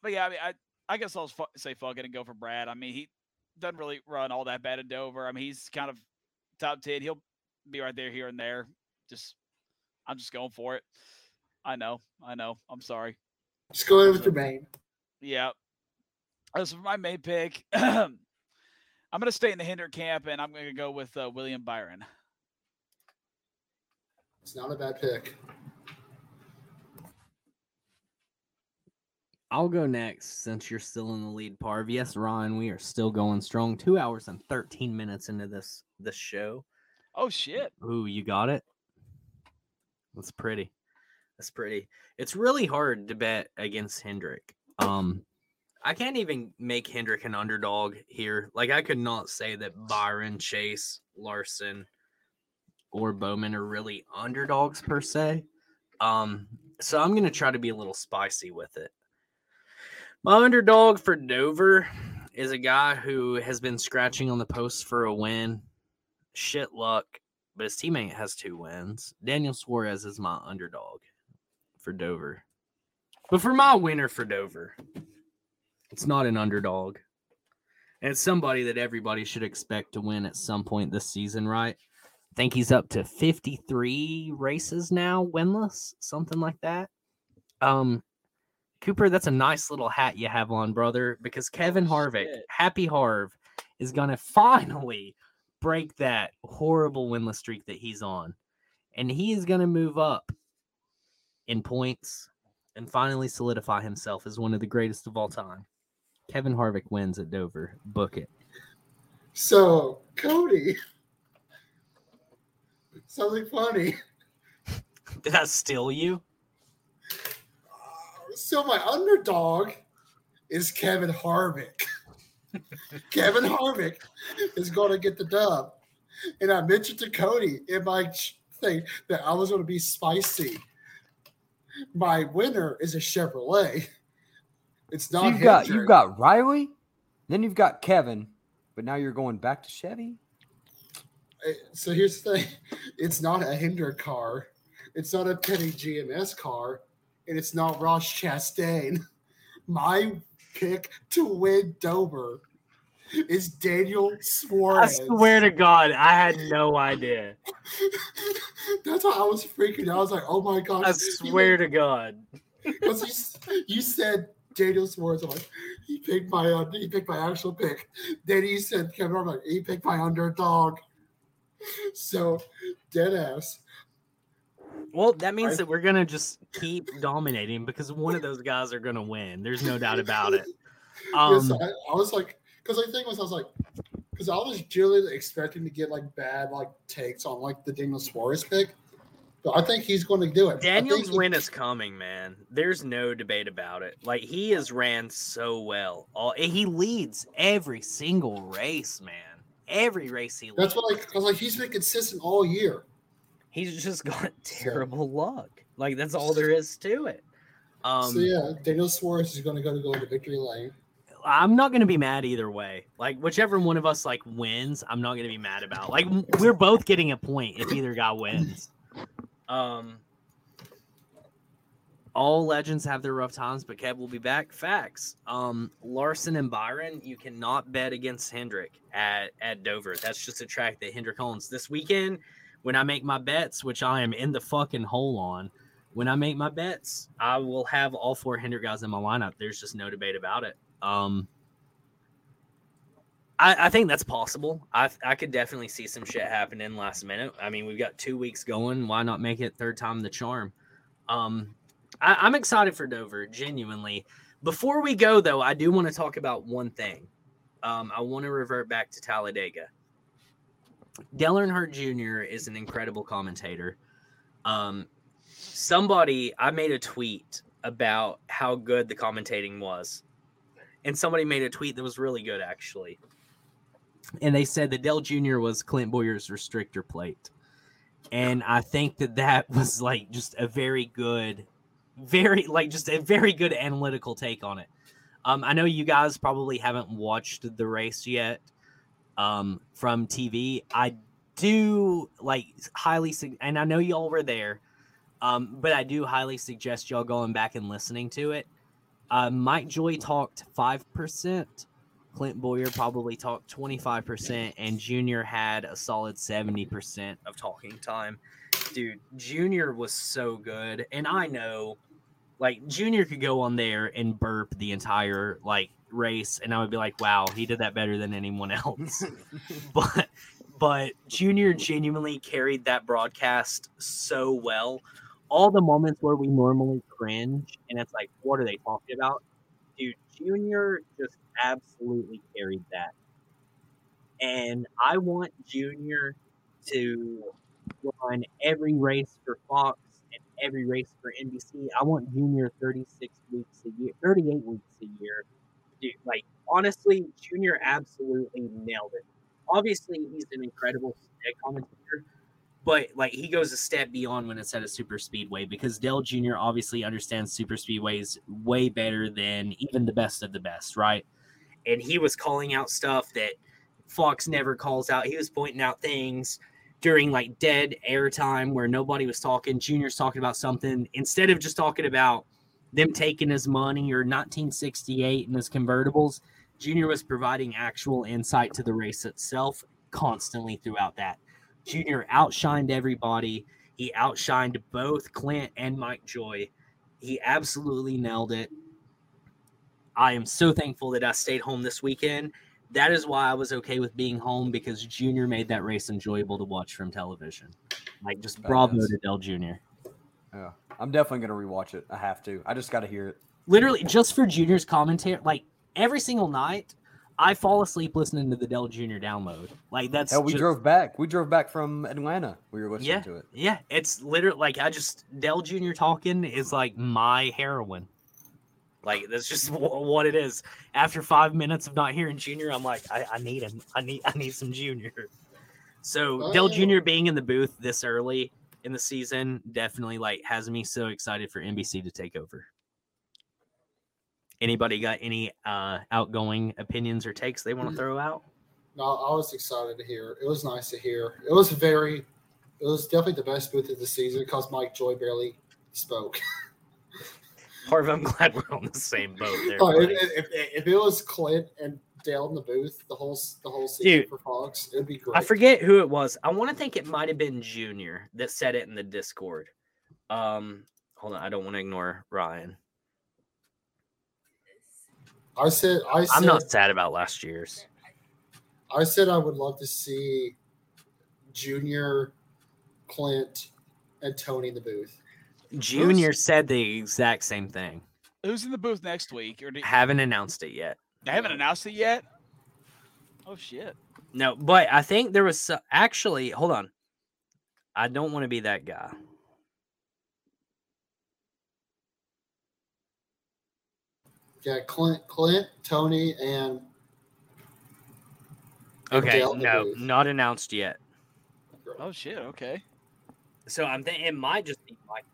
Speaker 4: but yeah, I mean, I I guess I'll fu- say fuck it and go for Brad. I mean, he doesn't really run all that bad in Dover. I mean, he's kind of top ten. He'll be right there here and there. Just I'm just going for it. I know, I know. I'm sorry.
Speaker 8: Just go in with your main.
Speaker 4: Yeah. As for my main pick, I'm gonna stay in the Hinder camp and I'm gonna go with uh, William Byron.
Speaker 8: It's not a bad pick.
Speaker 3: I'll go next since you're still in the lead, Parv. Yes, Ron, we are still going strong. Two hours and 13 minutes into this this show.
Speaker 4: Oh shit!
Speaker 3: Ooh, you got it. That's pretty. That's pretty. It's really hard to bet against Hendrick. Um, I can't even make Hendrick an underdog here. Like I could not say that Byron, Chase, Larson, or Bowman are really underdogs per se. Um, so I'm gonna try to be a little spicy with it. My underdog for Dover is a guy who has been scratching on the post for a win. Shit luck, but his teammate has two wins. Daniel Suarez is my underdog for Dover. But for my winner for Dover, It's not an underdog. And it's somebody that everybody should expect to win at some point this season, right? I think he's up to 53 races now, winless, something like that. Um, Cooper, that's a nice little hat you have on, brother, because Kevin Harvick,
Speaker 4: shit.
Speaker 3: Happy Harv, is going to finally break that horrible winless streak that he's on. And he is going to move up in points and finally solidify himself as one of the greatest of all time. Kevin Harvick wins at Dover. Book it.
Speaker 8: So, Cody, something funny.
Speaker 3: Did I steal you?
Speaker 8: Uh, so, my underdog is Kevin Harvick. Kevin Harvick is going to get the dub. And I mentioned to Cody in my thing that I was going to be spicy. My winner is a Chevrolet. It's
Speaker 5: So
Speaker 8: not
Speaker 5: you've got you've got Riley, then you've got Kevin, but now you're going back to Chevy.
Speaker 8: Uh, So here's the thing: it's not a Hinder car, it's not a Petty GMS car, and it's not Ross Chastain. My pick to win Dover is Daniel
Speaker 3: I swear to God, I had no idea.
Speaker 8: That's why I was freaking out. I was like, "Oh my god!"
Speaker 3: I swear to God.
Speaker 8: Because you, you said Daniel Suarez. I'm like, he picked my uh, he picked my actual pick. Then he said Kevin. I'm like, he picked my underdog. So dead ass.
Speaker 3: Well, that means
Speaker 8: I-
Speaker 3: that we're gonna just keep dominating because one of those guys are gonna win. There's no doubt about it. Um,
Speaker 8: yes, I, I was like, because the thing was, I was like, because I was really expecting to get like bad like takes on like the Daniel Suarez pick, but I think he's going to do it.
Speaker 3: Daniel's
Speaker 8: think he-
Speaker 3: win is coming, man. There's no debate about it. Like he has ran so well. All he leads every single race, man. Every race he leads.
Speaker 8: That's what I, I was like. He's been consistent all year.
Speaker 3: He's just got terrible luck. Like that's all there is to it. Um,
Speaker 8: so yeah, Daniel Suarez is going to go to go into victory lane.
Speaker 3: I'm not gonna be mad either way. Like whichever one of us like wins, I'm not gonna be mad about. Like we're both getting a point if either guy wins. Um, all legends have their rough times, but Kev will be back. Facts. Um, Larson and Byron, you cannot bet against Hendrick at at Dover. That's just a track that Hendrick owns. This weekend, when I make my bets, which I am in the fucking hole on, when I make my bets, I will have all four Hendrick guys in my lineup. There's just no debate about it. Um, I, I think that's possible. I I could definitely see some shit happening last minute. I mean, we've got two weeks going. Why not make it third time the charm? Um, I, I'm excited for Dover, genuinely. Before we go, though, I do want to talk about one thing. Um, I want to revert back to Talladega. Dale Earnhardt Jr. is an incredible commentator. Um, somebody, I made a tweet about how good the commentating was, and somebody made a tweet that was really good, actually. And they said that Dale Jr. was Clint Bowyer's restrictor plate. And I think that that was like just a very good, very like just a very good analytical take on it. Um, I know you guys probably haven't watched the race yet um, from TV. I do like highly, and I know y'all were there, um, but I do highly suggest y'all going back and listening to it. Uh, Mike Joy talked five percent. Clint Bowyer probably talked 25%, and Junior had a solid 70% of talking time. Dude, Junior was so good. And I know, like, Junior could go on there and burp the entire, like, race, and I would be like, wow, he did that better than anyone else. but, but Junior genuinely carried that broadcast so well. All the moments where we normally cringe, and it's like, what are they talking about? Dude, Junior just absolutely carried that. And I want Junior to run every race for Fox and every race for NBC. I want Junior 36 weeks a year, 38 weeks a year. Dude, like honestly, Junior absolutely nailed it. Obviously, he's an incredible commentator, but like he goes a step beyond when it's at a super speedway because Dale Jr. obviously understands super speedways way better than even the best of the best, right? And he was calling out stuff that Fox never calls out. He was pointing out things during like dead air time where nobody was talking. Junior's talking about something instead of just talking about them taking his money or 1968 and his convertibles. Junior was providing actual insight to the race itself constantly throughout that. Junior outshined everybody. He outshined both Clint and Mike Joy. He absolutely nailed it. I am so thankful that I stayed home this weekend. That is why I was okay with being home because Junior made that race enjoyable to watch from television. Like, just bravo to Dale Junior.
Speaker 5: Yeah, I'm definitely gonna rewatch it. I have to. I just got to hear it.
Speaker 3: literally just for Junior's commentary, like every single night, I fall asleep listening to the Dale Junior download. Like that's
Speaker 5: Hell, we
Speaker 3: just-
Speaker 5: drove back. We drove back from Atlanta. We were listening
Speaker 3: Yeah.
Speaker 5: to it.
Speaker 3: Yeah, it's literally like I just Dale Junior talking is like my heroin. Like that's just wh- what it is. After five minutes of not hearing Junior, I'm like, I, I need him. I need I need some Junior. So Dale
Speaker 8: Oh.
Speaker 3: Junior being in the booth this early in the season definitely like has me so excited for NBC to take over. Anybody got any uh outgoing opinions or takes they want to throw out?
Speaker 8: No, I was excited to hear. It was nice to hear. It was very, it was definitely the best booth of the season because Mike Joy barely spoke.
Speaker 3: Harv, I'm glad we're on the same boat there.
Speaker 8: Oh, if, if, if it was Clint and Dale in the booth the whole s- the whole season
Speaker 3: Dude,
Speaker 8: for Fox, it'd be great.
Speaker 3: I forget who it was. I want to think it might have been Junior that said it in the Discord. Um, hold on, I don't want to ignore Ryan.
Speaker 8: I said, I said,
Speaker 3: I'm not sad about last year's.
Speaker 8: I said I would love to see Junior, Clint, and Tony in the booth.
Speaker 3: Junior said the exact same thing.
Speaker 4: Who's in the booth next week? Or do,
Speaker 3: Haven't announced it yet.
Speaker 4: They haven't announced it yet? Oh shit!
Speaker 3: No, but I think there was so- actually. Hold on. I don't want to be that guy.
Speaker 8: Yeah, Clint, Clint, Tony, and
Speaker 3: Okay,
Speaker 8: Dale
Speaker 3: no,
Speaker 8: booth.
Speaker 3: not announced yet.
Speaker 4: Oh shit! Okay.
Speaker 3: So I'm thinking it might just be Mike.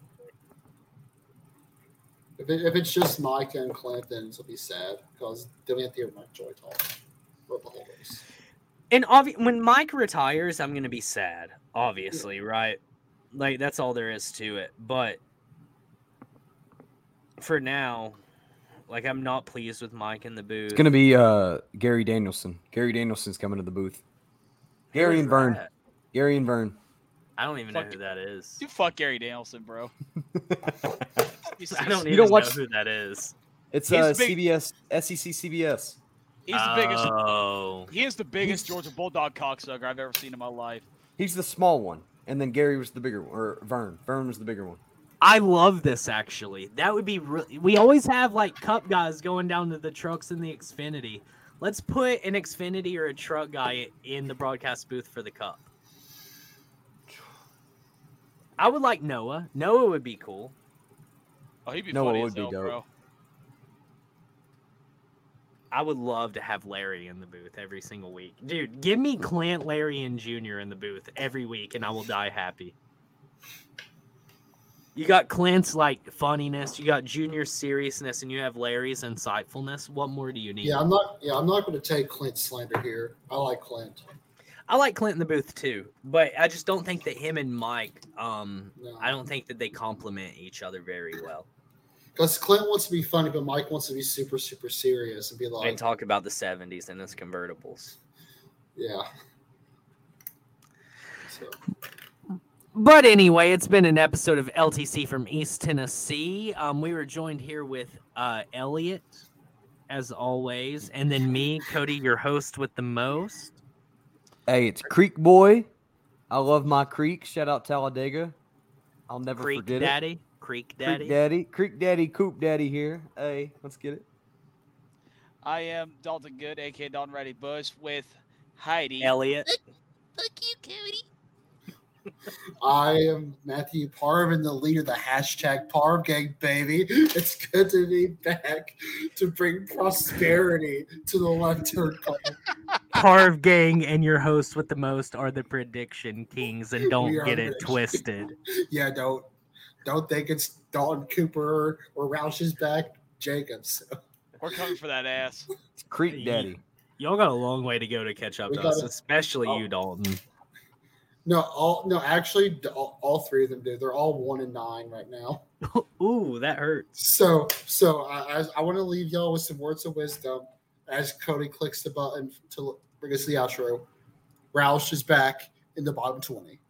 Speaker 8: If, it, if it's just Mike and Clint, then it'll be sad because then we have to hear Mike Joy talk for the whole race.
Speaker 3: And obvi- when Mike retires, I'm gonna be sad. Obviously, right? Like that's all there is to it. But for now, like I'm not pleased with Mike in the booth.
Speaker 5: It's gonna be uh Gary Danielson. Gary Danielson's coming to the booth. Gary
Speaker 3: is
Speaker 5: and Vern.
Speaker 3: that?
Speaker 5: Gary and Vern.
Speaker 3: I don't even know who that is.
Speaker 4: You fuck Gary Danielson, bro. He's,
Speaker 3: I don't
Speaker 5: You
Speaker 3: even
Speaker 5: don't
Speaker 3: know
Speaker 5: watch-
Speaker 3: who that is.
Speaker 5: It's
Speaker 4: He's
Speaker 5: uh
Speaker 4: big-
Speaker 5: CBS SEC CBS.
Speaker 4: He's the biggest.
Speaker 3: Oh,
Speaker 4: He is the biggest Georgia Bulldog cocksucker I've ever seen in my life.
Speaker 5: He's the small one, and then Gary was the bigger one, or Vern. Vern was the bigger one.
Speaker 3: I love this actually. That would be really. We always have like cup guys going down to the trucks in the Xfinity. Let's put an Xfinity or a truck guy in the broadcast booth for the cup. I would like Noah. Noah would be cool.
Speaker 4: Oh, he'd be
Speaker 5: No, it
Speaker 4: funny
Speaker 5: would
Speaker 4: as
Speaker 5: be
Speaker 4: hell,
Speaker 5: dope.
Speaker 4: bro.
Speaker 3: I would love to have Larry in the booth every single week. Dude, give me Clint, Larry, and Junior in the booth every week, and I will die happy. You got Clint's like funniness, you got Junior's seriousness, and you have Larry's insightfulness. What more do you need?
Speaker 8: Yeah, I'm not. Yeah, I'm not going to take Clint slander here. I like Clint.
Speaker 3: I like Clint in the booth too, but I just don't think that him and Mike, um,
Speaker 8: No.
Speaker 3: I don't think that they complement each other very well.
Speaker 8: Because Clint wants to be funny, but Mike wants to be super, super serious and be like,
Speaker 3: and talk about the '70s and his convertibles.
Speaker 8: yeah. So,
Speaker 3: But anyway, it's been an episode of LTC from East Tennessee. Um, we were joined here with uh, Elliot, as always, and then me, Cody, your host with the most.
Speaker 5: Hey, it's Creek Boy. I love my creek. Shout out Talladega. I'll never
Speaker 3: Creek
Speaker 5: forget
Speaker 3: Daddy, Creek. Daddy.
Speaker 5: Creek Daddy, Creek Daddy, Coop Daddy here. Hey, let's get it.
Speaker 4: I am Dalton Good, aka Dalton Reddy Bush, with Heidi.
Speaker 3: Elliot. Fuck you, Cody.
Speaker 8: I am Matthew Parv and the leader of the hashtag Parv Gang, baby. It's good to be back to bring prosperity to the left turn lane.
Speaker 3: Parv Gang and your host with the most are the prediction kings, and don't get it twisted.
Speaker 8: Yeah, don't don't think it's Dalton Cooper or Roush's back, Jacobs.
Speaker 4: We're coming for that ass.
Speaker 5: It's Creek Daddy.
Speaker 3: Y'all got a long way to go to catch up
Speaker 8: We
Speaker 3: to us,
Speaker 8: gotta-
Speaker 3: especially
Speaker 8: Oh.
Speaker 3: you, Dalton.
Speaker 8: No, all no. Actually, all, all three of them do. They're all one and nine right now.
Speaker 6: Ooh, that hurts.
Speaker 8: So, so I, I, I want to leave y'all with some words of wisdom as Cody clicks the button to bring us the outro. Roush is back in the bottom twenty.